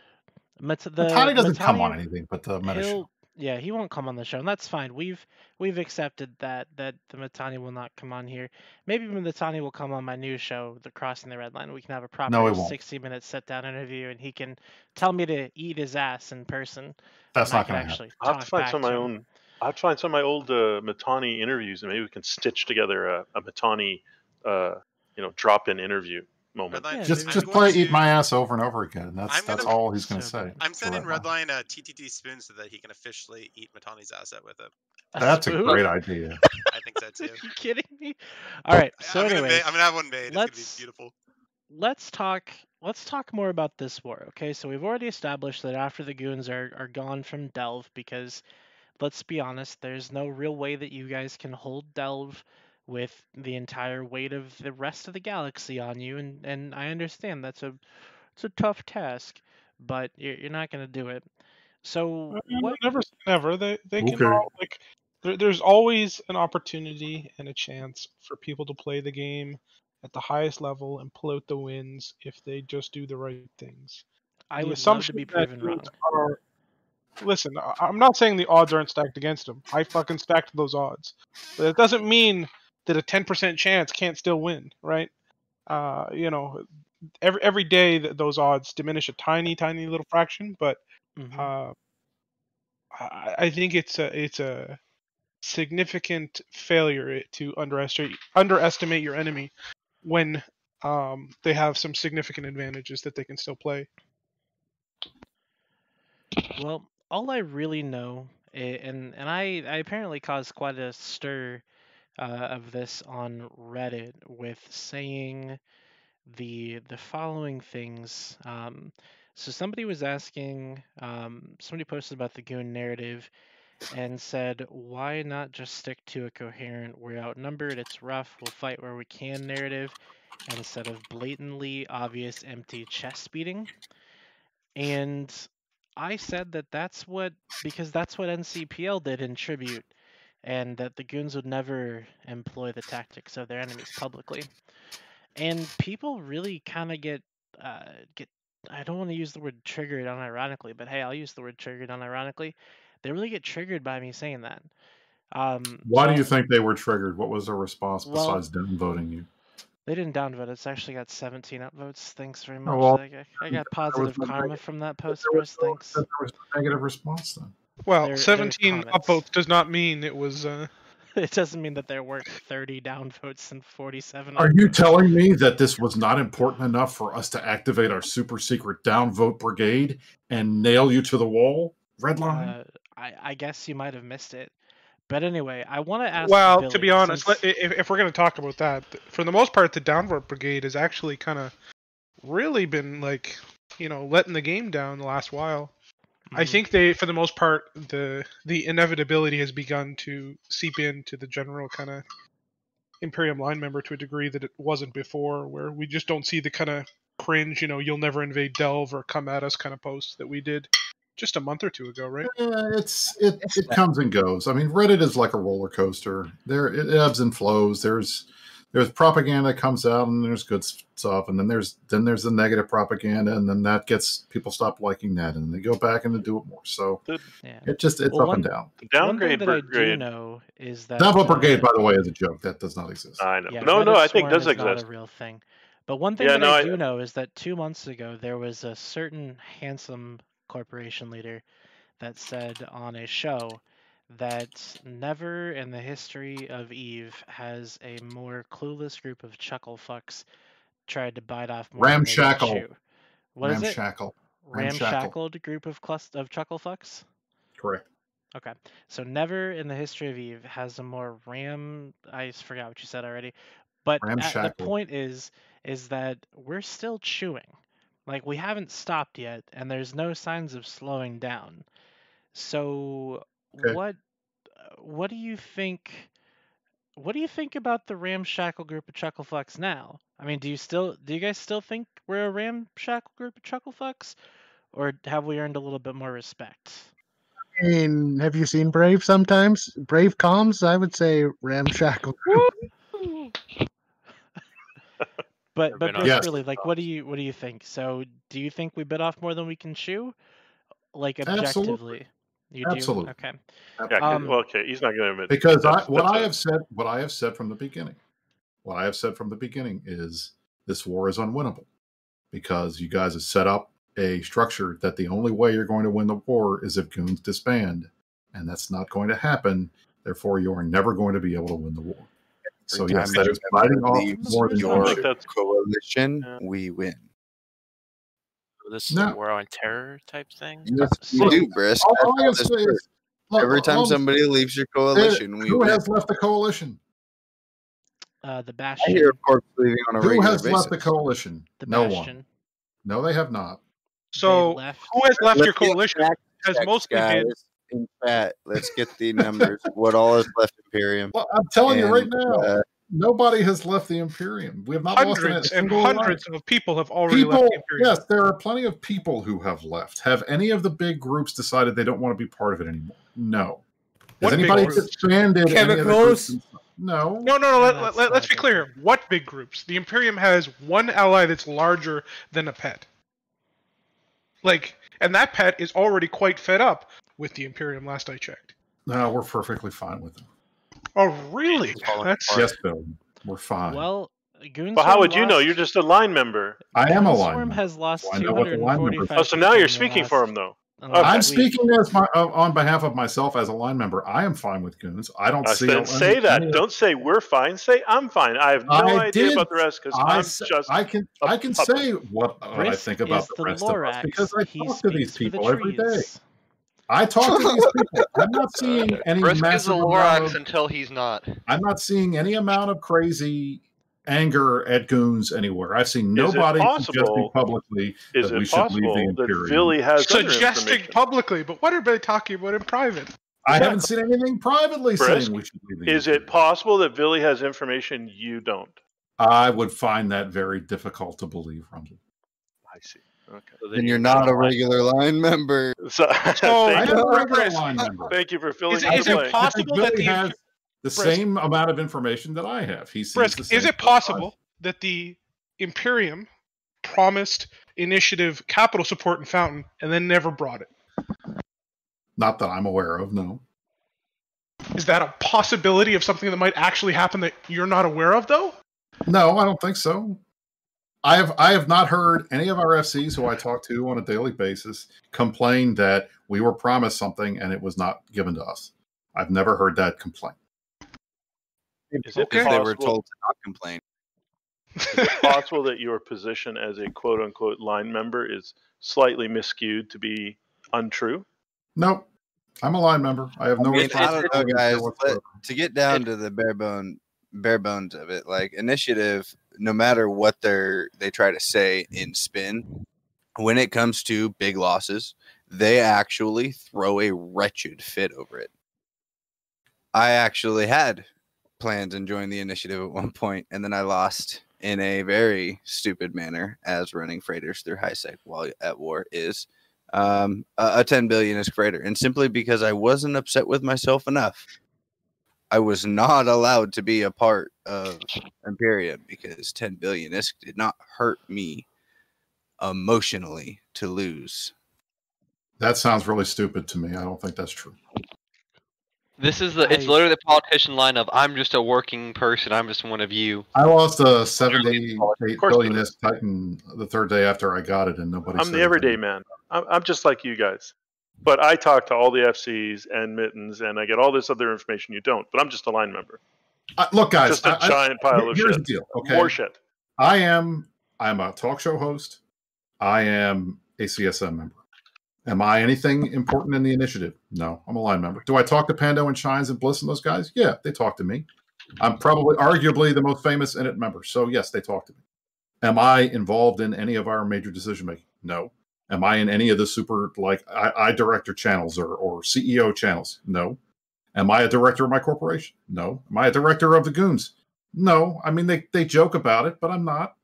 Mat- the Mittani doesn't come on anything, but the meta show. Yeah, he won't come on the show, and that's fine. We've we've accepted that that the Mittani will not come on here. Maybe Mittani will come on my new show, The Crossing the Red Line. We can have a proper No, 60 minute sit down interview, and he can tell me to eat his ass in person. That's not going to happen. actually I'll have talk to find some of my own. I'll have to find some of my old uh, Mittani interviews, and maybe we can stitch together a, a Mittani, uh, you know, drop-in interview moment. Redline, Yeah, Just I'm just going play to- "Eat My Ass" over and over again. That's I'm that's all he's going to say. I'm sending. Redline a TTT spoon so that he can officially eat Mittani's asset with it. That's a great idea. I think so Are too. you kidding me? All right. So I'm, gonna I'm gonna have one made. It's let's- gonna be beautiful. let's talk let's talk more about this war okay so we've already established that after the goons are, are gone from delve because let's be honest there's no real way that you guys can hold delve with the entire weight of the rest of the galaxy on you and and i understand that's a it's a tough task but you're, you're not going to do it so what Never, never. They they can all like. There, there's always an opportunity and a chance for people to play the game at the highest level and pull out the wins if they just do the right things. i the would love to assumption be that proven wrong Are, listen, I'm not saying the odds aren't stacked against them. I fucking stacked those odds, but it doesn't mean that a 10% chance can't still win, right? Uh, you know, every every day that those odds diminish a tiny, tiny little fraction, but Mhm. uh, I, I think it's a it's a significant failure to underestimate underestimate your enemy when um, they have some significant advantages that they can still play. Well, all I really know, and and I, I apparently caused quite a stir uh, of this on Reddit with saying the the following things. Um, so somebody was asking, um, somebody posted about the goon narrative, and said, why not just stick to a coherent "we're outnumbered, it's rough, we'll fight where we can" narrative, instead of blatantly obvious empty chest beating. and I said that that's what because that's what NCPL did in tribute, and that the goons would never employ the tactics of their enemies publicly, and people really kind of get uh, get. I don't want to use the word triggered unironically, but hey, I'll use the word triggered unironically. They really get triggered by me saying that. Um, Why do you think they were triggered? What was their response Well- besides downvoting you? They didn't downvote. It's actually got 17 upvotes. Thanks very much. Oh, well, I, I- I got positive no karma negative- from that post, there was Chris. no- Thanks. There was no negative response then. Well, There- there 17 comments. upvotes does not mean it was. Uh... It doesn't mean that there weren't 30 downvotes and 47. Are you telling me that this was not important enough for us to activate our super secret downvote brigade and nail you to the wall? Redline? Uh, I, I guess you might have missed it. But anyway, I want to ask. Well, to be honest, since- if, if we're going to talk about that, for the most part, the downvote brigade has actually kind of really been like, you know, letting the game down the last while. I Mhm. think they, for the most part, the the inevitability has begun to seep into the general kind of Imperium line member to a degree that it wasn't before, where we just don't see the kind of cringe, you know, you'll never invade Delve or come at us kind of posts that we did just a month or two ago, right? Yeah, it's it it comes and goes. I mean, Reddit is like a roller coaster. There it ebbs and flows. There's there's propaganda that comes out and there's good stuff, and then there's then there's the negative propaganda, and then that gets people stop liking that, and they go back and they do it more. So Yeah. it just it's Well, up and one- down. One thing Downgrade that I do know is that Downvote uh, brigade, by the way, is a joke. That does not exist. I know. Yeah, no, no, I think Swarm does is not exist. a real thing. But one thing Yeah, that no, I I- do know is that two months ago there was a certain handsome corporation leader that said on a show that never in the history of Eve has a more clueless group of chuckle fucks tried to bite off more than they can Ramshackle. What is it? Ramshackle. Ramshackle. Ramshackled group of clus- of chuckle fucks. Correct. Okay, so never in the history of Eve has a more ram. I forgot what you said already, but the point is, is that we're still chewing, like we haven't stopped yet, and there's no signs of slowing down. So Okay. what, uh, what do you think? What do you think about the ramshackle group of chucklefucks now? I mean, do you still, do you guys still think we're a ramshackle group of chucklefucks, or have we earned a little bit more respect? I mean, have you seen Brave sometimes? Brave comms, I would say ramshackle. But but been on Bruce, Yes. really, like, what do you what do you think? So, do you think we bit off more than we can chew? Like Absolutely. objectively, you do. Absolutely. Okay. Yeah, 'cause- Um, well, okay, he's not going to admit because I, that's- what that's I a- have said, what I have said from the beginning, what I have said from the beginning is this war is unwinnable because you guys have set up a structure that the only way you're going to win the war is if goons disband, and that's not going to happen. Therefore, you are never going to be able to win the war. So Every yes, time that is a member biting off leaves more than your you think that's- coalition, Yeah. we win. This is No. a war on terror type thing. Yes, you do, Brisk. all- That's all I how gotta this say is, works. look, Every time all I'm somebody leaves your coalition, we who win. has left the coalition? Uh, the I Bastion. hear corps leaving on a Who regular has basis. left the coalition? The no Bastion. one. No, they have not. So, left. who has left your Let's get coalition? Has checks, mostly been guys. In fact, let's get the numbers. what all is left the Imperium? Well, I'm telling you right now, uh, nobody has left the Imperium. We have not lost a hundreds and single life. hundreds of people have already people left the Imperium. yes there are plenty of people who have left have any of the big groups decided they don't want to be part of it anymore no What has big anybody groups? disbanded any Chemicals? no No, no, no. Let, that's let, us be good. clear. What big groups? The Imperium has one ally that's larger than a pet. Like, and that pet is already quite fed up with the Imperium. Last I checked. no we're perfectly fine with them Oh, really? That's yes bill we're fine Well, Goonswarm Well, how would you know? You're just a line member. i am a line member. has lost So I know what the line member 245 Oh, so now you're speaking last- for him, though. Okay. i'm speaking as my uh, on behalf of myself as a line member i am fine with goons i don't I see said, any- say that. any- Don't say we're fine. Say I'm fine. I have no I idea did. about the rest because I, I'm s- just. I can a I can puppet. say what, what I think about the the rest of us because I He talk to these speaks for the people every day. Trees. I talk to these people. I'm not seeing any Brisk is massive the amount Lorax of, until he's not. I'm not seeing any amount of crazy anger at goons anywhere. I've seen Is it nobody suggesting publicly Is that we should leave possible the that Imperium. Billy has Suggesting publicly, but what are they talking about in private? I haven't seen anything privately Brisk, saying we should leave the Is Imperium. it possible that Billy has information you don't? I would find that very difficult to believe, Rumble. I see. Okay. Then you're not a regular line member. So, oh, I thank, am you. a regular line member. thank you for filling Is, in is the it possible that Billy the has the Brisk. same amount of information that I have. He sees Brisk, the same is it stuff I- possible that the Imperium promised initiative capital support in Fountain and then never brought it? Not that I'm aware of. No. Is that a possibility of something that might actually happen that you're not aware of, though? No, I don't think so. I have I have not heard any of our FCs who I talk to on a daily basis complain that we were promised something and it was not given to us. I've never heard that complaint. Is it Because they were possible- told to not complain. Is it possible that your position as a quote unquote line member is slightly miscued to be untrue? Nope. I'm a line member. I have no I mean, I responsibility don't know, guys. But to get down to the bare bone, bare bones of it, like initiative, no matter what they're they try to say in spin, when it comes to big losses, they actually throw a wretched fit over it. I actually had plans and joined the initiative at one point, and then I lost in a very stupid manner as running freighters through high sec while at war is um, a, a 10 billion is freighter. And simply because I wasn't upset with myself enough, I was not allowed to be a part of Imperium because 10 billion isk did not hurt me emotionally to lose. That sounds really stupid to me. I don't think that's true. This is the. It's literally the politician line of "I'm just a working person. I'm just one of you." I lost a 78 course billion it isk Titan the third day after I got it, and nobody. I'm said the anything. everyday man. I'm, I'm just like you guys. But I talk to all the FCs and mittens, and I get all this other information you don't. But I'm just a line member. Uh, look, guys. just a I- I- giant pile here- of here's shit. the deal. Okay, More shit. I am. I'm a talk show host. I am a CSM member. Am I anything important in the initiative? No, I'm a line member. Do I talk to Pando and Shines and Bliss and those guys? Yeah, they talk to me. I'm probably, arguably, the most famous Init member. So yes, they talk to me. Am I involved in any of our major decision making? No. Am I in any of the super like I, I director channels or or CEO channels? No. Am I a director of my corporation? No. Am I a director of the Goons? No. I mean they they joke about it, but I'm not.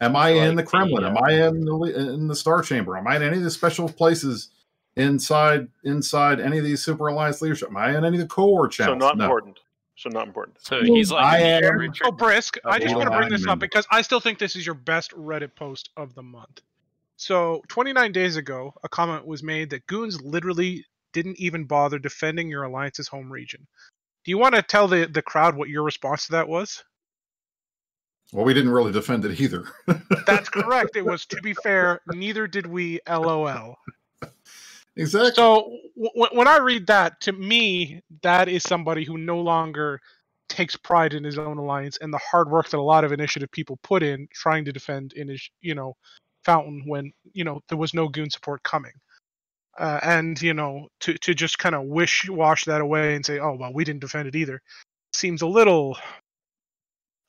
Am I in the Kremlin? Am I in the in the Star Chamber? Am I in any of the special places inside inside any of these Super Alliance leadership? Am I in any of the core channels? So not No. important. So not important. So he's like I me, am- Richard. Oh, Brisk, I just want to bring this up because I still think this is your best Reddit post of the month. So, 29 days ago, a comment was made that Goons literally didn't even bother defending your alliance's home region. Do you want to tell the, the crowd what your response to that was? Well, we didn't really defend it either. That's correct. It was, to be fair, neither did we, lol. exactly. So, w- when I read that, to me, that is somebody who no longer takes pride in his own alliance and the hard work that a lot of initiative people put in trying to defend in his, you know, fountain when you know there was no goon support coming. Uh, and you know, to to just kind of wish wash that away and say, oh well, we didn't defend it either, seems a little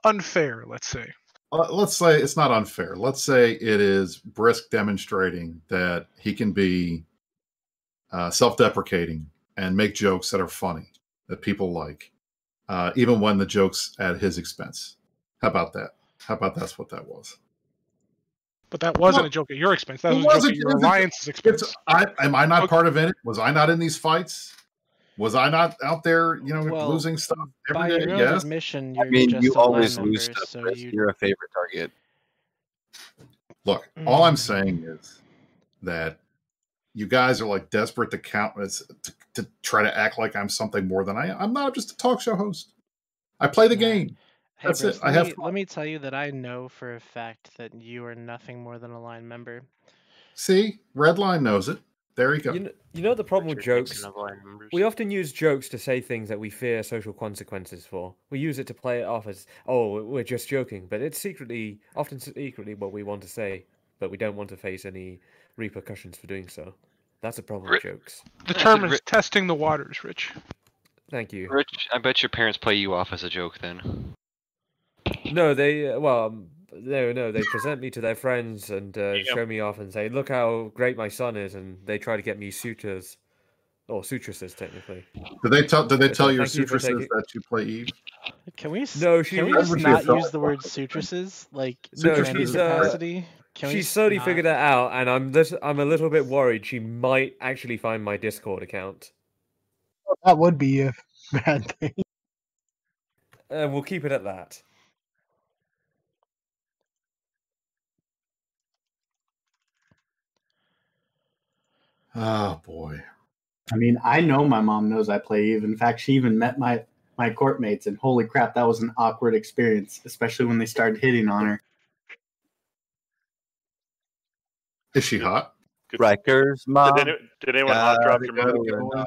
unfair. Let's say. Uh, let's say it's not unfair. Let's say it is Brisk demonstrating that he can be uh, self-deprecating and make jokes that are funny that people like, uh, even when the jokes at his expense. How about that? How about that's what that was? But that wasn't No, a joke at your expense. That It was a joke wasn't- at your it was a- alliance's expense. I, am I not part of it? Was I not in these fights? Was I not out there, you know, Well, losing stuff By every day? your own Yes. admission, I you're mean, you a line always member, lose stuff. so you You're a favorite target. Look, all I'm Mm. saying is that you guys are like desperate to count as to, to try to act like I'm something more than I am. I'm not. I'm just a talk show host. I play the game. Hey, That's Bruce, it. I let have me, let me tell you that I know for a fact that you are nothing more than a line member. See, Redline knows it. There you go. You know, you know the problem with Richard jokes? Nixon of line members. We often use jokes to say things that we fear social consequences for. We use it to play it off as, oh, we're just joking, but it's secretly, often secretly, what we want to say, but we don't want to face any repercussions for doing so. That's a problem with jokes. The term Ri- is testing the waters, Rich. Thank you. Rich, I bet your parents play you off as a joke then. No, they uh, well, um, no, no, they present me to their friends and uh, show me off and say, "Look how great my son is," and they try to get me sutures, or sutresses technically. Did they tell? Did they tell your thank you taking- that you play Eve? Can we? No, she- Can we just would you not thought- use the word sutresses? Like No, in any she's, uh, capacity? Can She's slowly not- figured it out, and I'm lit- I'm a little bit worried she might actually find my Discord account. That would be a bad thing. Uh, we'll keep it at that. Oh boy. I mean, I know my mom knows I play Eve. In fact, she even met my my court mates, and holy crap, that was an awkward experience, especially when they started hitting on her. Is she hot? Rikers, mom. Did, any, did anyone hot drop your gotta mom?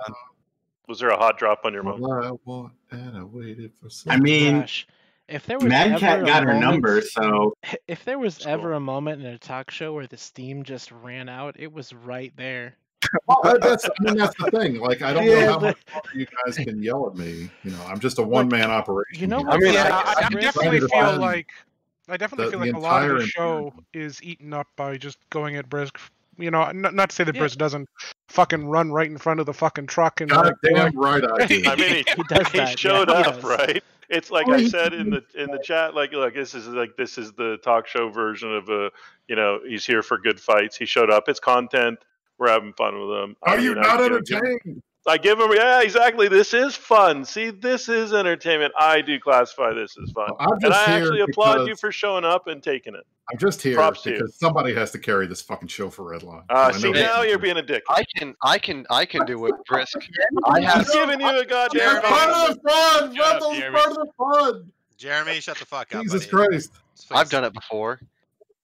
Was there a hot drop on your mom? All I want I waited for I mean, Gosh, if there was Mad Cat a got her moment- number, so If there was ever a moment in a talk show where the steam just ran out, it was right there. Well, that's I mean that's the thing. Like I don't Yeah, know how but- much you guys can yell at me. You know, I'm just a one man operation. you know I mean, yeah, I, I, I I'm definitely feel like I definitely the- feel like a lot of the entire show is eaten up by just going at Brisk. You know, not, not to say that Yeah. Brisk doesn't fucking run right in front of the fucking truck and God like, damn like- right I do. I mean, he, He does he that, showed yeah, up, right? It's like Oh, I said in the in the chat, like, look, this is like this is the talk show version of a, you know, he's here for good fights. He showed up. It's content. We're having fun with him. I Are you mean, I not entertained? I give him, yeah, exactly. This is fun. See, this is entertainment. I do classify this as fun, I'm and I here actually applaud you for showing up and taking it. I'm just here Props to you. because somebody has to carry this fucking show for Redline. Uh, I see, now you're being a dick. I can, I can, I can do it, Brisk. I have. He's giving you a goddamn. It's part of the fun. Shut up, Jeremy. part of the fun. Jeremy, shut the fuck up. Jesus buddy. Christ. I've done it before.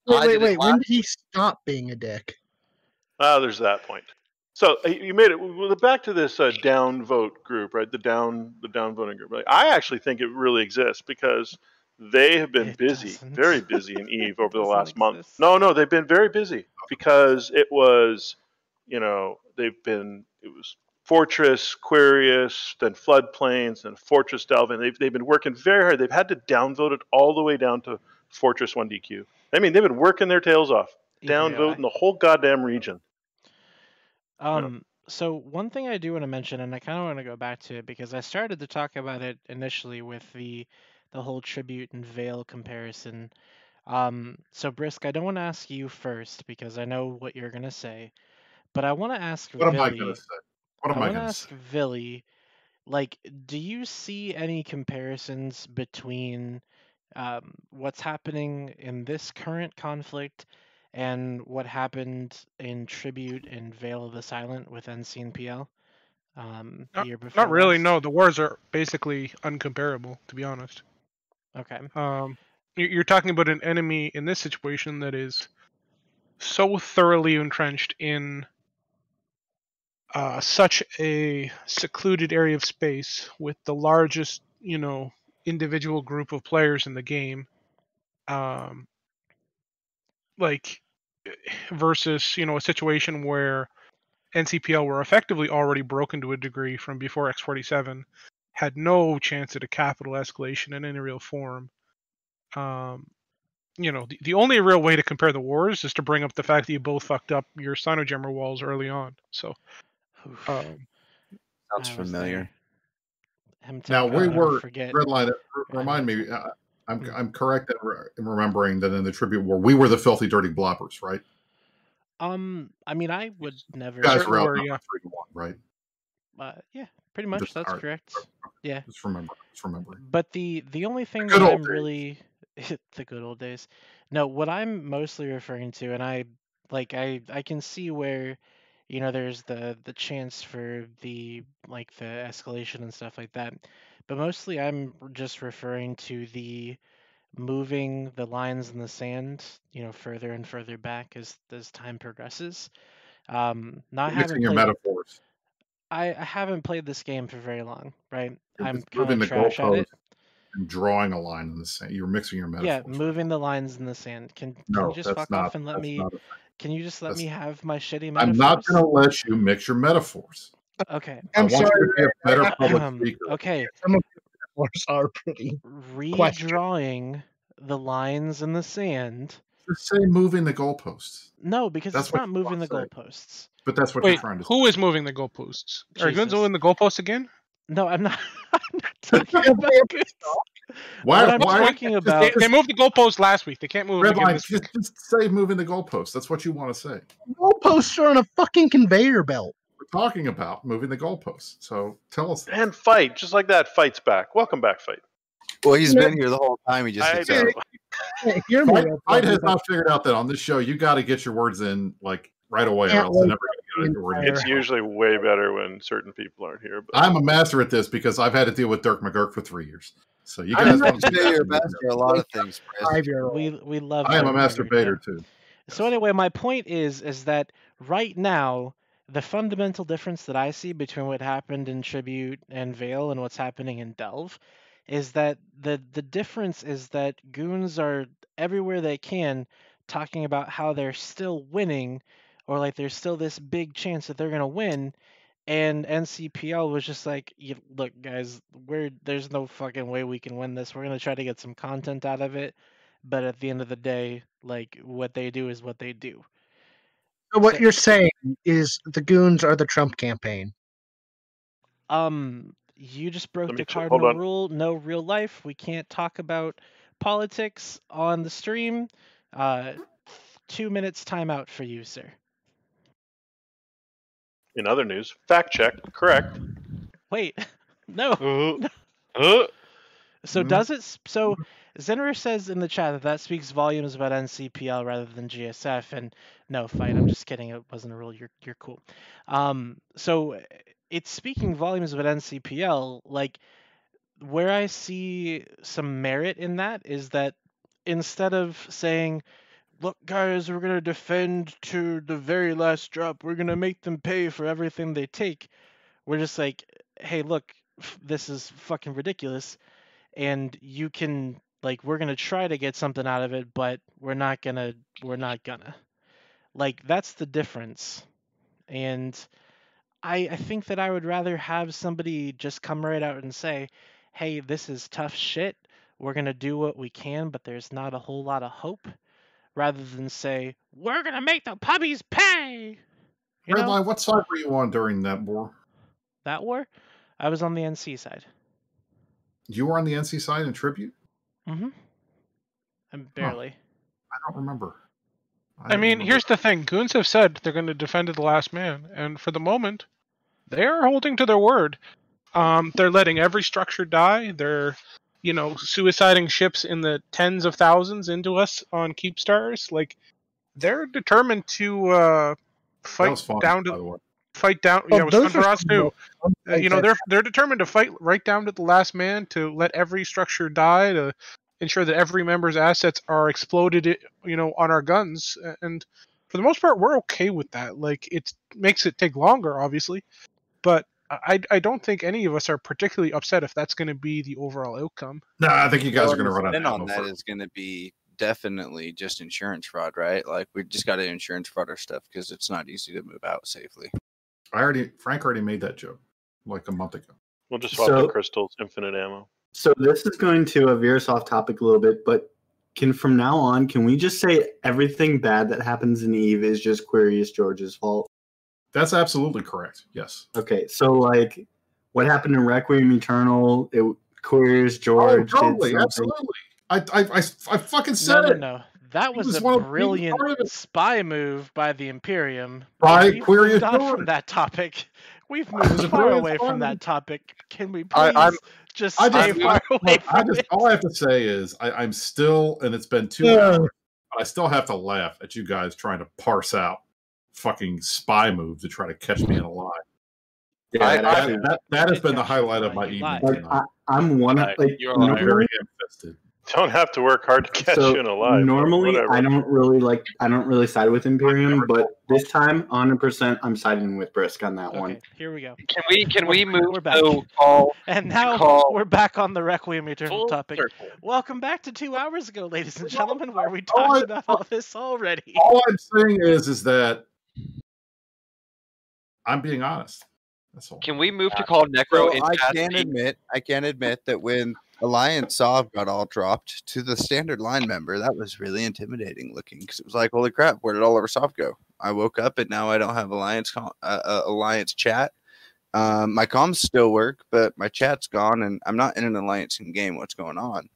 Wait, wait, wait. When did he stop being a dick? Ah, there's that point. So uh, you made it well, back to this uh, down vote group, right? The down the down voting group. Like, I actually think it really exists because they have been It busy, doesn't. very busy in Eve over the last month. No, no, they've been very busy because it was, you know, they've been it was Fortress, Querious, then Floodplains, then Fortress Delvin. They've they've been working very hard. They've had to downvote it all the way down to Fortress One DQ. I mean, they've been working their tails off, Either downvoting way. the whole goddamn region. Um, so one thing I do want to mention, and I kind of want to go back to it because I started to talk about it initially with the the whole tribute and Vale comparison. Um, so Brisk, I don't want to ask you first because I know what you're gonna say, but I want to ask What am I gonna say? What am I want to gonna ask say? Vily, like, do you see any comparisons between um, what's happening in this current conflict and what happened in Tribute and Vale of the Silent with and PL? Um, the Not, year before not really. No, the wars are basically uncomparable, to be honest. Okay. Um, you- you're talking about an enemy in this situation that is so thoroughly entrenched in uh, such a secluded area of space with the largest, you know, individual group of players in the game. Um, like versus, you know, a situation where NCPL were effectively already broken to a degree from before X47, had no chance at a capital escalation in any real form. Um, you know, the, the only real way to compare the wars is to bring up the fact that you both fucked up your Cyno Jammer walls early on. So, um, Sounds familiar. there. Him to Now we were forget. Redline. Remind me. Uh, I'm I'm correct in, remembering that in the tribute war we were the filthy, dirty bloppers, right? Um, I mean, I would never. You guys were outnumbered yeah. three to one, right? Uh, yeah, pretty much. Just- That's alright. correct. Yeah. Just remember. Just remember. But the the only thing good that I'm days. really the good old days. No, what I'm mostly referring to, and I like I I can see where you know there's the the chance for the like the escalation and stuff like that. But mostly I'm just referring to the moving the lines in the sand, you know, further and further back as as time progresses. Um, not You're mixing your metaphors. I, I haven't played this game for very long, right? You're I'm moving the trash at goalpost it. and drawing a line in the sand. You're mixing your metaphors. Yeah, moving the lines in the sand. Can can No, you just fuck not. off and let me? Can you just let that's- me have my shitty metaphors? I'm not going to let you mix your metaphors. Okay. I'm you to be a better public Um, speaker. okay. Some of the are pretty. Question. Redrawing the lines in the sand. Just say moving the goalposts. No, because That's it's not moving the want to goalposts. But that's what wait, you're trying to say. who is moving the goalposts? Are Goons Jesus. moving the goalposts again? No, I'm not. I'm not talking about Goons. Why? What I'm why talking They, about. they moved the goalpost last week. They can't move them again Redline, this just, just say moving the goalpost. That's what you want to say. Goalposts are on a fucking conveyor belt. We're talking about moving the goalposts. So tell us. And fight, just like that. Fights back. Welcome back, fight. Well, he's been here the whole time. He just I accepted. know. Hear me. Fight, Fight has not figured out that on this show you got to get your words in like right away, or else never going to get your word in. It's usually way better when certain people aren't here. But I'm a master at this because I've had to deal with Dirk McGurk for three years. So you guys was want to say you're a master a lot of things, Five-year-old. We we love. I am a Dirk master Nowitzki. baiter too. So anyway, my point is is that right now the fundamental difference that I see between what happened in Tribute and Vale and what's happening in Delve is that the the difference is that goons are everywhere they can talking about how they're still winning or like there's still this big chance that they're going to win and NCPL was just like, "You- look, guys, we're there's no fucking way we can win this. We're gonna try to get some content out of it, but at the end of the day, like what they do is what they do. So what you're saying is the goons are the Trump campaign. Um, you just broke the cardinal on. rule. No real life. We can't talk about politics on the stream. Uh, two minutes timeout for you, sir. in other news, fact check, correct. Wait, no. Uh, uh, So Mhm. does it? So Zenner says in the chat that that speaks volumes about NCPL rather than GSF. And no, fight. I'm just kidding. It wasn't a rule. You're you're cool. Um, so it's speaking volumes about NCPL. Like where I see some merit in that is that instead of saying, "Look, guys, we're gonna defend to the very last drop. We're gonna make them pay for everything they take," we're just like, "Hey, look, this is fucking ridiculous." and you can like we're gonna try to get something out of it but we're not gonna we're not gonna. Like that's the difference. And i i think that i would rather have somebody just come right out and say hey this is tough shit. We're gonna do what we can but there's not a whole lot of hope rather than say we're gonna make the puppies pay you know? Redline, what side were you on during that war? that war? I was on the nc side. You were on the NC side in tribute? Mm-hmm i'm barely I don't remember. I mean, here's the thing: goons have said they're going to defend to the last man, and for the moment, they are holding to their word. Um, they're letting every structure die. They're, you know, suiciding ships in the tens of thousands into us on Keepstars. Like, they're determined to uh, fight was fun, down by to the way. Fight down. Oh, yeah, with those are Sundaras too. fun Uh, you know, they're they're determined to fight right down to the last man to let every structure die to ensure that every member's assets are exploded. You know, on our guns, and for the most part, we're okay with that. Like, it makes it take longer, obviously, but I I don't think any of us are particularly upset if that's going to be the overall outcome. No, I think you guys Well, are going to run out spin of on ammo that for- is going to be definitely just insurance fraud, right? Like we just got to insurance fraud our stuff because it's not easy to move out safely. I already, Frank already made that joke like a month ago. we'll just swap So- the crystals, infinite ammo. So this is going to veer us off topic a little bit, but can from now on, can we just say everything bad that happens in Eve is just Curious George's fault? That's absolutely correct. Yes. Okay, so like what happened in Requiem Eternal, it Curious oh, George oh, totally, absolutely. I, I, I, I fucking No, said no, it. no. That was, was a one of the leading brilliant of spy move by the Imperium. By We've Curious moved on George. from that topic. We've moved far away spy from that topic. Can we please I- I'm- just I stay just, far I, away look, I from just, it? all I have to say is I, I'm still, and it's been two Yeah. hours, but I still have to laugh at you guys trying to parse out fucking spy move to try to catch me in a lie. Yeah, I- it That, that, that has been the catch you in a highlight of my evening. like. I, I'm one of like you're a I'm very invested. Don't have to work hard to catch so you in a lie. normally. I don't really like I don't really side with Imperium, but this time 100 percent I'm siding with Brisk on that one. Here we go. Can we can we We're- move we're back. call And now call we're back on the Requiem Eternal full topic. circle? Welcome back to two hours ago, ladies and gentlemen, where we All I- talked about all this already. All I'm saying is, is that I'm being honest. That's all. Can we move to call Necro So in I can speak? admit, I can admit that when Alliance Sov got all dropped to the standard line member, that was really intimidating looking because it was like, holy crap, where did all of our Sov go? I woke up and now I don't have Alliance uh, uh, Alliance chat. Um, my comms still work, but my chat's gone, and I'm not in an alliance game. What's going on?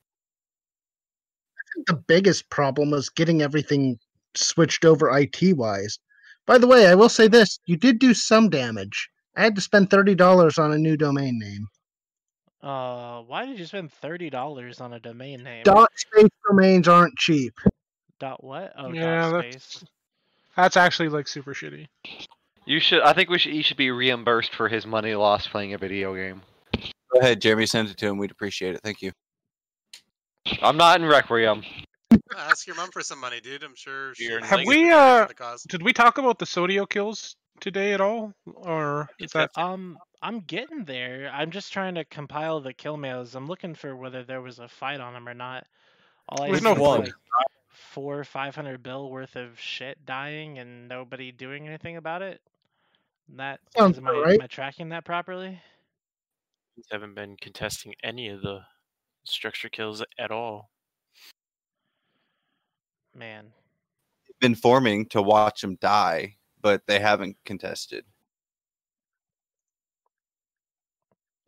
the biggest problem was getting everything switched over IT wise. By the way, I will say this: you did do some damage. I had to spend thirty dollars on a new domain name. Uh, why did you spend thirty dollars on a domain name? Dot space domains aren't cheap. Dot what? Oh, Yeah, dot that's- space. That's actually like super shitty. You should. I think we should. He should be reimbursed for his money lost playing a video game. Go ahead, Jeremy. Send it to him. We'd appreciate it. Thank you. I'm not in Requiem. Ask your mom for some money, dude. I'm sure. she Have we uh the cause. did we talk about the Sotiyo kills today at all? Or is that Um, I'm getting there. I'm just trying to compile the kill mails. I'm looking for whether there was a fight on them or not. All I There's see no is, one. like four, or five hundred bill worth of shit dying and nobody doing anything about it. That Sounds is, am, I, right. am I tracking that properly? haven't been contesting any of the structure kills at all. Man, Been forming to watch them die, but they haven't contested.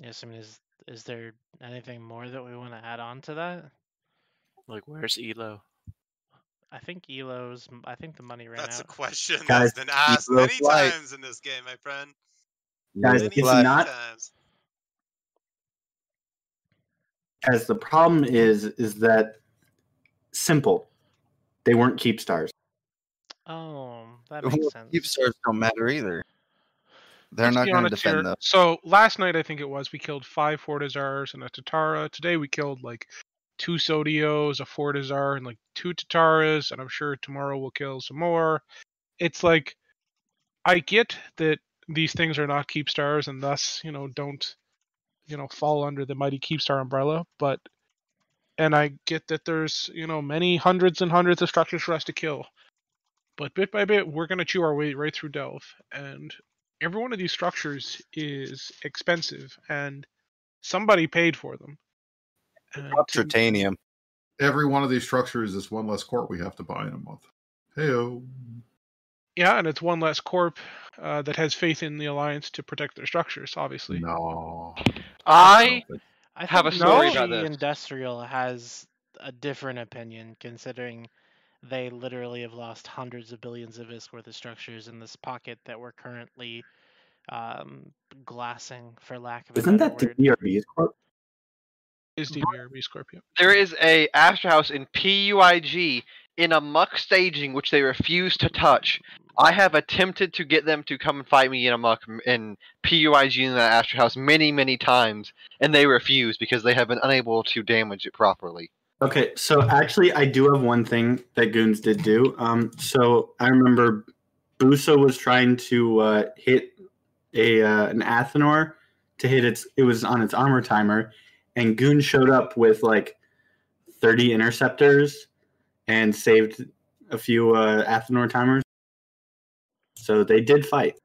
yes. I mean, is is there anything more that we want to add on to that? Like, where's Elo? I think Elo's. I think the money ran out. That's a question Guys, that's been asked Elo many flight. times in this game, my friend. Guys, Many, it's many not times. as the problem is is that simple. They weren't Keepstars. Oh, that Well, sense. Keepstars don't matter either. They're Let's not going to honest here. defend those. So last night I think it was we killed five Fortizars and a Tatara. Today we killed like two Sotiyos, a Fortizar, and like two Tataras, and I'm sure tomorrow we'll kill some more. It's like I get that these things are not Keepstars and thus, you know, don't you know, fall under the mighty Keepstar umbrella, but and I get that there's, you know, many hundreds and hundreds of structures for us to kill. But bit by bit, we're gonna chew our way right through Delve, and every one of these structures is expensive, and somebody paid for them. And to- Tritanium. Every one of these structures is one less court we have to buy in a month. Heyo. yeah, and it's one less corp uh, that has faith in the alliance to protect their structures. Obviously, No. I I have a think story Yoshi about this. Industrial has a different opinion, considering they literally have lost hundreds of billions of ISK worth of structures in this pocket that we're currently um, glassing, for lack of a Isn't better that the word. DRB's corp? is DBRB Scorpio. There is a Astra House in PUIG in a muck staging which they refuse to touch. I have attempted to get them to come and fight me in a muck m- in PUIG in that Astra House many, many times, and they refuse because they have been unable to damage it properly. Okay, so actually, I do have one thing that Goons did do. Um, so I remember Buso was trying to uh, hit a uh, an Athanor to hit its. It was on its armor timer, and Goon showed up with like thirty interceptors and saved a few uh, Athanor timers. So they did fight.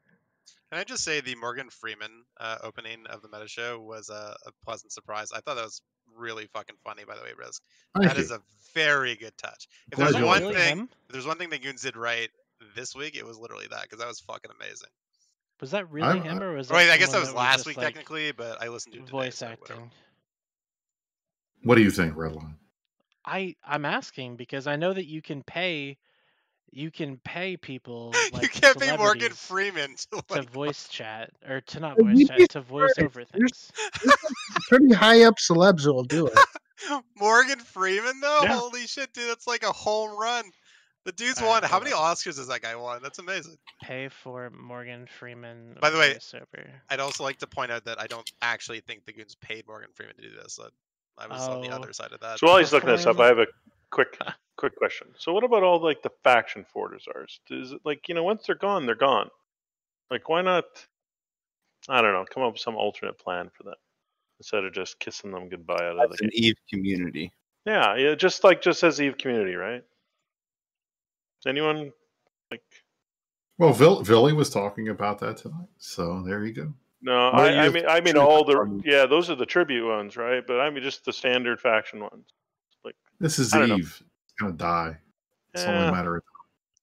Can I just say the Morgan Freeman uh, opening of the meta show was a, a pleasant surprise. I thought that was really fucking funny, by the way, Risk. Thank That is you. a very good touch. If Glad there's one liked thing, Him? if there's one thing that Goons did right this week, it was literally that because that was fucking amazing. Was that really I- him, or was Wait, I guess that someone was last just, week like, technically, but I listened to it today, voice so acting? What do you think, Redline? I I'm asking because I know that you can pay, you can pay people like you can't pay Morgan Freeman to to voice chat or to not voice chat to voice surprised. over There's- things. Pretty high up celebs will do it. Morgan Freeman though. Yeah. Holy shit, dude, that's like a home run. The dude's won. How many. Oscars has that guy won? That's amazing. Pay for Morgan Freeman. By the way, voiceover. I'd also like to point out that I don't actually think the Goons paid Morgan Freeman to do this. I, I was on the Oh. other side of that. So while he's looking this up, I have a quick quick question. So what about all like the faction Fortizars? Is it like you know once they're gone, they're gone. Like why not? I don't know. Come up with some alternate plan for them instead of just kissing them goodbye out of the an game. Eve community. Yeah, yeah, just like just as Eve community, right? Anyone like? Well, Vill- Vily was talking about that tonight. So there you go. No, I, I mean, I mean all the yeah, those are the tribute ones, right? But I mean just the standard faction ones. Like This is I don't know. Eve. It's going to die. It's Yeah. only a matter of time.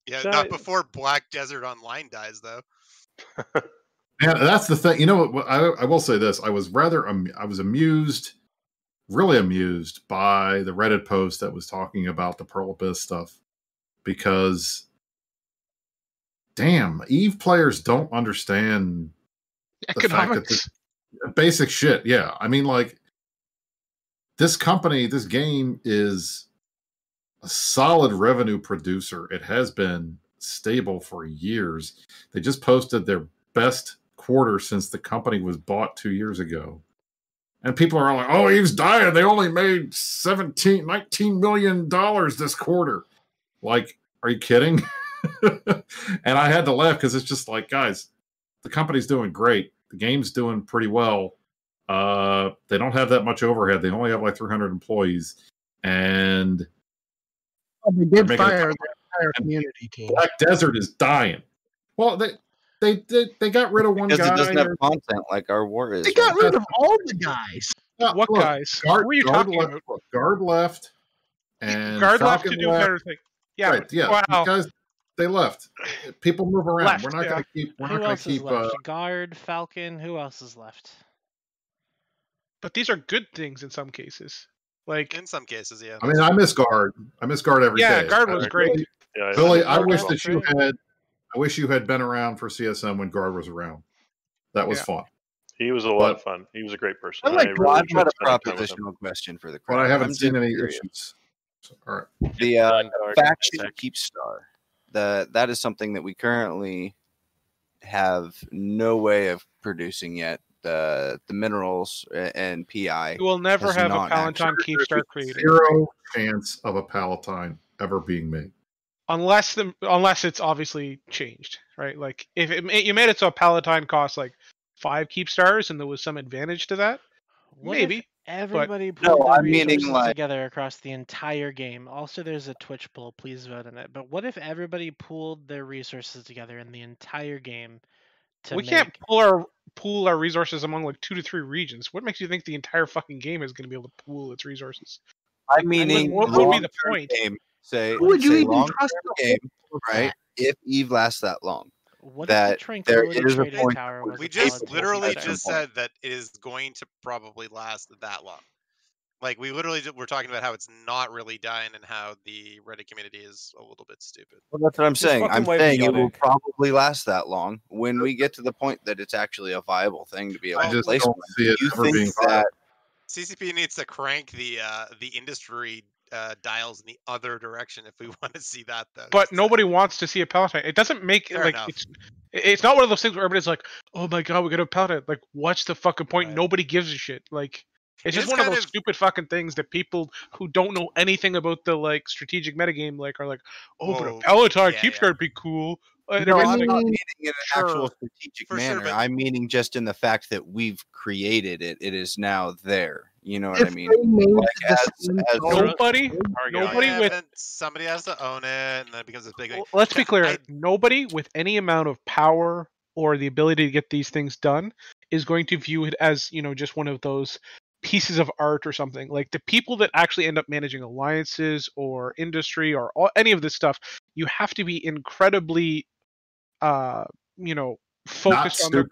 Yeah, So not I- before Black Desert Online dies though. yeah, that's the thing. You know, what? I, I will say this: I was rather, um, I was amused, really amused by the Reddit post that was talking about the Pearl Abyss stuff, because, damn, Eve players don't understand the fact that Economics. the basic shit. Yeah, I mean, like this company, this game is a solid revenue producer. It has been stable for years. They just posted their best quarter since the company was bought two years ago. And people are like, oh, Eve's dying. They only made 17, 19 million dollars this quarter. Like, are you kidding? and I had to laugh because it's just like, guys, the company's doing great. The game's doing pretty well. Uh, they don't have that much overhead. They only have like 300 employees. And Oh, they did fire the entire community team. Black Desert is dying. Well, they they they, they got rid of one Because guy. it doesn't have or- content like our war is. They got right? rid of all the guys. Uh, What look, guys? Guard, Who are you guard talking left, about? look, Guard left, and Guard left to do a better thing. Yeah. right, yeah. Wow. guys, they left. People move around. Left, we're not yeah. going to keep. We're Who not going to keep. left? Uh, Guard, Falcon. Who else is left? But these are good things in some cases. Like In some cases, yeah. I mean, I miss Guard. I miss Guard every day. Yeah, Guard was I- great. Billy, Yeah, Billy. I wish that you great. had. I wish you had been around for CSM when Guard was around. That was Yeah. fun. He was a lot of fun. He was a great person. I like really Well, I've enjoyed got a spending time with him. propositional question for the But crowd. I haven't I'm seen any curious. issues. So, all right. The uh, Guard, faction Isaac. Keepstar. The that is something that we currently have no way of producing yet. The the minerals and PI. you will never have a Palatine actually- Keepstar created. Zero chance of a Palatine ever being made. unless the unless it's obviously changed, right? Like if it, ma- you made it so a Palatine cost like five Keepstars and there was some advantage to that, What if maybe. Everybody No, pulled their I'm meaning, resources like- together across the entire game. Also, there's a Twitch poll. Please vote on it. But what if everybody pooled their resources together in the entire game to we make? can't pull our pool our resources among like two to three regions. What makes you think the entire fucking game is going to be able to pool its resources? I mean, meaning what would be the point? Game, say, Who would you say even trust to game, hold right? If Eve lasts that long, What that if the there Tranquility is a point. Tower was We just literally just said that it is going to probably last that long. Like we literally ju- we're talking about how it's not really dying and how the Reddit community is a little bit stupid. Well, that's what I'm saying. I'm saying it will probably last that long when we get to the point that it's actually a viable thing to be able I to place. don't one. see it You think being that CCP needs to crank the uh, the industry uh, dials in the other direction if we want to see that though. But just saying. nobody wants to see a Palatine. It doesn't make Fair like enough. it's it's not one of those things where everybody's like, "Oh my god, we got a Palatine." Like, what's the fucking point? Right. Nobody gives a shit. Like, it's It just is one of those of- stupid fucking things that people who don't know anything about the like strategic metagame like are like, "Oh, but a Whoa, Palatine yeah, keeps yeah. would be cool." And No, I'm not meaning in an actual strategic For sure, manner. but- I'm meaning just in the fact that we've created it. It is now there. You know what I mean? Like as, as nobody, Target nobody Yeah, with somebody has to own it, and then it becomes this big thing. Well, let's be clear. I- Nobody with any amount of power or the ability to get these things done is going to view it as, you know, just one of those pieces of art or something. Like the people that actually end up managing alliances or industry or all, any of this stuff, you have to be incredibly, uh, you know, focused on the.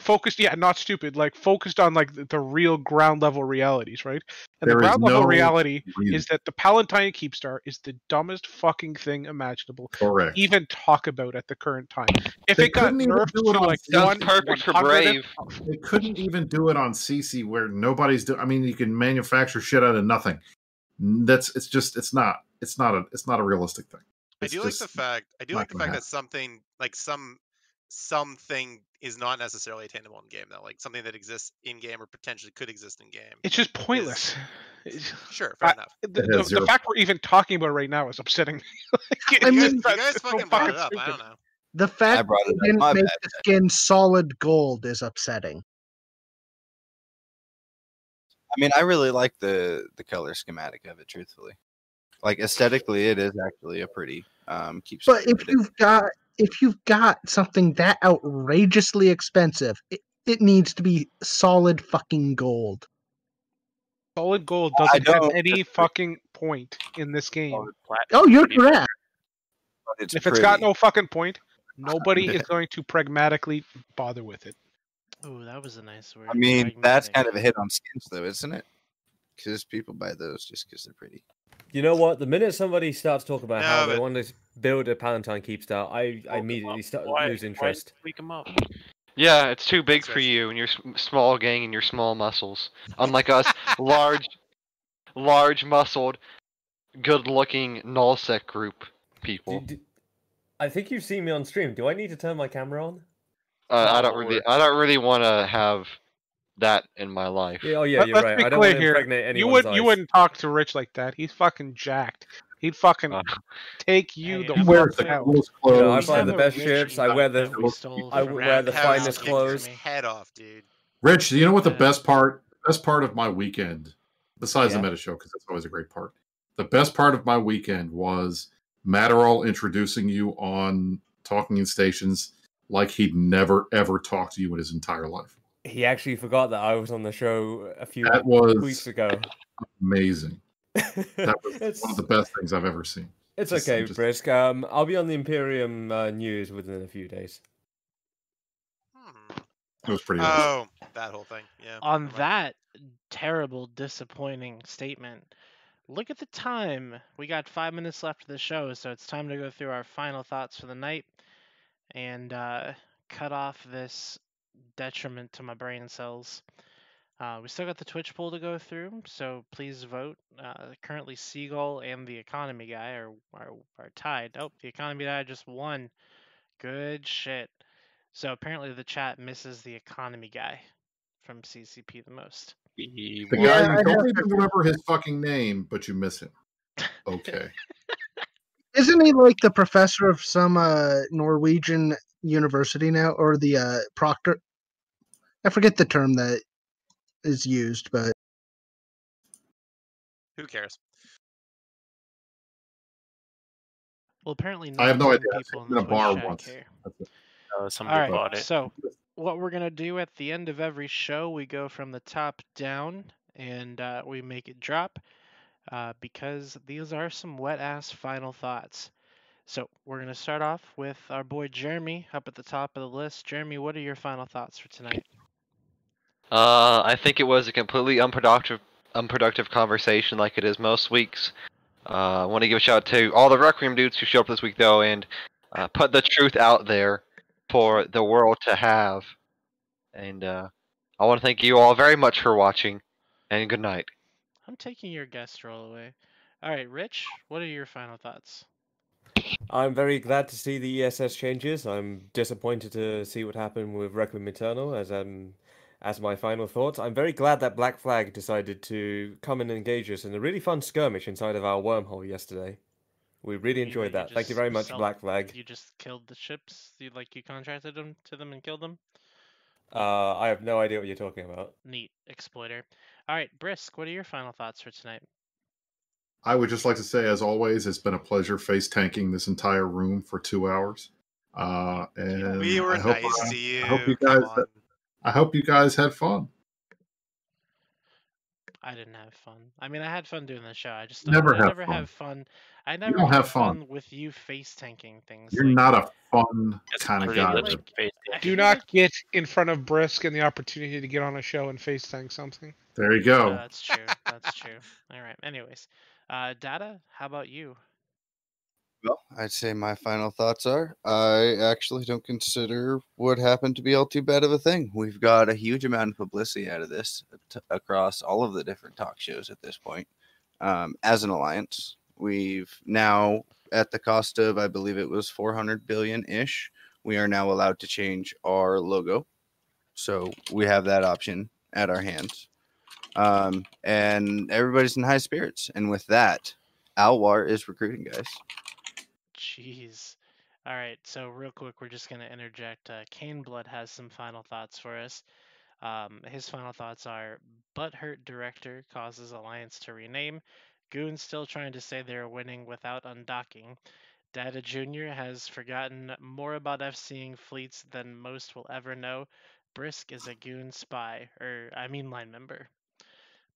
Focused yeah not stupid like focused on like the, the real ground level realities right and There the ground level no reality reason. is that the palatine keepstar is the dumbest fucking thing imaginable to Correct. even talk about at the current time if They it got couldn't even nerfed do it to on like Sounds one perfect for Brave. They couldn't even do it on CC where nobody's doing. I mean, you can manufacture shit out of nothing. That's it's just it's not it's not a it's not a realistic thing. I do like the fact. I do like the fact happen. that something like some something is not necessarily attainable in game though. Like something that exists in game or potentially could exist in game. it's just pointless Sure, fair I- enough. the, It the, the fact we're even talking about it right now is upsetting me Like, I it's You guys, mean- you guys it's so fucking brought it fucking up. I don't know. The fact that it they didn't make bad. the skin solid gold is upsetting. I mean, I really like the the color schematic of it. Truthfully, like aesthetically, it is actually a pretty um keep. But if you've got if you've got something that outrageously expensive, it, it needs to be solid fucking gold. solid gold doesn't have any fucking point in this game Oh, you're correct. it's if it's got no fucking point Nobody is going to pragmatically bother with it. Oh, that was a nice word. I mean, pragmatic. that's kind of a hit on skins, though, isn't it? Because people buy those just because they're pretty. You know what? The minute somebody starts talking about how they want to build a Palatine keep style, I, I immediately start Why- lose why interest. tweak 'em up? Yeah, it's too big for you and your small gang and your small muscles. Unlike us, large, large muscled, good-looking nullsec group people. I think you've seen me on stream. Do I need to turn my camera on? Uh, I don't really, I don't really want to have that in my life. Yeah, oh yeah, Let- you're let's right. be I don't clear want to here. impregnate You anyone's would you eyes. wouldn't talk to Rich like that. He's fucking jacked. He'd fucking uh, take you the He wears fuck the out. coolest You know, I clothes. fly the best rich ships. I wear the that we I from wear the finest clothes. Head off, dude. Rich, you know what the Yeah. best part best part of my weekend, besides Yeah. the meta show, because that's always a great part. The best part of my weekend was Matterall introducing you on talking in stations like he'd never ever talked to you in his entire life. He actually forgot that I was on the show a few That was weeks ago. amazing. That was it's, one of the best things I've ever seen. it's Just- okay, just- Brisk. Um, I'll be on the Imperium uh, news within a few days. It was pretty awesome. Oh, that whole thing. Yeah. On never mind. that terrible, disappointing statement, look at the time. We got five minutes left of the show, so it's time to go through our final thoughts for the night and uh, cut off this detriment to my brain cells. Uh, we still got the Twitch poll to go through, so please vote. Uh, currently, Seagull and the Economy Guy are, are are tied. Oh, the Economy Guy just won. Good shit. So apparently, the chat misses the Economy Guy from CCP the most. The won. guy Yeah, I you don't have even remember his fucking name, but you miss him. Okay. Isn't he like the professor of some uh, Norwegian university now, or the uh, proctor? I forget the term that is used, but Who cares? Well, apparently, I have no idea. I've people seen in it in a bar once. care. That's it. Uh, somebody All right, bought it. so what we're gonna do at the end of every show, we go from the top down and uh, we make it drop uh, because these are some wet ass final thoughts. So we're gonna start off with our boy Jeremy up at the top of the list. Jeremy, what are your final thoughts for tonight? Uh, I think it was a completely unproductive, unproductive conversation, like it is most weeks. Uh, I want to give a shout out to all the Requiem dudes who showed up this week, though, and uh, put the truth out there for the world to have. And uh, I want to thank you all very much for watching, and good night. I'm taking your guest role away. All right, Rich, what are your final thoughts? I'm very glad to see the ESS changes. I'm disappointed to see what happened with Requiem Eternal as um as my final thoughts. I'm very glad that Black Flag decided to come and engage us in a really fun skirmish inside of our wormhole yesterday. We really You enjoyed mean that. Thank you very much, self- Black Flag. You just killed the ships. You like you contracted them to them and killed them. Uh, I have no idea what you're talking about. Neat exploiter. All right, Brisk, what are your final thoughts for tonight? I would just like to say, as always, it's been a pleasure face tanking this entire room for two hours. Uh, and We were I hope, nice uh, to you. I hope you Come guys. On. I hope you guys had fun. I didn't have fun. I mean, I had fun doing the show. I just Never I have never fun. have fun. I never don't have fun. with you face tanking things. You're like- not a fun kind of guy. legit Rip. face I Do not like- get in front of Brisk and the opportunity to get on a show and face tank something. There you Uh, go. that's true. That's true. All right. Anyways, uh, Data, how about you? Well, I'd say my final thoughts are I actually don't consider what happened to be all too bad of a thing. We've got a huge amount of publicity out of this t- across all of the different talk shows at this point. Um, as an alliance, we've now, at the cost of, I believe it was 400 billion ish, we are now allowed to change our logo. So we have that option at our hands. Um, and everybody's in high spirits. And with that, Alwar is recruiting, guys. Jeez. All right. So real quick, we're just gonna interject. Uh, Kane Blood has some final thoughts for us. Um, his final thoughts are: Butthurt director causes alliance to rename. Goons still trying to say they're winning without undocking. Data Jr. has forgotten more about FCing fleets than most will ever know. Brisk is a goon spy, or I mean line member.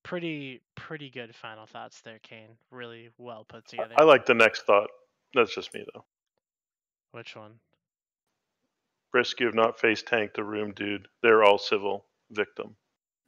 Pretty, pretty good final thoughts there, Kane. Really well put together. I like the next thought. That's just me though. Which one? Brisk, you have not face tanked the room, dude. They're all civil victim.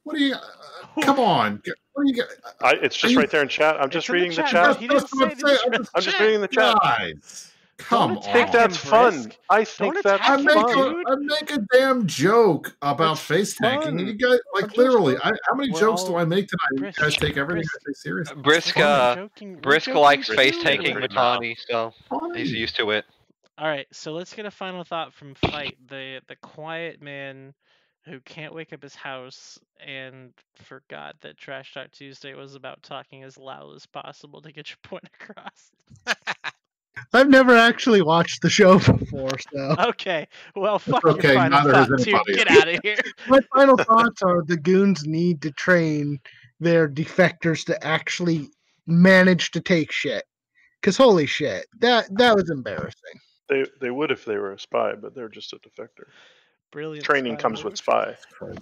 What are you? Uh, come on. What do you? Get? I, it's just you- right there in chat. I'm just reading the chat. chat. He didn't say That's what I'm I'm just reading the chat. Guys, come on. I think that's fun. Brisk. I think Don't that's attack I make fun. a, dude. I make a damn joke about That's face tanking, and you guys like just literally. I, how many We're jokes do I make tonight? Brisk, You guys take everything Brisk. I say seriously. Brisk, uh, joking- Brisk joking likes with face tanking Pretty Mittani, so he's used to it. All right, so let's get a final thought from Fight, the the quiet man who can't wake up his house and forgot that Trash Talk Tuesday was about talking as loud as possible to get your point across. I've never actually watched the show before, so Okay, well, fuck okay, your final neither has thought, too. anybody. Get out of here. my final thoughts are the goons need to train their defectors to actually manage to take shit. Cause holy shit, that that was embarrassing. They they would if they were a spy, but they're just a defector. Brilliant. Training comes with spy.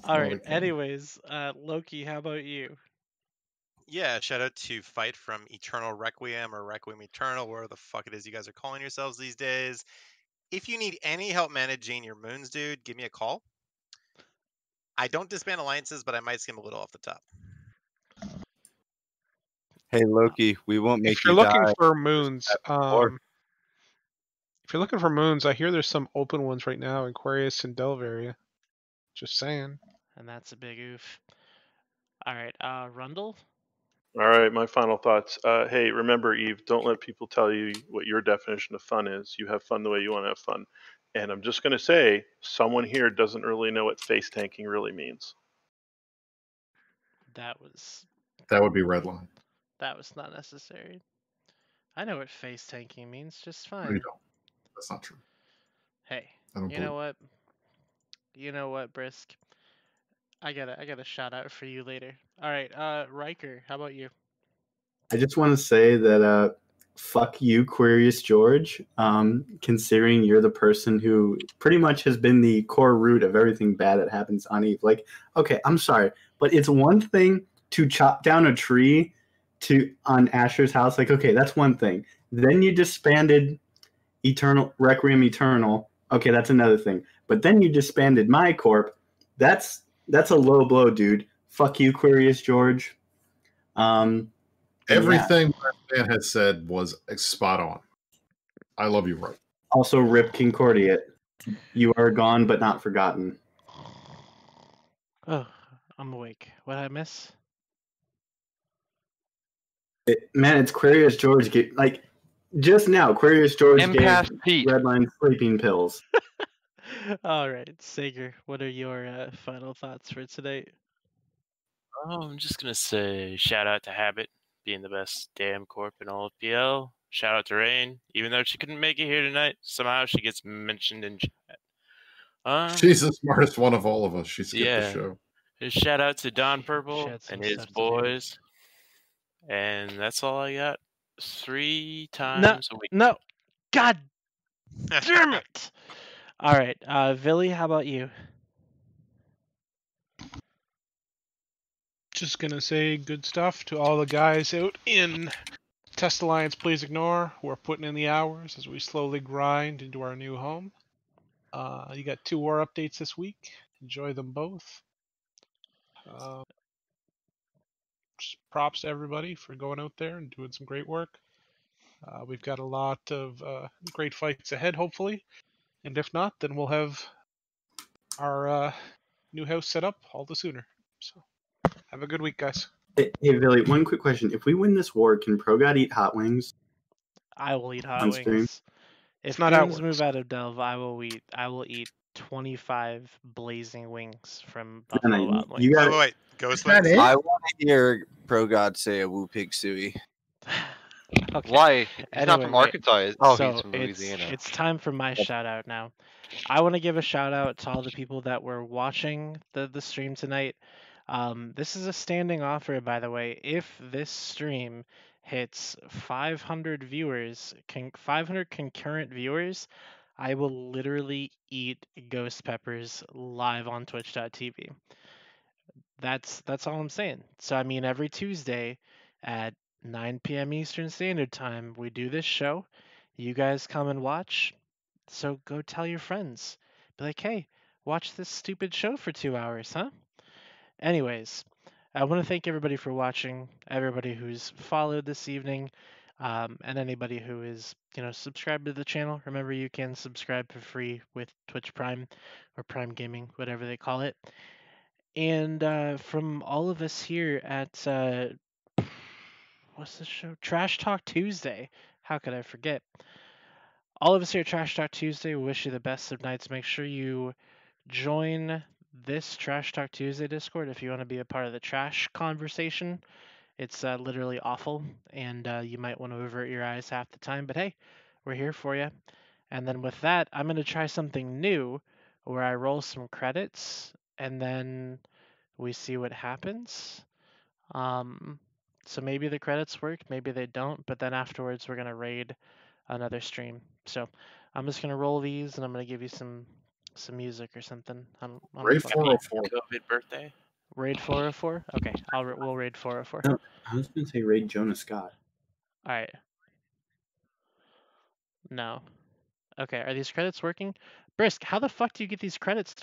All right. Anyways, uh, Loki, how about you? Yeah, shout out to Fight from Eternal Requiem or Requiem Eternal, where the fuck it is you guys are calling yourselves these days. If you need any help managing your moons, dude, give me a call. I don't disband alliances, but I might skim a little off the top. Hey Loki, we won't make If you're you looking die. for moons, um, if you're looking for moons, I hear there's some open ones right now in Querious and Delve area. Just saying. And that's a big oof. All right, uh, Rundle. All right, my final thoughts. Uh, hey, remember, Eve, don't let people tell you what your definition of fun is. You have fun the way you want to have fun. And I'm just going to say, someone here doesn't really know what face tanking really means. That was That would be red line. that was not necessary. I know what face tanking means just No, you fine. don't. That's not true. Hey, I don't you know what? You know what, Brisk? I got a I got a shout out for you later. All right, uh, Riker, how about you? I just want to say that uh, fuck you, Curious George. Um, considering you're the person who pretty much has been the core root of everything bad that happens on Eve. Like, okay, I'm sorry, but it's one thing to chop down a tree to on Asher's house. Like, okay, that's one thing. Then you disbanded Eternal Requiem Eternal. Okay, that's another thing. But then you disbanded my corp. That's that's a low blow, dude. Fuck you, Curious George. Um, and yeah. Everything that man has said was spot on. I love you, right? Also, Rip Concordiate. You are gone but not forgotten. Oh, I'm awake. What did I miss? It, man, it's Curious George. Get, like, just now, Curious George Empath gave Pete. Redline sleeping pills. All right, Sager, what are your uh, final thoughts for tonight? Oh, I'm just gonna say shout out to Habit being the best damn corp in all of PL. Shout out to Rain, even though she couldn't make it here tonight. Somehow she gets mentioned in chat. Um, She's the smartest one of all of us. She skipped yeah. the show. Just shout out to Don Purple and his boys. And that's all I got. Three times a week. No, God damn it! All right, uh, Vily, how about you? Just gonna say good stuff to all the guys out in Test Alliance. Please ignore We're putting in the hours as we slowly grind into our new home. Uh, you got two war updates this week. Enjoy them both. Uh, just props to everybody for going out there and doing some great work. Uh, we've got a lot of uh, great fights ahead, hopefully. And if not, then we'll have our uh, new house set up all the sooner. So, have a good week, guys. Hey, hey, Billy, one quick question. If we win this war, can ProGod eat hot wings? I will eat hot On stream? wings. If not how it goons move out of Delve, I will eat. I will eat twenty-five blazing wings from No, no, Buffalo you- Wild Wings. you Wait, got wait, wait. Ghost that Wings? I want to hear Pro God say a Woo Pig Suey. Okay. Why? He's not from. Arkansas. Oh, so he's from it's, Louisiana. it's time for my shout out now. I want to give a shout out to all the people that were watching the, the stream tonight. Um, this is a standing offer, by the way. If this stream hits 500 viewers, con- 500 concurrent viewers, I will literally eat ghost peppers live on Twitch.tv. That's that's all I'm saying. So I mean, every Tuesday at 9 p.m. Eastern Standard Time, we do this show. You guys come and watch. So go tell your friends. Be like, hey, watch this stupid show for two hours, huh? Anyways, I want to thank everybody for watching, everybody who's followed this evening, um, and anybody who is, you know, subscribed to the channel. Remember, you can subscribe for free with Twitch Prime or Prime Gaming, whatever they call it. And uh, from all of us here at uh, what's the show? Trash Talk Tuesday. How could I forget? All of us here at Trash Talk Tuesday wish you the best of nights. Make sure you join this Trash Talk Tuesday Discord if you want to be a part of the trash conversation. It's uh, literally awful, and uh, you might want to avert your eyes half the time. But hey, we're here for you. And then with that, I'm going to try something new where I roll some credits and then we see what happens. Um, so maybe the credits work, maybe they don't, but then afterwards we're going to raid another stream. So I'm just going to roll these and I'm going to give you some some music or something. On, on Raid the fly. 404. COVID birthday. Raid 404? Okay, I'll ra- we'll raid 404. No, I was going to say raid Jonah Scott. All right. No. Okay, are these credits working? Brisk, how the fuck do you get these credits to